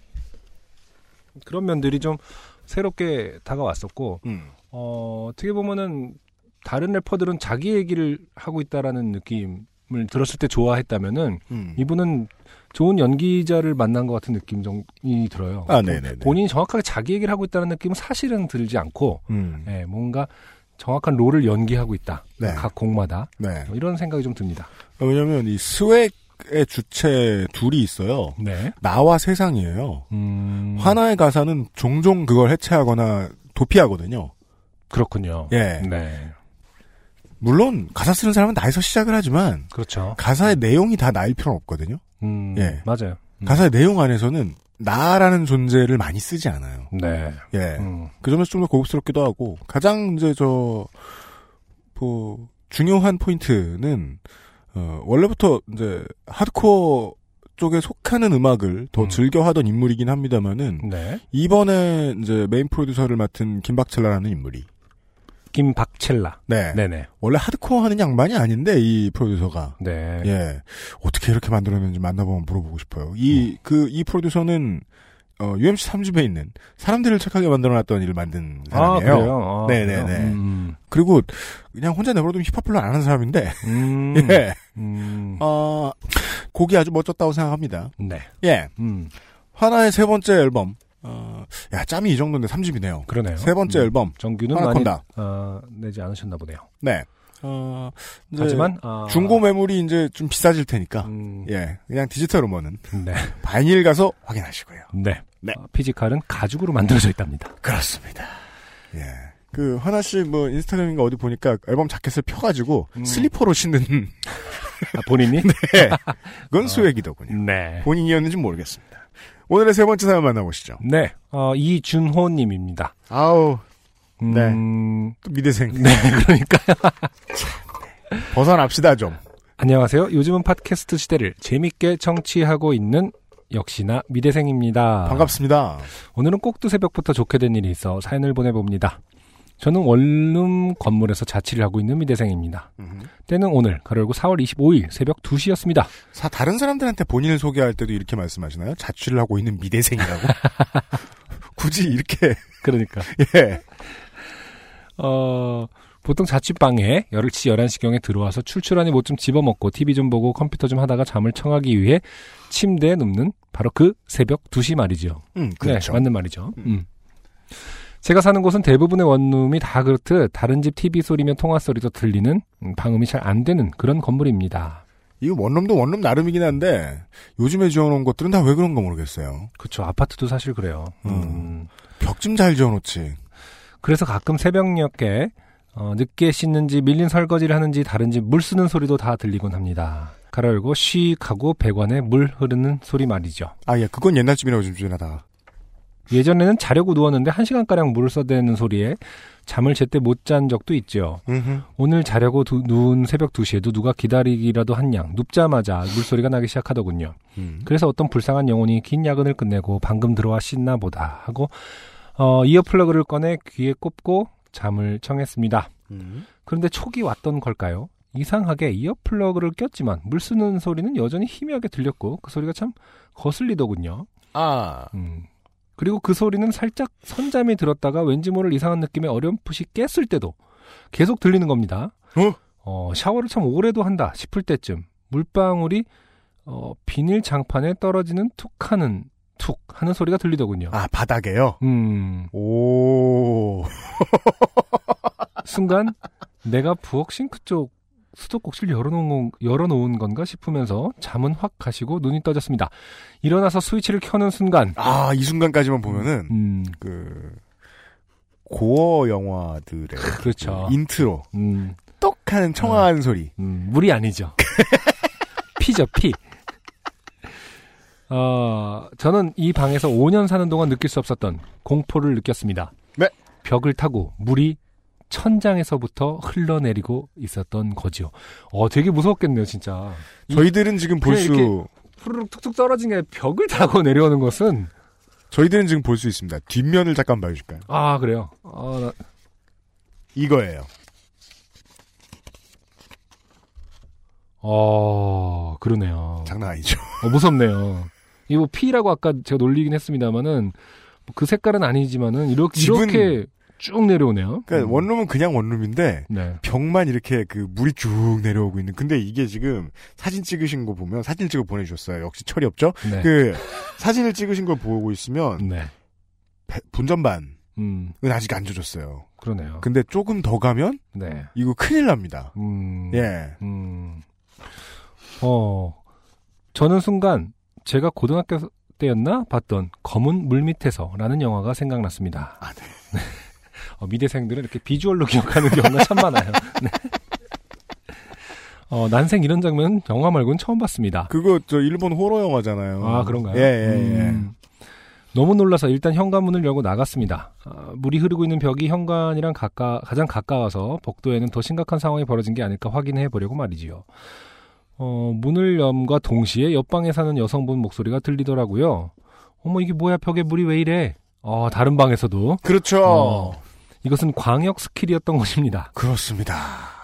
그런 면들이 좀 새롭게 다가왔었고 음. 어, 어떻게 보면은 다른 래퍼들은 자기 얘기를 하고 있다라는 느낌을 들었을 때 좋아했다면은 음. 이분은 좋은 연기자를 만난 것 같은 느낌이 들어요. 아, 네네네. 본인이 정확하게 자기 얘기를 하고 있다는 느낌은 사실은 들지 않고, 음. 예, 뭔가 정확한 롤을 연기하고 있다. 네. 각 곡마다 네. 뭐 이런 생각이 좀 듭니다. 왜냐면 이 스웩의 주체 둘이 있어요. 네. 나와 세상이에요. 음, 화나의 가사는 종종 그걸 해체하거나 도피하거든요. 그렇군요. 예. 네. 물론 가사 쓰는 사람은 나에서 시작을 하지만 그렇죠. 가사의 내용이 다 나일 필요는 없거든요. 음, 예. 맞아요. 음. 가사의 내용 안에서는 나라는 존재를 많이 쓰지 않아요. 네. 예. 음, 그 점에서 좀 더 고급스럽기도 하고 가장 이제 저 뭐 중요한 포인트는 어 원래부터 이제 하드코어 쪽에 속하는 음악을 더 음. 즐겨 하던 인물이긴 합니다만은 네. 이번에 이제 메인 프로듀서를 맡은 김박첼라라는 인물이 김박첼라. 네. 네네. 원래 하드코어 하는 양반이 아닌데 이 프로듀서가 네. 예 어떻게 이렇게 만들었는지 만나보면 물어보고 싶어요. 이그이 프로듀서는 어, UMC 3집에 있는 사람들을 착하게 만들어놨던 일을 만든 아, 사람이에요. 그래요? 아, 네네네. 그래요? 음, 그리고 그냥 혼자 내버려두면 힙합 별로 안 하는 사람인데 음, (laughs) 예. 음, 어, 곡이 아주 멋졌다고 생각합니다. 네. 예. 음, 하나의 세 번째 앨범 어, 야, 짬이 이 정도인데 3집이네요. 그러네요. 세 번째 음, 앨범. 정규는 많이. 어, 내지 않으셨나 보네요. 네. 어, 하지만 아, 중고 매물이 이제 좀 비싸질 테니까. 음, 예. 그냥 디지털 음원은 네, vinyl 가서 확인하시고요. 네. 네. 어, physical은 가죽으로 만들어져 있답니다. 그렇습니다. 예. 그, 허나 씨, 뭐, 인스타그램인가 어디 보니까 앨범 자켓을 펴가지고 음. 슬리퍼로 신는, 아, 본인이? (laughs) 네. 그건 수액이더군요. 네. 본인이었는지 모르겠습니다. 오늘의 세 번째 사연 만나보시죠. 네. 어, 이준호님입니다. 아우, 네. 음, 또 미대생. 네, (laughs) 그러니까요. (laughs) 벗어납시다, 좀. 안녕하세요. 요즘은 팟캐스트 시대를 재밌게 청취하고 있는 역시나 미대생입니다. 반갑습니다. 오늘은 꼭두 새벽부터 좋게 된 일이 있어 사연을 보내봅니다. 저는 원룸 건물에서 자취를 하고 있는 미대생입니다. 때는 오늘, 가로열고 4월 25일 새벽 2시였습니다. 사, 다른 사람들한테 본인을 소개할 때도 이렇게 말씀하시나요? 자취를 하고 있는 미대생이라고? (laughs) 굳이 이렇게, 그러니까. (laughs) 예. 어, 보통 자취방에 10시, 11시경에 들어와서 출출하니 뭐 좀 집어먹고 TV 좀 보고 컴퓨터 좀 하다가 잠을 청하기 위해 침대에 눕는 바로 그 새벽 2시 말이죠. 음, 그렇죠. 네, 맞는 말이죠. 음. 제가 사는 곳은 대부분의 원룸이 다 그렇듯 다른 집 TV 소리며 통화 소리도 들리는 음, 방음이 잘 안 되는 그런 건물입니다. 이거 원룸도 원룸 나름이긴 한데, 요즘에 지어놓은 것들은 다 왜 그런가 모르겠어요. 그렇죠. 아파트도 사실 그래요. 음. 음. 벽좀 잘 지어놓지. 그래서 가끔 새벽녘에 어, 늦게 씻는지 밀린 설거지를 하는지 다른 집물 쓰는 소리도 다 들리곤 합니다. 가로 열고 쉬익 하고 배관에 물 흐르는 소리 말이죠. 아, 예, 그건 옛날 집이라고 좀 주전하다가. 예전에는 자려고 누웠는데 한시간가량 물을 써대는 소리에 잠을 제때 못 잔 적도 있죠. 음흠. 오늘 자려고 두- 누운 새벽 2시에도 누가 기다리기라도 한 양 눕자마자 물소리가 나기 시작하더군요. 음. 그래서 어떤 불쌍한 영혼이 긴 야근을 끝내고 방금 들어와 씻나 보다 하고 어, 이어플러그를 꺼내 귀에 꼽고 잠을 청했습니다. 음. 그런데 촉이 왔던 걸까요? 이상하게 이어플러그를 꼈지만 물 쓰는 소리는 여전히 희미하게 들렸고 그 소리가 참 거슬리더군요. 아, 음. 그리고 그 소리는 살짝 선잠이 들었다가 왠지 모를 이상한 느낌에 어렴풋이 깼을 때도 계속 들리는 겁니다. 어? 어, 샤워를 참 오래도 한다 싶을 때쯤 물방울이 어, 비닐 장판에 떨어지는 툭 하는 툭 하는 소리가 들리더군요. 아, 바닥에요? 음, 오, 순간 내가 부엌 싱크 쪽 수도꼭지를 열어놓은, 건- 열어놓은 건가 싶으면서 잠은 확 가시고 눈이 떠졌습니다. 일어나서 스위치를 켜는 순간 아, 이 순간까지만 보면은, 음, 그, 고어 영화들의 그렇죠. 그 인트로, 음, 똑 하는 청아한 소리. 음, 물이 아니죠. (laughs) 피죠, 피. 어, 저는 이 방에서 5년 사는 동안 느낄 수 없었던 공포를 느꼈습니다. 네. 벽을 타고 물이 천장에서부터 흘러내리고 있었던 거지요. 어, 되게 무서웠겠네요, 진짜. 이 저희들은 지금 볼 수, 후루룩 툭툭 떨어진 게 벽을 타고 내려오는 것은 저희들은 지금 볼 수 있습니다. 뒷면을 잠깐 봐주실까요? 아, 그래요. 어, 나- 이거예요. 어, 그러네요. 장난 아니죠. 어, 무섭네요. 이거 뭐 피라고 아까 제가 놀리긴 했습니다만은 뭐그 색깔은 아니지만은 이렇게 집은- 이렇게 쭉 내려오네요. 그러니까 음. 원룸은 그냥 원룸인데, 네. 벽만 이렇게 그 물이 쭉 내려오고 있는. 근데 이게 지금 사진 찍으신 거 보면 사진 찍어 보내주셨어요. 역시 철이 없죠? 네. 그 사진을 찍으신 걸 보고 있으면 네. 배- 분전반은 음, 아직 안 젖었어요. 그러네요. 근데 조금 더 가면 네. 이거 큰일 납니다. 음. 예. 음. 어. 저는 순간 제가 고등학교 때였나 봤던 검은 물 밑에서라는 영화가 생각났습니다. 아, 네. (laughs) 어, 미대생들은 이렇게 비주얼로 (laughs) 기억하는 경우가 참 많아요. 네. 어, 난생 이런 장면 영화 말고는 처음 봤습니다. 그거 저 일본 호러 영화잖아요. 아, 그런가요? 예, 예, 예. 음. 너무 놀라서 일단 현관문을 열고 나갔습니다. 아, 물이 흐르고 있는 벽이 현관이랑 가까, 가장 가까워서 복도에는 더 심각한 상황이 벌어진 게 아닐까 확인해 보려고 말이지요. 어, 문을 염과 동시에 옆방에 사는 여성분 목소리가 들리더라고요. 어머, 이게 뭐야, 벽에 물이 왜 이래? 어, 다른 방에서도. 그렇죠. 어, 이것은 광역 스킬이었던 것입니다. 그렇습니다.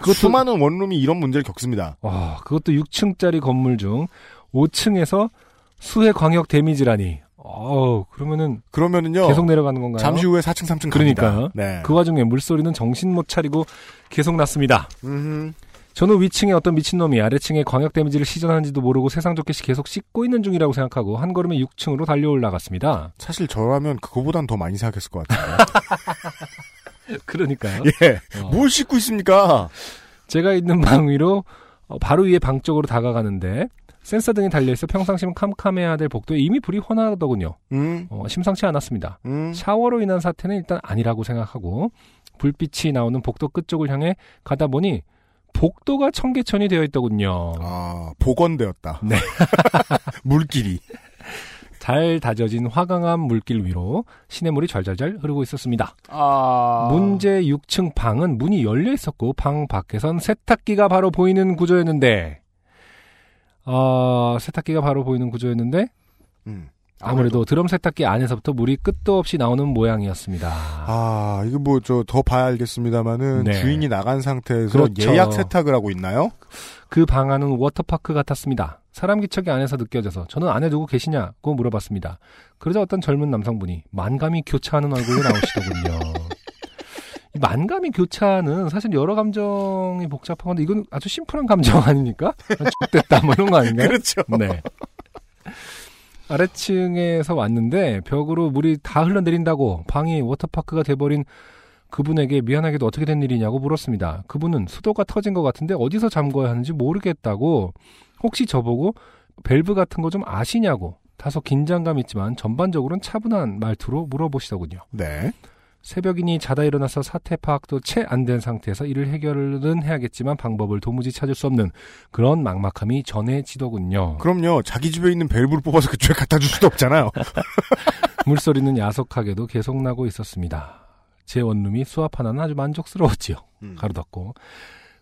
그것도- 수많은 원룸이 이런 문제를 겪습니다. 와, 그것도 6층짜리 건물 중 5층에서 수해 광역 데미지라니. 어, 그러면은 그러면은요. 계속 내려가는 건가요? 잠시 후에 4층, 3층 그러니까요. 갑니다. 네. 그 와중에 물소리는 정신 못 차리고 계속 났습니다. 음흠. 저는 위층에 어떤 미친놈이 아래층에 광역 데미지를 시전하는지도 모르고 세상 좋게 계속 씻고 있는 중이라고 생각하고 한 걸음에 6층으로 달려 올라갔습니다. 사실 저라면 그거보단 더 많이 생각했을 것 같아요. (laughs) (laughs) 그러니까요. 예. 어. 뭘 씻고 있습니까? 제가 있는 방 위로 어, 바로 위에 방 쪽으로 다가가는데 센서 등이 달려있어 평상시면 캄캄해야 될 복도에 이미 불이 훤하더군요. 음, 어, 심상치 않았습니다. 음. 샤워로 인한 사태는 일단 아니라고 생각하고 불빛이 나오는 복도 끝쪽을 향해 가다 보니 복도가 청계천이 되어 있더군요. 아, 복원되었다. 네. (laughs) 물길이. 잘 다져진 화강암 물길 위로 시냇물이 잘잘잘 흐르고 있었습니다. 아. 문제 6층 방은 문이 열려 있었고 방 밖에선 세탁기가 바로 보이는 구조였는데 어, 세탁기가 바로 보이는 구조였는데 음. 아무래도 드럼 세탁기 안에서부터 물이 끝도 없이 나오는 모양이었습니다. 아, 이거 뭐, 저, 더 봐야 알겠습니다만은, 네. 주인이 나간 상태에서 그렇죠. 예약 세탁을 하고 있나요? 그 방 안은 워터파크 같았습니다. 사람 기척이 안에서 느껴져서 저는 안에 누구 계시냐고 물어봤습니다. 그러자 어떤 젊은 남성분이 만감이 교차하는 얼굴로 나오시더군요. 이 만감이 교차는 사실 여러 감정이 복잡한 건데 이건 아주 심플한 감정 아닙니까? 좋됐다 뭐 이런 거 아닌가요? (laughs) 그렇죠. 네. 아래층에서 왔는데 벽으로 물이 다 흘러내린다고 방이 워터파크가 돼버린 그분에게 미안하게도 어떻게 된 일이냐고 물었습니다. 그분은 수도가 터진 것 같은데 어디서 잠궈야 하는지 모르겠다고 혹시 저보고 밸브 같은 거 좀 아시냐고 다소 긴장감 있지만 전반적으로는 차분한 말투로 물어보시더군요. 네. 새벽이니 자다 일어나서 사태 파악도 채 안 된 상태에서 이를 해결은 해야겠지만 방법을 도무지 찾을 수 없는 그런 막막함이 전해지더군요. 그럼요. 자기 집에 있는 밸브를 뽑아서 그쪽에 갖다 줄 수도 없잖아요. (laughs) 물소리는 야속하게도 계속 나고 있었습니다. 제 원룸이 수압 하나는 아주 만족스러웠지요. 음. 가로 닫고.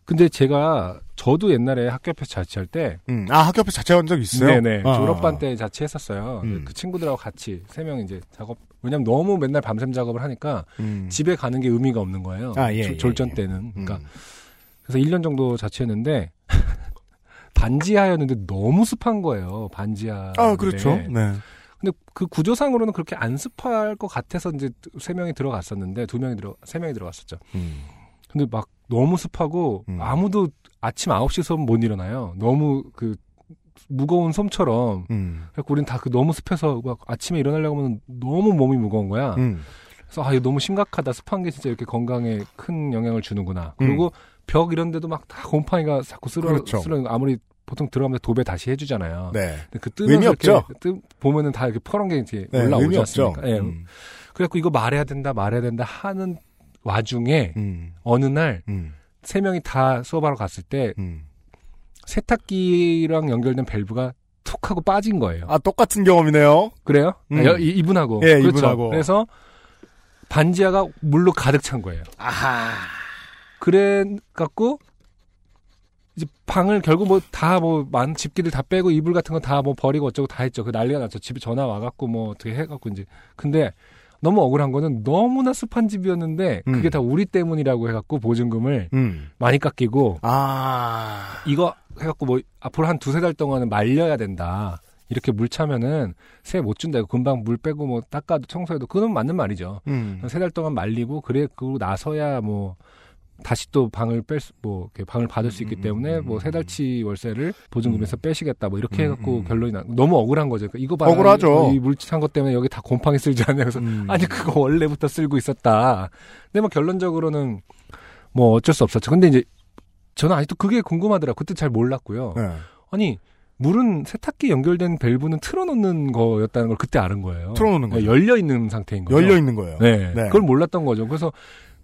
근데 제가 저도 옛날에 학교 앞에서 자취할 때 음. 아, 학교 앞에 자체한 적 있어요? 네네 아, 졸업반 아. 때 자취했었어요. 음. 그 친구들하고 같이 세 명 이제 작업 왜냐면 너무 맨날 밤샘 작업을 하니까 음. 집에 가는 게 의미가 없는 거예요. 아, 예, 졸- 예, 졸전 예. 때는 그러니까 음. 그래서 1년 정도 자취했는데 (laughs) 반지하였는데 너무 습한 거예요. 반지하. 아, 그렇죠. 네. 근데 그 구조상으로는 그렇게 안 습할 것 같아서 이제 세 명이 들어갔었는데 두 명이 들어 세 명이 들어갔었죠. 음. 근데 막 너무 습하고 음. 아무도 아무도 아침 9시 수업 못 일어나요. 너무 그 무거운 솜처럼. 음. 그래서 우린 다 그 너무 습해서 막 아침에 일어나려고 하면 너무 몸이 무거운 거야. 음. 그래서 아 이거 너무 심각하다. 습한 게 진짜 이렇게 건강에 큰 영향을 주는구나. 그리고 벽 이런 데도 막 다 곰팡이가 자꾸 쓸어 음. 그렇죠. 쓸어 아무리 보통 들어가면 도배 다시 해주잖아요. 네. 근데 그 뜨면서 의미 이렇게 없죠? 뜨, 보면은 다 이렇게 퍼런 게 이제 네. 올라오지. 않습니까? 예. 음. 그래갖고 이거 말해야 된다, 말해야 된다 하는 와중에 음. 어느 날 음. 세 명이 다 수업하러 갔을 때 음. 세탁기랑 연결된 밸브가 툭 하고 빠진 거예요. 아, 똑같은 경험이네요. 그래요? 음. 아, 여- 이- 이분하고. 예, 그렇죠. 이분하고. 그래서 반지하가 물로 가득 찬 거예요. 아하. 그래 갖고 이제 방을 결국 뭐 다뭐만 집기들 다 빼고 이불 같은 거 다 뭐 버리고 어쩌고 다 했죠. 그 난리가 났죠. 집에 전화 와갖고 뭐 어떻게 해갖고 이제 근데 너무 억울한 거는 너무나 습한 집이었는데 그게 음. 다 우리 때문이라고 해갖고 보증금을 음. 많이 깎이고 아. 이거 해갖고 뭐 앞으로 한 두세 달 동안은 말려야 된다. 이렇게 물 차면은 새 못 준다. 이거 금방 물 빼고 뭐 닦아도 청소해도 그건 맞는 말이죠. 음. 세달 동안 말리고 그래 그러고 나서야 뭐 다시 또 방을 뺄뭐 방을 받을 수 있기 음, 때문에 음, 뭐 음. 세 달치 월세를 보증금에서 빼시겠다 뭐 이렇게 음, 해갖고 음. 결론이 나 너무 억울한 거죠. 그러니까 이거 봐라 억울하죠. 이, 이 물찬 것 때문에 여기 다 곰팡이 쓸지 않냐 그래서 음. 아니 그거 원래부터 쓸고 있었다. 근데 뭐 결론적으로는 뭐 어쩔 수 없었죠. 근데 이제 저는 아직도 그게 궁금하더라. 그때 잘 몰랐고요. 네. 아니 물은 세탁기 연결된 밸브는 틀어놓는 거였다는 걸 그때 알은 거예요. 틀어놓는 네, 거죠. 열려 있는 상태인 거죠. 열려 있는 거예요. 네, 네. 그걸 몰랐던 거죠. 그래서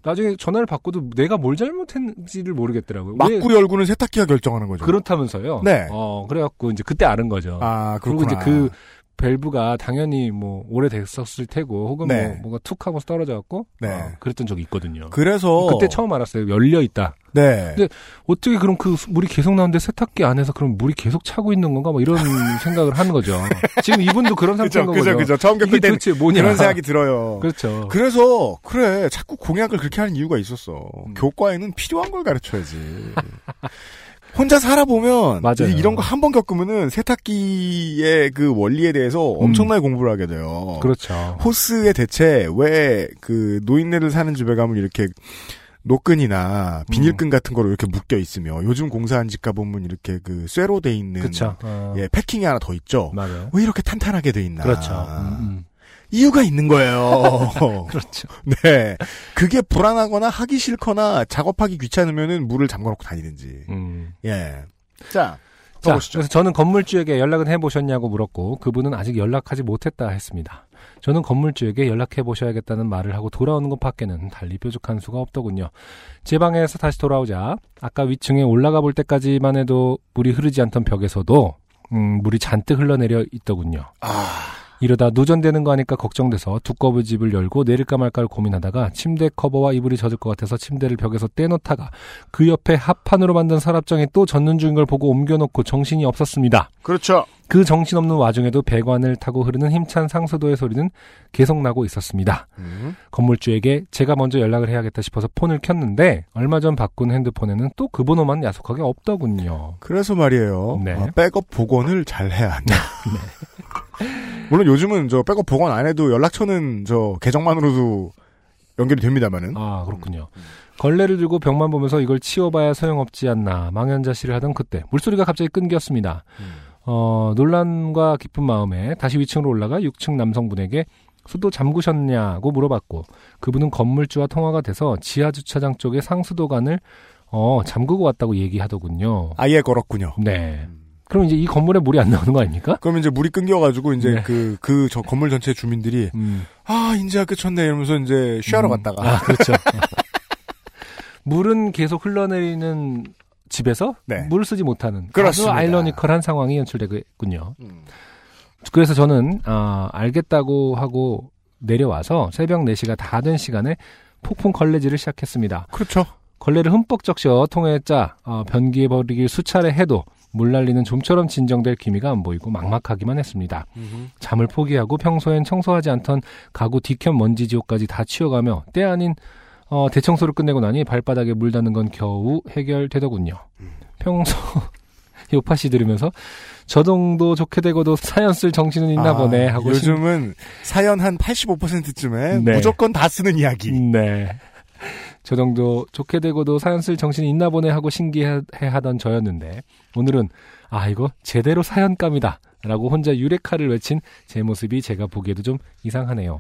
나중에 전화를 받고도 내가 뭘 잘못했는지를 모르겠더라고요. 왜 막구리 얼굴은 세탁기가 결정하는 거죠. 그렇다면서요. 네. 어 그래갖고 이제 그때 알은 거죠. 아, 그리고 그렇구나. 이제 그 밸브가 당연히 뭐 오래됐었을 테고 혹은 네. 뭐 뭔가 툭 하고 떨어져갖고 네. 어, 그랬던 적이 있거든요. 그래서 그때 처음 알았어요. 열려 있다. 네. 근데 어떻게 그럼 그 수- 물이 계속 나오는데 세탁기 안에서 그럼 물이 계속 차고 있는 건가? 뭐 이런 (laughs) 생각을 하는 거죠. 지금 이분도 그런 그죠, 상태인 거죠. 그죠, 그죠. 처음 겪을 때는 도대체 뭐냐? 그런 생각이 들어요. 그렇죠. 그래서 그래 자꾸 공약을 그렇게 하는 이유가 있었어. 음. 교과에는 필요한 걸 가르쳐야지. (laughs) 혼자 살아보면 맞아요. 이런 거 한 번 겪으면은 세탁기의 그 원리에 대해서 엄청나게 공부를 하게 돼요. 그렇죠. 호스의 대체 왜 그 노인네들 사는 집에 가면 이렇게 노끈이나 비닐끈 같은 거로 이렇게 묶여 있으며 요즘 공사한 집 가보면 이렇게 그 쇠로 돼 있는 그쵸. 어, 예 패킹이 하나 더 있죠. 맞아요. 왜 이렇게 탄탄하게 돼 있나? 그렇죠. 음, 음. 이유가 있는 거예요. (laughs) 그렇죠. 네. 그게 불안하거나 하기 싫거나 작업하기 귀찮으면은 물을 잠궈놓고 다니든지. 음. 예. 자, 자. 그래서 저는 건물주에게 연락은 해보셨냐고 물었고 그분은 아직 연락하지 못했다 했습니다. 저는 건물주에게 연락해 보셔야겠다는 말을 하고 돌아오는 것 밖에는 달리 뾰족한 수가 없더군요. 제 방에서 다시 돌아오자 아까 위층에 올라가 볼 때까지만 해도 물이 흐르지 않던 벽에서도 음, 물이 잔뜩 흘러내려 있더군요. 아, 이러다 누전되는 거 아닐까 걱정돼서 두꺼비 집을 열고 내릴까 말까를 고민하다가 침대 커버와 이불이 젖을 것 같아서 침대를 벽에서 떼놓다가 그 옆에 합판으로 만든 서랍장에 또 젖는 중인 걸 보고 옮겨놓고 정신이 없었습니다. 그렇죠. 그 정신없는 와중에도 배관을 타고 흐르는 힘찬 상수도의 소리는 계속 나고 있었습니다. 음. 건물주에게 제가 먼저 연락을 해야겠다 싶어서 폰을 켰는데 얼마 전 바꾼 핸드폰에는 또 그 번호만 야속하게 없더군요. 그래서 말이에요. 네. 아, 백업 복원을 잘 해야 한다. (laughs) 물론 요즘은 저 백업 복원 안 해도 연락처는 저 계정만으로도 연결이 됩니다만은. 아 그렇군요. 걸레를 들고 벽만 보면서 이걸 치워봐야 소용없지 않나 망연자실을 하던 그때 물소리가 갑자기 끊겼습니다. 어, 논란과 깊은 마음에 다시 위층으로 올라가 6층 남성분에게 수도 잠그셨냐고 물어봤고 그분은 건물주와 통화가 돼서 지하 주차장 쪽에 상수도관을 어, 잠그고 왔다고 얘기하더군요. 아예 걸었군요. 네. 그럼 이제 이 건물에 물이 안 나오는 거 아닙니까? 그럼 이제 물이 끊겨가지고 이제 네. 그 그 저 건물 전체 주민들이 음. 아 인제야 끝쳤네 이러면서 이제 쉬하러 음. 갔다가 아, 그렇죠. (laughs) 물은 계속 흘러내리는 집에서 네. 물을 쓰지 못하는 그렇습니다. 아주 아이러니컬한 상황이 연출되겠군요. 음. 그래서 저는 아, 알겠다고 하고 내려와서 새벽 4시가 다 된 시간에 폭풍 걸레질을 시작했습니다. 그렇죠. 걸레를 흠뻑 적셔 통에 짜 어, 변기에 버리길 수차례 해도 물 날리는 좀처럼 진정될 기미가 안 보이고 막막하기만 했습니다. 잠을 포기하고 평소엔 청소하지 않던 가구 뒤켠 먼지 지옥까지 다 치워가며 때 아닌 어, 대청소를 끝내고 나니 발바닥에 물 닿는 건 겨우 해결되더군요. 평소 (laughs) 요파 씨 들으면서 저 정도 좋게 되고도 사연 쓸 정신은 있나 아, 보네 하고 요즘은 사연 한 85%쯤에 네. 무조건 다 쓰는 이야기. 신- 네. 저 정도 좋게 되고도 사연 쓸 정신이 있나 보네 하고 신기해 하던 저였는데 오늘은 아 이거 제대로 사연감이다 라고 혼자 유레카를 외친 제 모습이 제가 보기에도 좀 이상하네요.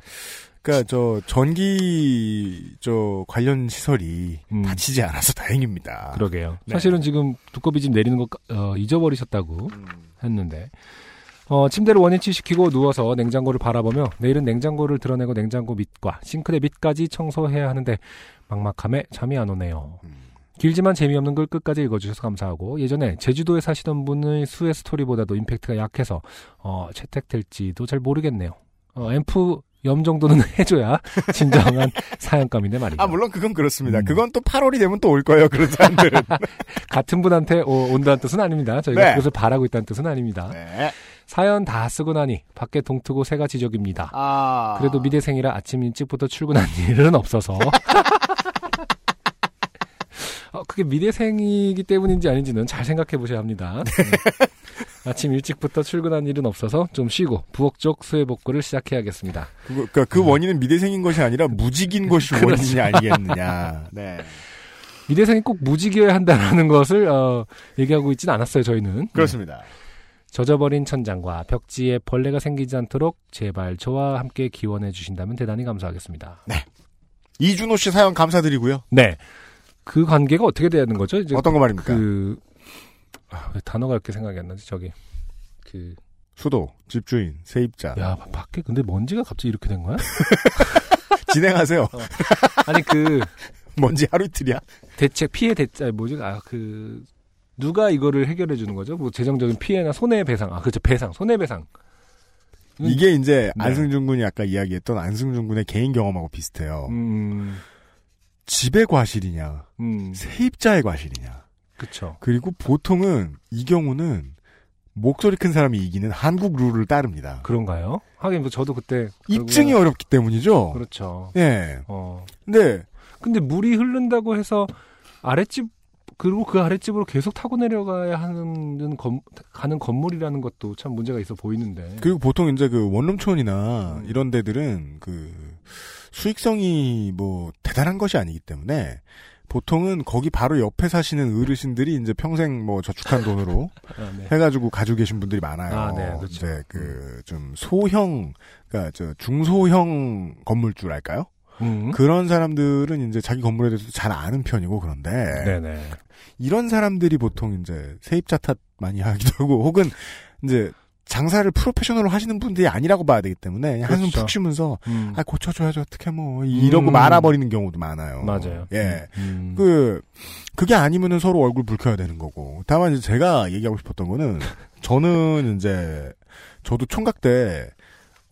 그러니까 저 전기 저 관련 시설이 음. 다치지 않아서 다행입니다. 그러게요. 네. 사실은 지금 두꺼비 집 내리는 거 어, 잊어버리셨다고 음. 했는데 어, 침대를 원위치 시키고 누워서 냉장고를 바라보며 내일은 냉장고를 드러내고 냉장고 밑과 싱크대 밑까지 청소해야 하는데 막막함에 잠이 안 오네요. 음. 길지만 재미없는 글 끝까지 읽어주셔서 감사하고 예전에 제주도에 사시던 분의 수의 스토리보다도 임팩트가 약해서 어, 채택될지도 잘 모르겠네요. 어, 앰프 염 정도는 (laughs) 해줘야 진정한 (laughs) 사연감인데 말이죠. 아 물론 그건 그렇습니다. 음. 그건 또 8월이 되면 또 올 거예요. 그런 사람들은. (laughs) 같은 분한테 오- 온다는 뜻은 아닙니다. 저희가 네. 그것을 바라고 있다는 뜻은 아닙니다. 네. 사연 다 쓰고 나니 밖에 동트고 새가 지적입니다. 아 그래도 미대생이라 아침 일찍부터 출근한 일은 없어서. 어, 그게 미대생이기 때문인지 아닌지는 잘 생각해 보셔야 합니다. 음. 아침 일찍부터 출근한 일은 없어서 좀 쉬고 부엌 쪽 수해 복구를 시작해야겠습니다. 그, 그러니까 그 원인은 미대생인 것이 아니라 무직인 것이 (laughs) 그렇죠. 원인이 아니겠느냐. 네. 미대생이 꼭 무직이어야 한다는 것을 어, 얘기하고 있지는 않았어요. 저희는. 그렇습니다. 젖어버린 천장과 벽지에 벌레가 생기지 않도록 제발 저와 함께 기원해 주신다면 대단히 감사하겠습니다. 이준호 씨 사연 감사드리고요. 네. 그 관계가 어떻게 돼야 하는 거죠? 이제 어떤 거 말입니까? 그 아, 왜 단어가 이렇게 생각이 안 나지? 저기 그 수도, 집주인, 세입자. 야, 밖에 근데 먼지가 갑자기 이렇게 된 거야? (laughs) 진행하세요. 아니 그 (laughs) 뭔지 하루 이틀이야. 대책 피해 대책 뭐지? 아그 누가 이거를 해결해 주는 거죠? 뭐 재정적인 피해나 손해배상. 아 그렇죠. 배상, 손해배상. 음. 이게 이제 네. 안승준 군이 아까 이야기했던 안승준 군의 개인 경험하고 비슷해요. 음. 집의 과실이냐, 음. 세입자의 과실이냐. 그렇죠. 그리고 보통은 이 경우는 목소리 큰 사람이 이기는 한국 룰을 따릅니다. 그런가요? 하긴 뭐 저도 그때 입증이 결국에는- 어렵기 때문이죠. 그렇죠. 예. 어. 근데 근데 물이 흐른다고 해서 아랫집 그리고 그 아랫집으로 계속 타고 내려가야 하는 건, 가는 건물이라는 것도 참 문제가 있어 보이는데. 그리고 보통 이제 그 원룸촌이나 음. 이런 데들은 그 수익성이 뭐 대단한 것이 아니기 때문에 보통은 거기 바로 옆에 사시는 어르신들이 이제 평생 뭐 저축한 돈으로 (laughs) 아, 네. 해가지고 가지고 계신 분들이 많아요. 아, 네, 그렇죠. 이제 그좀 소형, 그러니까 저 중소형 건물주랄까요? 음. 그런 사람들은 이제 자기 건물에 대해서 잘 아는 편이고 그런데 네네. 이런 사람들이 보통 이제 세입자 탓 많이 하기도 하고 혹은 이제 장사를 프로페셔널로 하시는 분들이 아니라고 봐야 되기 때문에 그냥 한숨 그렇죠. 푹 쉬면서 음. 아 고쳐줘야죠 어떻게 뭐 이러고 음. 말아버리는 경우도 많아요. 맞아요. 예. 음. 그 그게 아니면은 서로 얼굴 붉혀야 되는 거고. 다만 이제 제가 얘기하고 싶었던 거는 저는 이제 저도 총각 때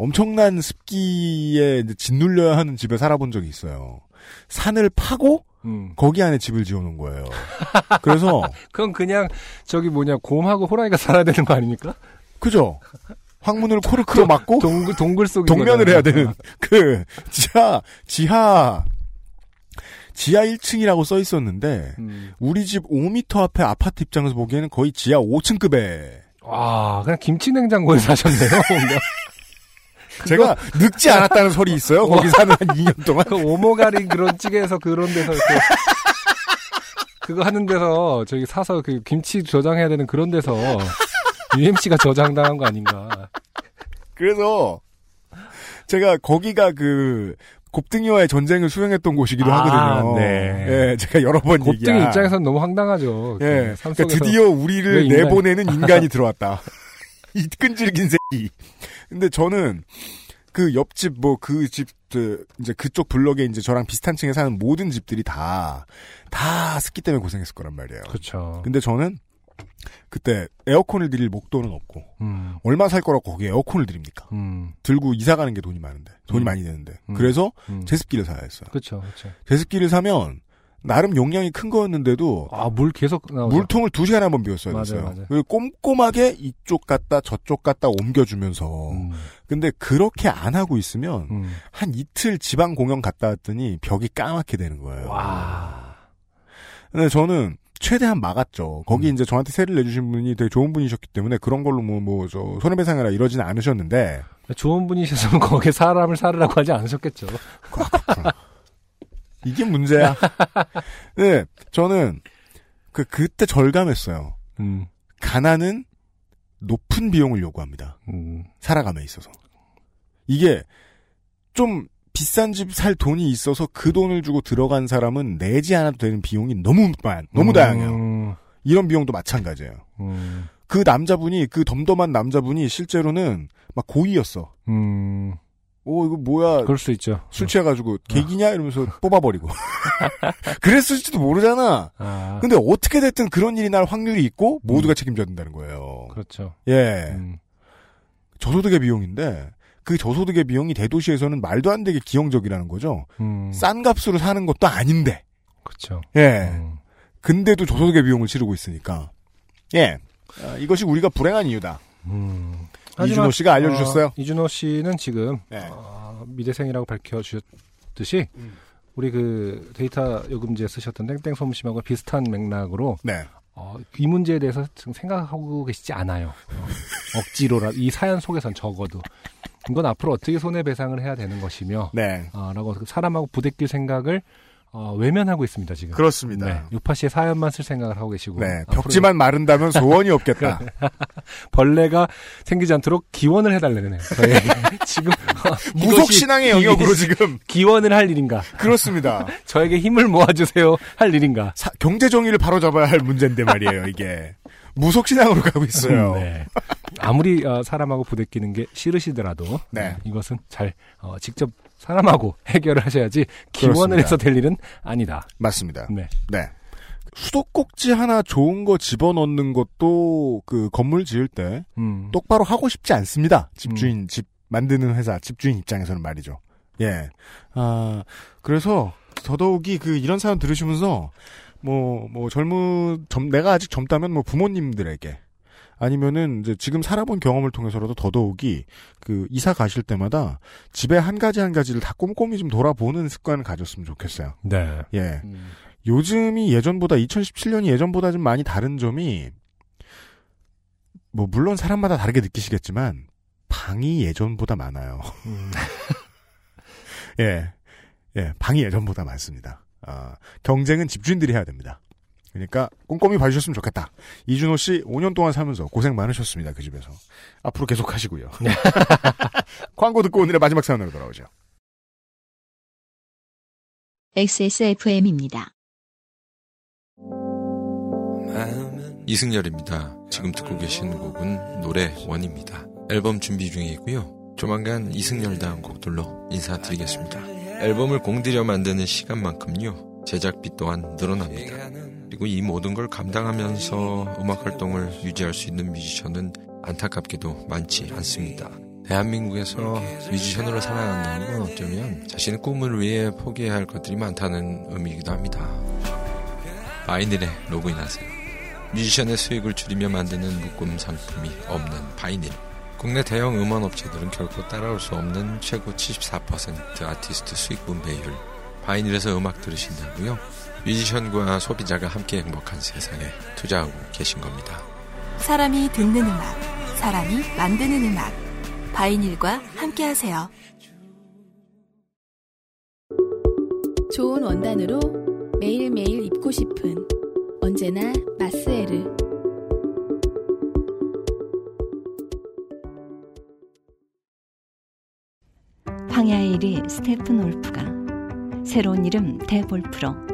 엄청난 습기에 짓눌려야 하는 집에 살아본 적이 있어요. 산을 파고 음. 거기 안에 집을 지어놓은 거예요. 그래서 (laughs) 그건 그냥 저기 뭐냐 곰하고 호랑이가 살아야 되는 거 아닙니까? 그죠? 황문을 코르크로 막고 동굴 동굴 속 동면을 해야 되는 그 지하 지하 지하 1층이라고 써 있었는데 음. 우리 집 5m 앞에 아파트 입장에서 보기에는 거의 지하 5층급에 와 그냥 김치 냉장고에 사셨네요. (laughs) 제가 늙지 않았다는 설이 있어요. 거기 사는 한 2년 동안. 그 오모가리 그런 찌개에서 그런 데서 이렇게 그거 하는 데서 저기 사서 그 김치 저장해야 되는 그런 데서 UMC가 저장당한 거 아닌가. 그래서 제가 거기가 그 곱등이와의 전쟁을 수행했던 곳이기도 아, 하거든요. 네. 예, 제가 여러 번 곱등이 얘기한. 입장에서는 너무 황당하죠. 예, 그산 그러니까 드디어 왜 우리를 인간이- 내보내는 인간이 들어왔다. (laughs) 이 끈질긴 새끼. 근데 저는 그 옆집 뭐 그집그 이제 그쪽 블럭에 이제 저랑 비슷한 층에 사는 모든 집들이 다 다 습기 때문에 고생했을 거란 말이에요. 그렇죠. 근데 저는 그때 에어컨을 드릴 목돈은 없고 음, 얼마 살 거라고 거기에 에어컨을 드립니까? 음, 들고 이사 가는 게 돈이 많은데 돈이 음. 많이 되는데 음. 그래서 음. 제습기를 사야 했어요. 그렇죠. 제습기를 사면 나름 용량이 큰 거였는데도 아 물 계속 나오죠. 물통을 두 시간에 한번 비웠어야 맞아요, 됐어요. 맞아요. 그리고 꼼꼼하게 이쪽 갔다 저쪽 갔다 옮겨주면서. 음, 근데 그렇게 안 하고 있으면 음. 한 이틀 지방 공연 갔다 왔더니 벽이 까맣게 되는 거예요. 와, 근데 저는 최대한 막았죠. 거기 음. 이제 저한테 세를 내주신 분이 되게 좋은 분이셨기 때문에 그런 걸로 뭐, 뭐, 저, 손해배상이라 이러지는 않으셨는데, 좋은 분이셔서 (laughs) 거기에 사람을 살으라고 하지 않으셨겠죠. 이게 문제야. (laughs) 네, 저는, 그, 그때 절감했어요. 음, 가난은 높은 비용을 요구합니다. 음, 살아감에 있어서. 이게 좀 비싼 집 살 돈이 있어서 그 돈을 주고 들어간 사람은 내지 않아도 되는 비용이 너무 많, 너무 다양해요. 음, 이런 비용도 마찬가지예요. 음, 그 남자분이 그 덤덤한 남자분이 실제로는 막 고이였어. 음, 오 이거 뭐야 그럴 수 있죠. 술 취해가지고 개기냐 이러면서 (laughs) 뽑아버리고. (laughs) 그랬을지도 모르잖아. 아, 근데 어떻게 됐든 그런 일이 날 확률이 있고 모두가 책임져야 된다는 거예요. 그렇죠. 예. 음, 저소득의 비용인데 그 저소득의 비용이 대도시에서는 말도 안 되게 기형적이라는 거죠. 음, 싼 값으로 사는 것도 아닌데. 그렇죠. 예. 음, 근데도 저소득의 비용을 치르고 있으니까. 예. 아, 이것이 우리가 불행한 이유다. 음. 이준호 씨가 알려주셨어요. 어, 이준호 씨는 지금 네. 어, 미대생이라고 밝혀주셨듯이 음. 우리 그 데이터 요금제 쓰셨던 땡땡 소음심하고 비슷한 맥락으로 네. 어, 이 문제에 대해서 지금 생각하고 계시지 않아요. 어, 억지로라 이 사연 속에선 적어도 이건 앞으로 어떻게 손해배상을 해야 되는 것이며 네. 어, 라고 사람하고 부대낄 생각을 어, 외면하고 있습니다 지금. 그렇습니다. 네, 유파 씨의 사연만 쓸 생각을 하고 계시고 네. 앞으로 벽지만 마른다면 소원이 없겠다. (laughs) 벌레가 생기지 않도록 기원을 해달라는 저희 (laughs) 지금 어, (laughs) 무속 신앙의 영역으로 지금. 기원을 할 일인가? 그렇습니다. 저에게 힘을 모아주세요 할 일인가? 사- 경제 정의를 바로잡아야 할 문제인데 말이에요, 이게. 무속 신앙으로 가고 있어요. 네. 아무리 어, 사람하고 부대끼는 게 싫으시더라도 네. 이것은 잘 어, 직접 사람하고 (laughs) 해결을 하셔야지 기원을. 해서 될 일은 아니다. 맞습니다. 네. 네. 수도꼭지 하나 좋은 거 집어넣는 것도 그 건물 지을 때 음. 똑바로 하고 싶지 않습니다. 집주인, 집 만드는 회사, 집주인 입장에서는 말이죠. 예. 아, 그래서 더더욱이 그 이런 사연 들으시면서 뭐, 뭐 젊은, 젊, 내가 아직 젊다면 뭐 부모님들에게 아니면은 이제 지금 살아본 경험을 통해서라도 더더욱이 그 이사 가실 때마다 집에 한 가지 한 가지를 다 꼼꼼히 좀 돌아보는 습관을 가졌으면 좋겠어요. 네. 예. 음. 요즘이 예전보다 2017년이 예전보다 좀 많이 다른 점이 뭐 물론 사람마다 다르게 느끼시겠지만 방이 예전보다 많아요. 음. (laughs) 예. 예, 방이 예전보다 많습니다. 아, 경쟁은 집주인들이 해야 됩니다. 그러니까 꼼꼼히 봐주셨으면 좋겠다. 이준호 씨 5년 동안 살면서 고생 많으셨습니다. 그 집에서. 앞으로 계속 하시고요. (laughs) (laughs) 광고 듣고 오늘의 마지막 사연으로 돌아오죠. XSFM입니다. 이승열입니다. 지금 듣고 계신 곡은 노래 원입니다. 앨범 준비 중에 있고요. 조만간 이승열 다음 곡들로 인사드리겠습니다. 앨범을 공들여 만드는 시간만큼요. 제작비 또한 늘어납니다. 그리고 이 모든 걸 감당하면서 음악 활동을 유지할 수 있는 뮤지션은 안타깝게도 많지 않습니다. 대한민국에서 뮤지션으로 살아간다는 건 어쩌면 자신의 꿈을 위해 포기해야 할 것들이 많다는 의미이기도 합니다. 바이닐에 로그인하세요. 뮤지션의 수익을 줄이며 만드는 묶음 상품이 없는 바이닐. 국내 대형 음원 업체들은 결코 따라올 수 없는 최고 74% 아티스트 수익 분배율. 바이닐에서 음악 들으신다고요? 뮤지션과 소비자가 함께 행복한 세상에 투자하고 계신 겁니다. 사람이 듣는 음악, 사람이 만드는 음악. 바이닐과 함께 하세요. 좋은 원단으로 매일매일 입고 싶은 언제나 마스에르. 황야의 이리 스테픈울프가 새로운 이름 데볼프로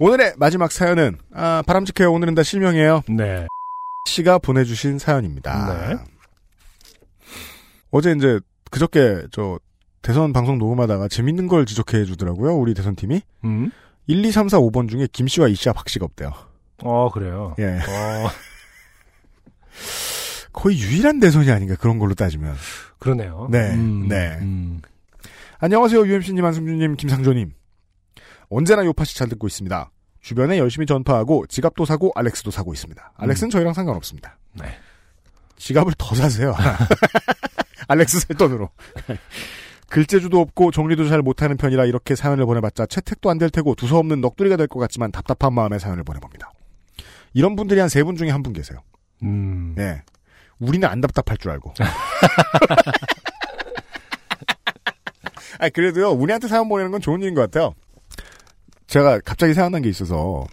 오늘의 마지막 사연은 아, 바람직해요. 오늘은 다 실명이에요. 네. 씨가 보내주신 사연입니다. 네. 어제 이제 그저께 저 대선 방송 녹음하다가 재밌는 걸 지적해 주더라고요. 우리 대선 팀이 음? 1, 2, 3, 4, 5번 중에 김 씨와 이 씨와 박 씨가 없대요. 어, 그래요. 예. 어, (laughs) 거의 유일한 대선이 아닌가 그런 걸로 따지면. 그러네요. 네, 음, 네. 음. 안녕하세요. UMC님, 안승준님, 김상조님. 언제나 요파시 잘 듣고 있습니다. 주변에 열심히 전파하고 지갑도 사고 알렉스도 사고 있습니다. 알렉스는 저희랑 상관없습니다. 네. 지갑을 더 사세요. (laughs) (laughs) 알렉스 살 돈으로. 글재주도 없고 정리도 잘 못하는 편이라 이렇게 사연을 보내봤자 채택도 안 될 테고 두서없는 넋두리가 될 것 같지만 답답한 마음에 사연을 보내봅니다. 이런 분들이 한 세 분 중에 한 분 계세요. 음. 네. 우리는 안 답답할 줄 알고. (laughs) 아 그래도요, 우리한테 사연 보내는 건 좋은 일인 것 같아요. 제가 갑자기 생각난 게 있어서,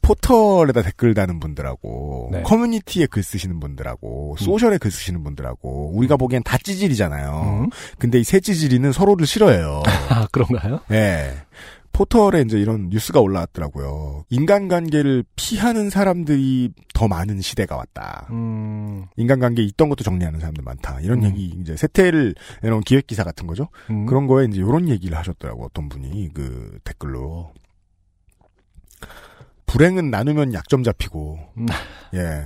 포털에다 댓글 다는 분들하고, 네. 커뮤니티에 글 쓰시는 분들하고, 소셜에 글 쓰시는 분들하고, 우리가 보기엔 다 찌질이잖아요. 음. 근데 이새 찌질이는 서로를 싫어해요. 아, 그런가요? 예. 포털에 이제 이런 뉴스가 올라왔더라고요. 인간관계를 피하는 사람들이 더 많은 시대가 왔다. 음. 인간관계 있던 것도 정리하는 사람들 많다. 이런 음. 얘기 이제 세태를 내놓은 기획 기사 같은 거죠. 음. 그런 거에 이제 이런 얘기를 하셨더라고 어떤 분이 그 댓글로 불행은 나누면 약점 잡히고 음. 예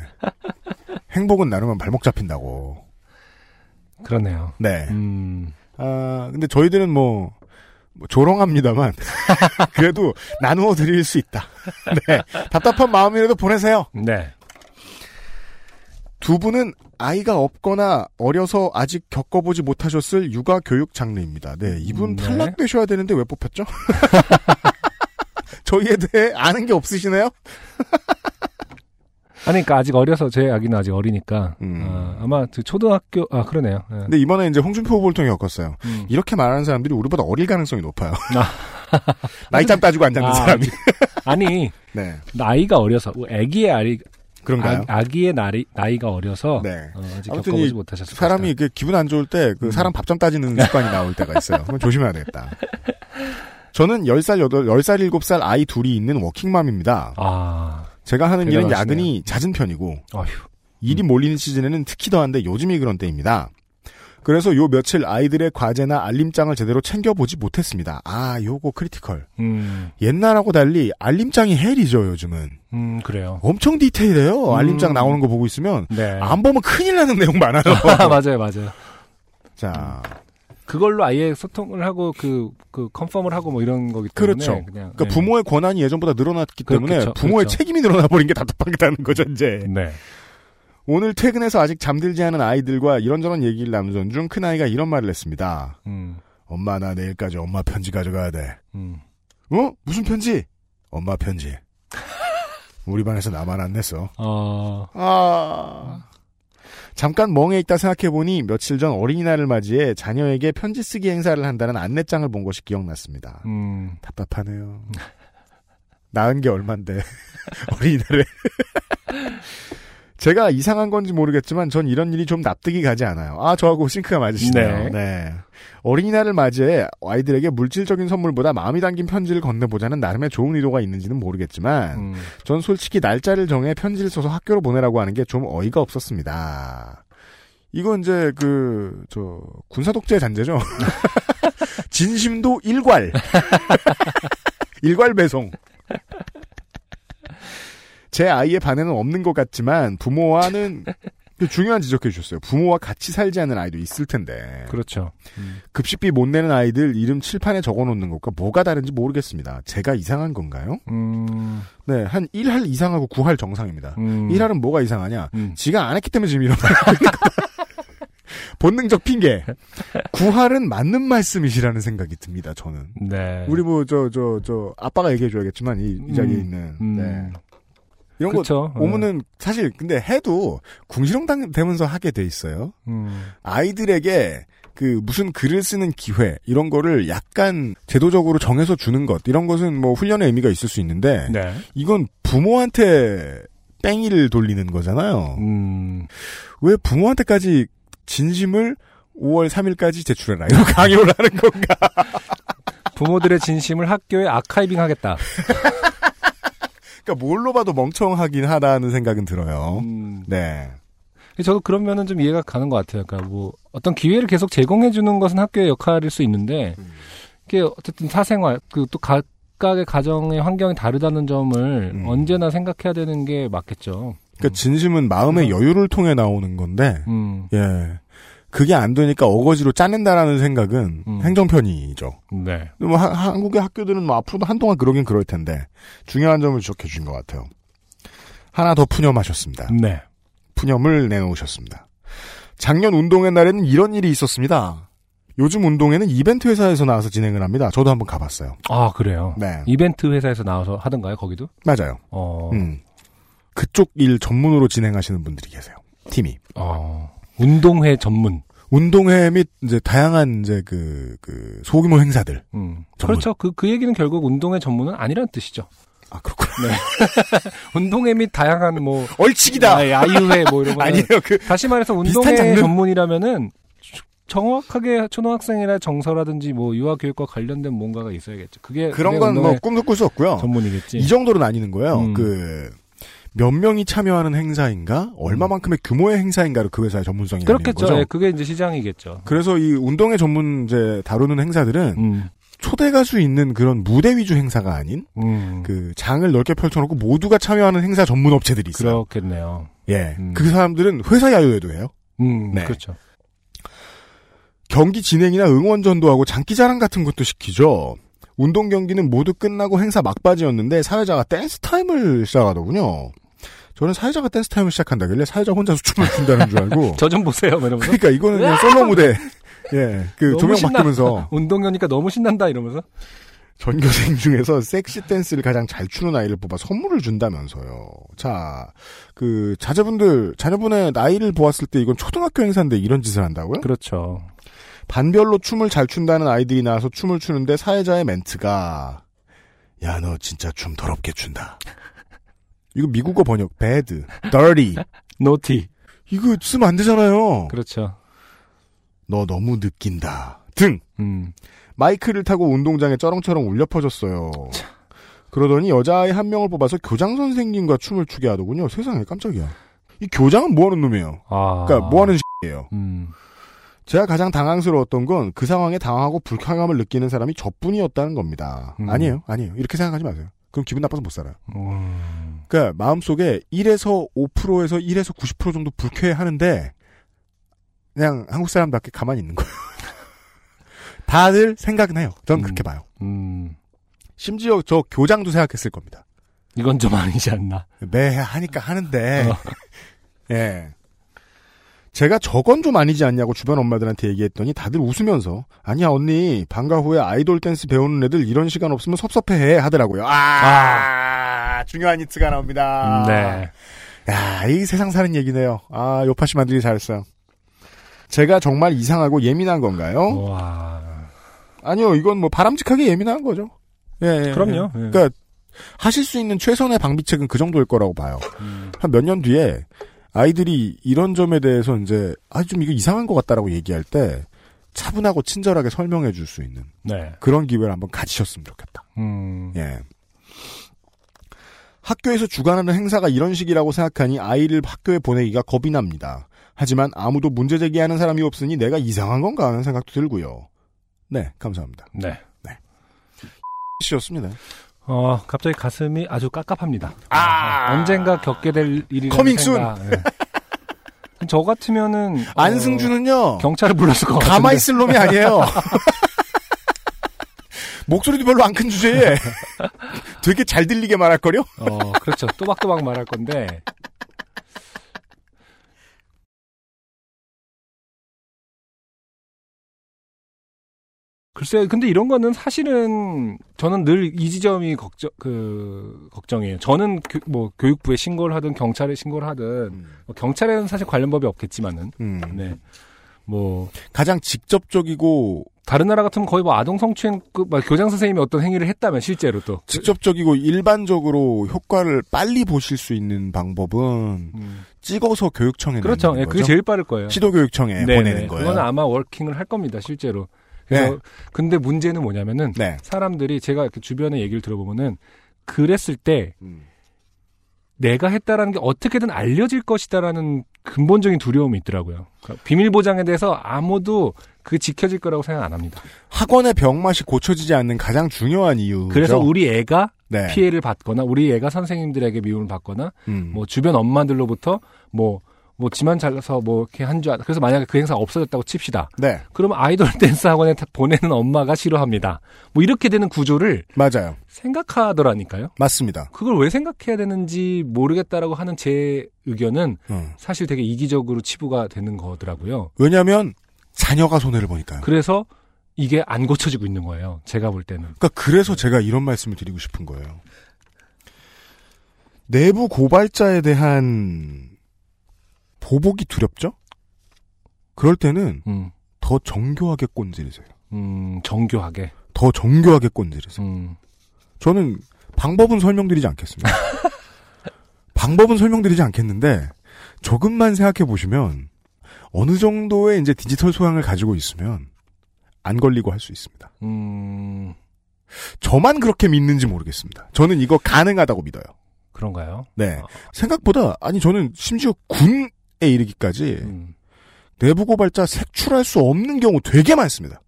행복은 나누면 발목 잡힌다고. 그러네요. 네. 음. 아 근데 저희들은 뭐, 뭐 조롱합니다만 (laughs) 그래도 나누어 드릴 수 있다. (laughs) 네. 답답한 마음이라도 보내세요. 네. 두 분은 아이가 없거나 어려서 아직 겪어보지 못하셨을 육아 교육 장르입니다. 네, 이분 음, 네. 탈락되셔야 되는데 왜 뽑혔죠? (laughs) 저희에 대해 아는 게 없으시네요? (laughs) 아니, 그러니까 아직 어려서 제 아기는 아직 어리니까 음. 아, 아마 그 초등학교 아 그러네요. 예. 근데 이번에 이제 홍준표 후보를 통해 겪었어요. 음. 이렇게 말하는 사람들이 우리보다 어릴 가능성이 높아요. (laughs) 아. (laughs) 나이짬 따지고 앉는 아, 사람이. 아니 네, 나이가 어려서 아기의 아리 그런가요? 아, 기의 나이 나이가 어려서 네. 어, 아직 아무튼 겪어보지 이 못하셨을 사람이. 그 기분 안 좋을 때그 음. 사람 밥점 따지는 습관이 나올 때가 있어요. 그건 조심해야 되겠다. 저는 10살, 8, 10살, 7살 아이 둘이 있는 워킹맘입니다. 아, 제가 하는 일은 대단하시네요. 야근이 잦은 편이고 어휴. 일이 몰리는 시즌에는 특히 더한데 요즘이 그런 때입니다. 그래서 요 며칠 아이들의 과제나 알림장을 제대로 챙겨보지 못했습니다. 아, 요거 critical. 음, 옛날하고 달리 알림장이 hell이죠, 요즘은. 음 그래요. 엄청 디테일해요. 음. 알림장 나오는 거 보고 있으면. 네. 안 보면 큰일 나는 내용 많아요. 아, (laughs) 맞아요, 맞아요. 자, 그걸로 아예 소통을 하고 그, 그 confirm을 하고 뭐 이런 거기 때문에 그렇죠. 그냥 그러니까 네. 부모의 권한이 예전보다 늘어났기 때문에 그렇겠죠. 부모의 그렇죠. 책임이 늘어나 버린 게 답답하다는 거죠, 이제. 네. 오늘 퇴근해서 아직 잠들지 않은 아이들과 이런저런 얘기를 나누던 중 큰아이가 이런 말을 했습니다. 음. 엄마 나 내일까지 엄마 편지 가져가야 돼. 음. 어? 무슨 편지? 엄마 편지. 우리 반에서 나만 안 냈어. 어. 아. 잠깐 멍해 있다 생각해보니 며칠 전 어린이날을 맞이해 자녀에게 편지 쓰기 행사를 한다는 안내장을 본 것이 기억났습니다. 음. 답답하네요. (laughs) 나은 게 얼만데 (laughs) 어린이날에 (laughs) 제가 이상한 건지 모르겠지만 전 이런 일이 좀 납득이 가지 않아요. 아 저하고 싱크가 맞으시네요. 네. 네. 어린이날을 맞이해 아이들에게 물질적인 선물보다 마음이 담긴 편지를 건네보자는 나름의 좋은 의도가 있는지는 모르겠지만 음. 전 솔직히 날짜를 정해 편지를 써서 학교로 보내라고 하는 게 좀 어이가 없었습니다. 이건 이제 그 저 군사 독재 잔재죠. (laughs) 진심도 일괄. (laughs) 일괄 배송. 제 아이의 반에는 없는 것 같지만 부모와는 (laughs) 그 중요한 지적해 주셨어요. 부모와 같이 살지 않는 아이도 있을 텐데. 그렇죠. 급식비 못 내는 아이들 이름 칠판에 적어 놓는 것과 뭐가 다른지 모르겠습니다. 제가 이상한 건가요? 음. 네, 한 1할 이상하고 9할 정상입니다. 음. 1할은 뭐가 이상하냐? 음. 지가 안 했기 때문에 지금 이런 말 (laughs) 본능적 핑계. 9할은 맞는 말씀이시라는 생각이 듭니다, 저는. 네. 우리 뭐, 저, 저, 저, 아빠가 얘기해줘야겠지만, 이, 이 자리에 음. 있는. 음. 네. 이런 그쵸. 거, 오면은, 사실, 근데 해도, 궁시렁당 되면서 하게 돼 있어요. 음. 아이들에게, 그, 무슨 글을 쓰는 기회, 이런 거를 약간, 제도적으로 정해서 주는 것, 이런 것은 뭐, 훈련의 의미가 있을 수 있는데, 네. 이건 부모한테, 뺑이를 돌리는 거잖아요. 음. 왜 부모한테까지 진심을 5월 3일까지 제출해라. 이런 (laughs) 강요를 하는 건가? 부모들의 진심을 학교에 아카이빙 하겠다. (laughs) 그러니까 뭘로 봐도 멍청하긴 하다는 생각은 들어요. 음. 네. 저도 그런 면은 좀 이해가 가는 것 같아요. 그러니까 뭐 어떤 기회를 계속 제공해 주는 것은 학교의 역할일 수 있는데 이게 어쨌든 사생활 그또 각각의 가정의 환경이 다르다는 점을 음. 언제나 생각해야 되는 게 맞겠죠. 그러니까 진심은 마음의 여유를 통해 나오는 건데, 음. 예. 그게 안 되니까 어거지로 짜낸다라는 생각은 음. 행정편이죠. 네. 뭐 하- 한국의 학교들은 뭐 앞으로도 한동안 그러긴 그럴 텐데 중요한 점을 지적해 주신 것 같아요. 하나 더 푸념하셨습니다. 네. 푸념을 내놓으셨습니다. 작년 운동회 날에는 이런 일이 있었습니다. 요즘 운동회는 이벤트 회사에서 나와서 진행을 합니다. 저도 한번 가봤어요. 아 그래요. 네, 이벤트 회사에서 나와서 하던가요? 거기도? 맞아요. 어. 음. 그쪽 일 전문으로 진행하시는 분들이 계세요. 팀이. 어. 운동회 전문. 운동회 및 이제 다양한 이제 그, 그 소규모 행사들. 음. 그렇죠. 그, 그 얘기는 결국 운동회 전문은 아니라는 뜻이죠. 아, 그렇구나. (laughs) 운동회 및 다양한 뭐 얼치기다! 아, 야유회 뭐 이런 (laughs) 거 아니에요. 그, 다시 말해서 운동회? 전문이라면은 정확하게 초등학생이나 정서라든지 뭐 유아교육과 관련된 뭔가가 있어야겠죠. 그게 그런 건 뭐 꿈도 꿀 수 없고요. 전문이겠지. 이 정도로 나뉘는 거예요. 음. 그, 몇 명이 참여하는 행사인가? 얼마만큼의 규모의 행사인가를 그 회사의 전문성이 그렇겠죠. 예, 그게 이제 시장이겠죠. 그래서 이 운동회 전문 이제 다루는 행사들은 음, 초대 가수 있는 그런 무대 위주 행사가 아닌 음, 그 장을 넓게 펼쳐놓고 모두가 참여하는 행사 전문 업체들이 있어요. 그렇겠네요. 예, 음. 그 사람들은 회사 야유회도 해요. 음, 네. 그렇죠. 경기 진행이나 응원전도하고 장기자랑 같은 것도 시키죠. 운동 경기는 모두 끝나고 행사 막바지였는데 사회자가 댄스 타임을 시작하더군요. 저는 사회자가 댄스 타임을 시작한다길래 사회자 혼자서 춤을 춘다는 줄 알고. (laughs) 저 좀 보세요, 뭐 이러면서. 그러니까 이거는 그냥 솔로 (laughs) 무대. 예, 그 조명 신나. 바뀌면서 (laughs) 운동회니까 너무 신난다 이러면서. 전교생 중에서 섹시 댄스를 가장 잘 추는 아이를 뽑아 선물을 준다면서요. 자, 그 자제분들 자녀분의 나이를 보았을 때 이건 초등학교 행사인데 이런 짓을 한다고요? 그렇죠. 반별로 춤을 잘 춘다는 아이들이 나와서 춤을 추는데 사회자의 멘트가 야 너 진짜 춤 더럽게 춘다. 이거 미국어 번역 bad, dirty 노티. 이거 쓰면 안 되잖아요. 그렇죠. 너 너무 느낀다 등 음. 마이크를 타고 운동장에 쩌렁쩌렁 울려 퍼졌어요. 그러더니 여자아이 한 명을 뽑아서 교장 선생님과 춤을 추게 하더군요. 세상에 깜짝이야. 이 교장은 뭐하는 놈이에요? 아. 그러니까 뭐하는 X예요. 음. 제가 가장 당황스러웠던 건 그 상황에 당황하고 불쾌감을 느끼는 사람이 저뿐이었다는 겁니다. 음. 아니에요. 아니에요. 이렇게 생각하지 마세요. 그럼 기분 나빠서 못 살아요. 음. 그러니까 마음속에 1에서 5%에서 1에서 90% 정도 불쾌해하는데 그냥 한국 사람답게 가만히 있는 거예요. (laughs) 다들 생각은 해요. 전 음. 그렇게 봐요. 음, 심지어 저 교장도 생각했을 겁니다. 이건 좀 아니지 않나. 매해 하니까 하는데 어. (laughs) 예. 제가 저건 좀 아니지 않냐고 주변 엄마들한테 얘기했더니 다들 웃으면서 아니야 언니 방과 후에 아이돌 댄스 배우는 애들 이런 시간 없으면 섭섭해해 하더라고요. 아, 중요한 히트가 나옵니다. 네. 야, 이 세상 사는 얘기네요. 아, 요파시 만들기 잘했어요. 제가 정말 이상하고 예민한 건가요? 와. 아니요, 이건 뭐 바람직하게 예민한 거죠. 예, 예, 그럼요. 예. 예. 그러니까 하실 수 있는 최선의 방비책은 그 정도일 거라고 봐요. 음, 한몇 년 뒤에 아이들이 이런 점에 대해서 이제 아 좀 이거 이상한 것 같다라고 얘기할 때 차분하고 친절하게 설명해 줄 수 있는 네. 그런 기회를 한번 가지셨으면 좋겠다. 음, 예. 학교에서 주관하는 행사가 이런 식이라고 생각하니 아이를 학교에 보내기가 겁이 납니다. 하지만 아무도 문제 제기하는 사람이 없으니 내가 이상한 건가 하는 생각도 들고요. 네, 감사합니다. 네. (laughs) 씨였습니다. 어, 갑자기 가슴이 아주 깝깝합니다. 아. 언젠가 겪게 될 일이라는 Coming 생각. 예. 저 같으면은 어, 안승준은요. 경찰을 불렀을 것 같은데. 가만히 있을 놈이 아니에요. (laughs) 목소리도 별로 안 큰 주제에 (laughs) 되게 잘 들리게 말할 거려? 어, 그렇죠. 또박또박 말할 건데. 글쎄, 근데 이런 거는 사실은 저는 늘 이 지점이 걱정, 그, 걱정이에요. 저는 교, 뭐 교육부에 신고를 하든 경찰에 신고를 하든 뭐 경찰에는 사실 관련 법이 없겠지만은, 음. 네. 뭐, 가장 직접적이고 다른 나라 같으면 거의 뭐 아동 성추행, 그, 막 교장 선생님이 어떤 행위를 했다면 실제로 또. 직접적이고 일반적으로 효과를 빨리 보실 수 있는 방법은 음. 찍어서 교육청에 그렇죠. 예, 거죠. 그게 제일 빠를 거예요. 시도교육청에 네네. 보내는 거예요. 그거는 아마 워킹을 할 겁니다, 실제로. 그래서 네. 근데 문제는 뭐냐면은 네. 사람들이 제가 이렇게 주변에 얘기를 들어보면은 그랬을 때 음. 내가 했다라는 게 어떻게든 알려질 것이다라는 근본적인 두려움이 있더라고요. 그러니까 비밀 보장에 대해서 아무도 그게 지켜질 거라고 생각 안 합니다. 학원의 병맛이 고쳐지지 않는 가장 중요한 이유. 그래서 우리 애가 네. 피해를 받거나 우리 애가 선생님들에게 미움을 받거나 음. 뭐 주변 엄마들로부터 뭐 뭐 지만 잘라서 뭐 이렇게 한 줄, 알- 그래서 만약에 그 행사가 없어졌다고 칩시다. 네, 그러면 아이돌 (laughs) 댄스 학원에 다 보내는 엄마가 싫어합니다. 뭐 이렇게 되는 구조를 맞아요. 생각하더라니까요. 맞습니다. 그걸 왜 생각해야 되는지 모르겠다라고 하는 제 의견은 어. 사실 되게 이기적으로 치부가 되는 거더라고요. 왜냐하면 자녀가 손해를 보니까요. 그래서 이게 안 고쳐지고 있는 거예요. 제가 볼 때는. 그러니까 그래서 제가 이런 말씀을 드리고 싶은 거예요. 내부 고발자에 대한 보복이 두렵죠? 그럴 때는 음, 더 정교하게 꼰지르세요. 음, 정교하게. 더 정교하게 꼰지르세요. 음, 저는 방법은 설명드리지 않겠습니다. (laughs) 방법은 설명드리지 않겠는데 조금만 생각해 보시면 어느 정도의 이제 디지털 소양을 가지고 있으면 안 걸리고 할 수 있습니다. 음, 저만 그렇게 믿는지 모르겠습니다. 저는 이거 가능하다고 믿어요. 그런가요? 네. 아, 생각보다 아니 저는 심지어 군에 이르기까지 음, 내부 고발자 색출할 수 없는 경우 되게 많습니다.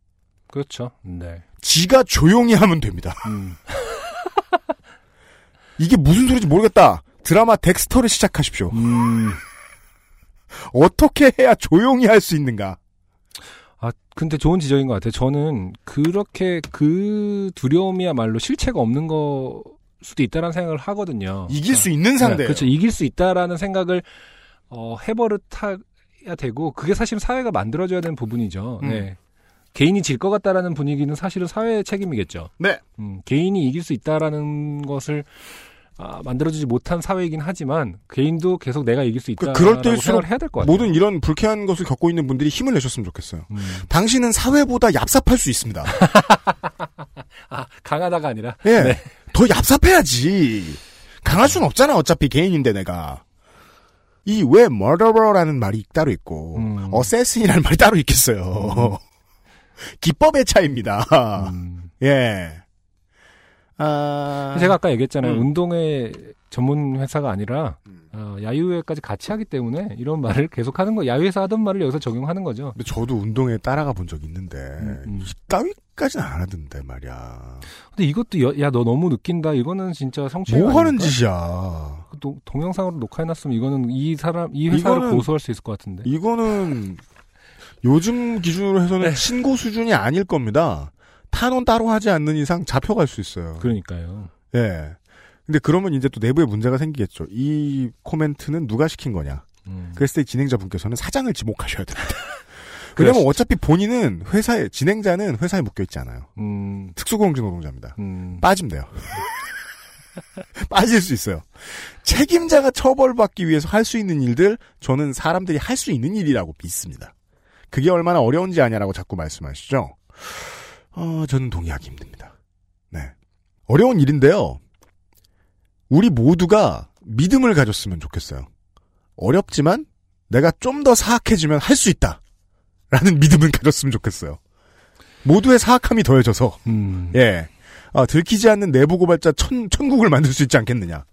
그렇죠. 네. 지가 조용히 하면 됩니다. 음, (laughs) 이게 무슨 소리인지 모르겠다. 드라마 덱스터를 시작하십시오. 음. 어떻게 해야 조용히 할 수 있는가? 아, 근데 좋은 지적인 것 같아요. 저는 그렇게 그 두려움이야말로 실체가 없는 거 수도 있다라는 생각을 하거든요. 이길 수 있는 상대예요. 그렇죠. 이길 수 있다라는 생각을 어, 해버릇해야 되고 그게 사실 사회가 만들어줘야 되는 부분이죠. 음. 네. 개인이 질 것 같다라는 분위기는 사실은 사회의 책임이겠죠. 네. 음, 개인이 이길 수 있다라는 것을 아, 만들어주지 못한 사회이긴 하지만 개인도 계속 내가 이길 수 그- 있다라고 그럴 때일수록 생각을 해야 될 것 같아요. 모든 이런 불쾌한 것을 겪고 있는 분들이 힘을 내셨으면 좋겠어요. 음. 당신은 사회보다 얍삽할 수 있습니다. (laughs) 아, 강하다가 아니라 예. 네. 더 얍삽해야지. 강할 수는 없잖아, 어차피 개인인데 내가. 이 왜 murderer라는 말이 따로 있고, 음. assassin이라는 말이 따로 있겠어요. (laughs) 기법의 차이입니다. 음. 예. 아. 제가 아까 얘기했잖아요. 음. 운동회 전문 회사가 아니라 음. 어, 야유회까지 같이 하기 때문에 이런 말을 계속 하는 거. 야유회에서 하던 말을 여기서 적용하는 거죠. 근데 저도 운동에 따라가 본적 있는데, 음. 따위까지는 안 하던데 말이야. 근데 이것도 야 너 너무 느낀다. 이거는 진짜 성추행 뭐 하는 아닙니까? 짓이야. 그 동, 동영상으로 녹화해놨으면 이거는 이 사람 이 회사를 이거는- 고소할 수 있을 것 같은데. 이거는 요즘 기준으로 해서는 네. 신고 수준이 아닐 겁니다. 탄원 따로 하지 않는 이상 잡혀갈 수 있어요. 그러니까요. 예. 근데 그러면 이제 또 내부에 문제가 생기겠죠. 이 코멘트는 누가 시킨 거냐. 음. 그랬을 때 진행자분께서는 사장을 지목하셔야 됩니다. (laughs) 왜냐면 어차피 본인은 회사에, 진행자는 회사에 묶여 있지 않아요. 음, 특수고용주 노동자입니다. 음. 빠지면 돼요. (laughs) 빠질 수 있어요. 책임자가 처벌받기 위해서 할 수 있는 일들, 저는 사람들이 할 수 있는 일이라고 믿습니다. 그게 얼마나 어려운지 아냐라고 자꾸 말씀하시죠? 어, 저는 동의하기 힘듭니다. 네. 어려운 일인데요. 우리 모두가 믿음을 가졌으면 좋겠어요. 어렵지만 내가 좀 더 사악해지면 할 수 있다. 라는 믿음을 가졌으면 좋겠어요. 모두의 사악함이 더해져서 음. 예. 아, 들키지 않는 내부 고발자 천, 천국을 만들 수 있지 않겠느냐.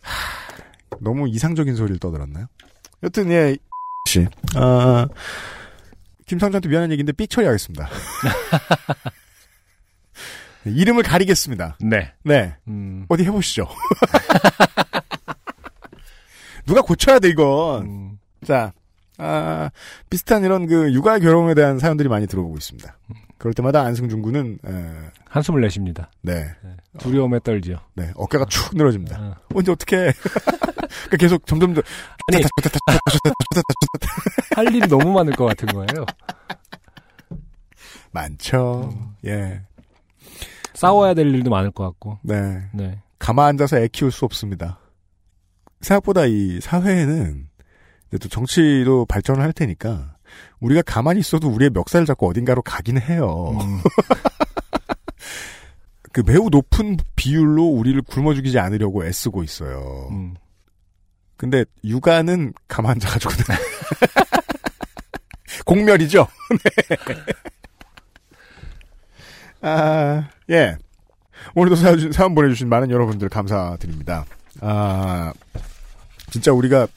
하, 너무 이상적인 소리를 떠들었나요? 여튼, 예, 씨. 아, 김상주한테 미안한 얘기인데 삑 처리하겠습니다. 네, (laughs) 이름을 가리겠습니다. 네. 네. 음. 어디 해보시죠. (laughs) 누가 고쳐야 돼, 이건. 음. 자, 아, 비슷한 이런 그 육아 결혼에 대한 사연들이 많이 들어오고 있습니다. 그럴 때마다 안승준 군은, 에, 한숨을 내쉽니다. 네, 두려움에 떨지요. 네, 어깨가 축 늘어집니다. 어. 언제 어떻게 (laughs) 계속 점점 더 아니, (laughs) 할 일이 너무 많을 것 같은 거예요. 많죠. 예, 싸워야 될 일도 많을 것 같고. 네, 네. 가만 앉아서 애 키울 수 없습니다. 생각보다 이 사회에는 이제 또 정치도 발전을 할 테니까 우리가 가만히 있어도 우리의 멱살을 잡고 어딘가로 가긴 해요. 음. (laughs) 그 매우 높은 비율로 우리를 굶어 죽이지 않으려고 애쓰고 있어요. 음. 근데 육아는 가만 앉아가지고는 (laughs) 공멸이죠. (laughs) 네. 아, 예. 오늘도 사연, 사연 보내주신 많은 여러분들 감사드립니다. 아, 진짜 우리가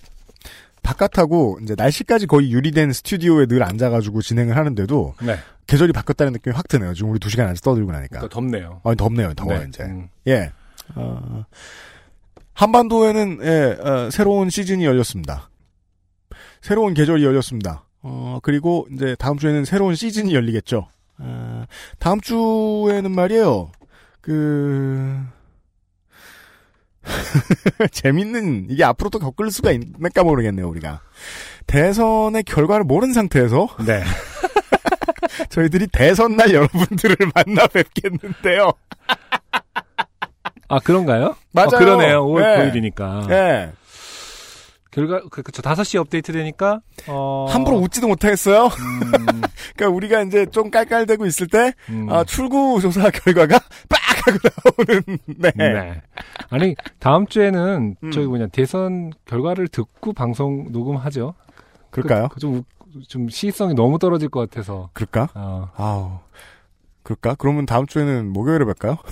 바깥하고 이제 날씨까지 거의 유리된 스튜디오에 늘 앉아가지고 진행을 하는데도 네. 계절이 바뀌었다는 느낌이 확 드네요. 지금 우리 두 시간 안에서 떠들고 나니까. 또 덥네요. 아, 덥네요. 더워요, 네. 이제. 음. 예. 어, 한반도에는 예, 어, 새로운 시즌이 열렸습니다. 새로운 계절이 열렸습니다. 어, 그리고 이제 다음 주에는 새로운 시즌이 열리겠죠. 어, 다음 주에는 말이에요. 그 (laughs) 재밌는 이게 앞으로 또 겪을 수가 있을까 모르겠네요, 우리가. 대선의 결과를 모르는 상태에서 네. (laughs) 저희들이 대선 날 여러분들을 (laughs) 만나 뵙겠는데요. 아, 그런가요? 맞아요. 어, 그러네요. 5월 네. 9일이니까. 예. 결과, 그, 그쵸. 5시 업데이트 되니까, 어. 함부로 웃지도 못하겠어요. 음, (laughs) 그러니까 우리가 이제 좀 깔깔대고 있을 때 음. 아, 출구 조사 결과가 (laughs) 빡 하고 나오는 네. 네. 아니, 다음 주에는, 음. 저기 뭐냐, 대선 결과를 듣고 방송 녹음하죠. 그럴까요? 그, 좀, 우- 좀 시의성이 너무 떨어질 것 같아서. 그럴까? 어. 아우. 그럴까? 그러면 다음 주에는 목요일에 뵐까요? (laughs)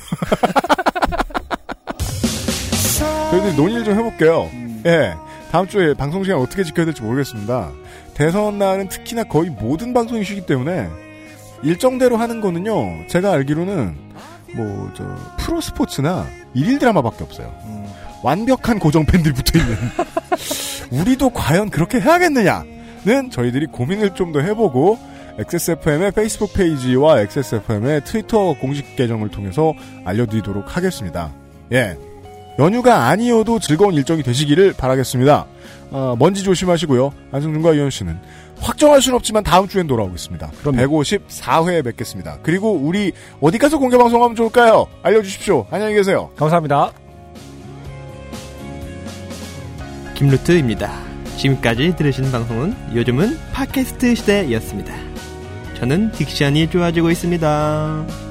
저희들 논의를 좀 해볼게요. 음. 예. 다음 주에 방송 시간 어떻게 지켜야 될지 모르겠습니다. 대선 날은 특히나 거의 모든 방송이 쉬기 때문에 일정대로 하는 거는요. 제가 알기로는 뭐 저 프로 스포츠나 일일 드라마밖에 없어요. 음. 완벽한 고정 팬들이 붙어 있는. (laughs) 우리도 과연 그렇게 해야겠느냐는 저희들이 고민을 좀 더 해보고 XSFM의 페이스북 페이지와 XSFM의 트위터 공식 계정을 통해서 알려드리도록 하겠습니다. 예. 연휴가 아니어도 즐거운 일정이 되시기를 바라겠습니다. 어, 먼지 조심하시고요. 안승준과 이현 씨는 확정할 수는 없지만 다음 주엔 돌아오겠습니다. 그럼요. 154회에 뵙겠습니다. 그리고 우리 어디 가서 공개 방송하면 좋을까요? 알려주십시오. 안녕히 계세요. 감사합니다. 김루트입니다. 지금까지 들으신 방송은 요즘은 팟캐스트 시대였습니다. 저는 딕션이 좋아지고 있습니다.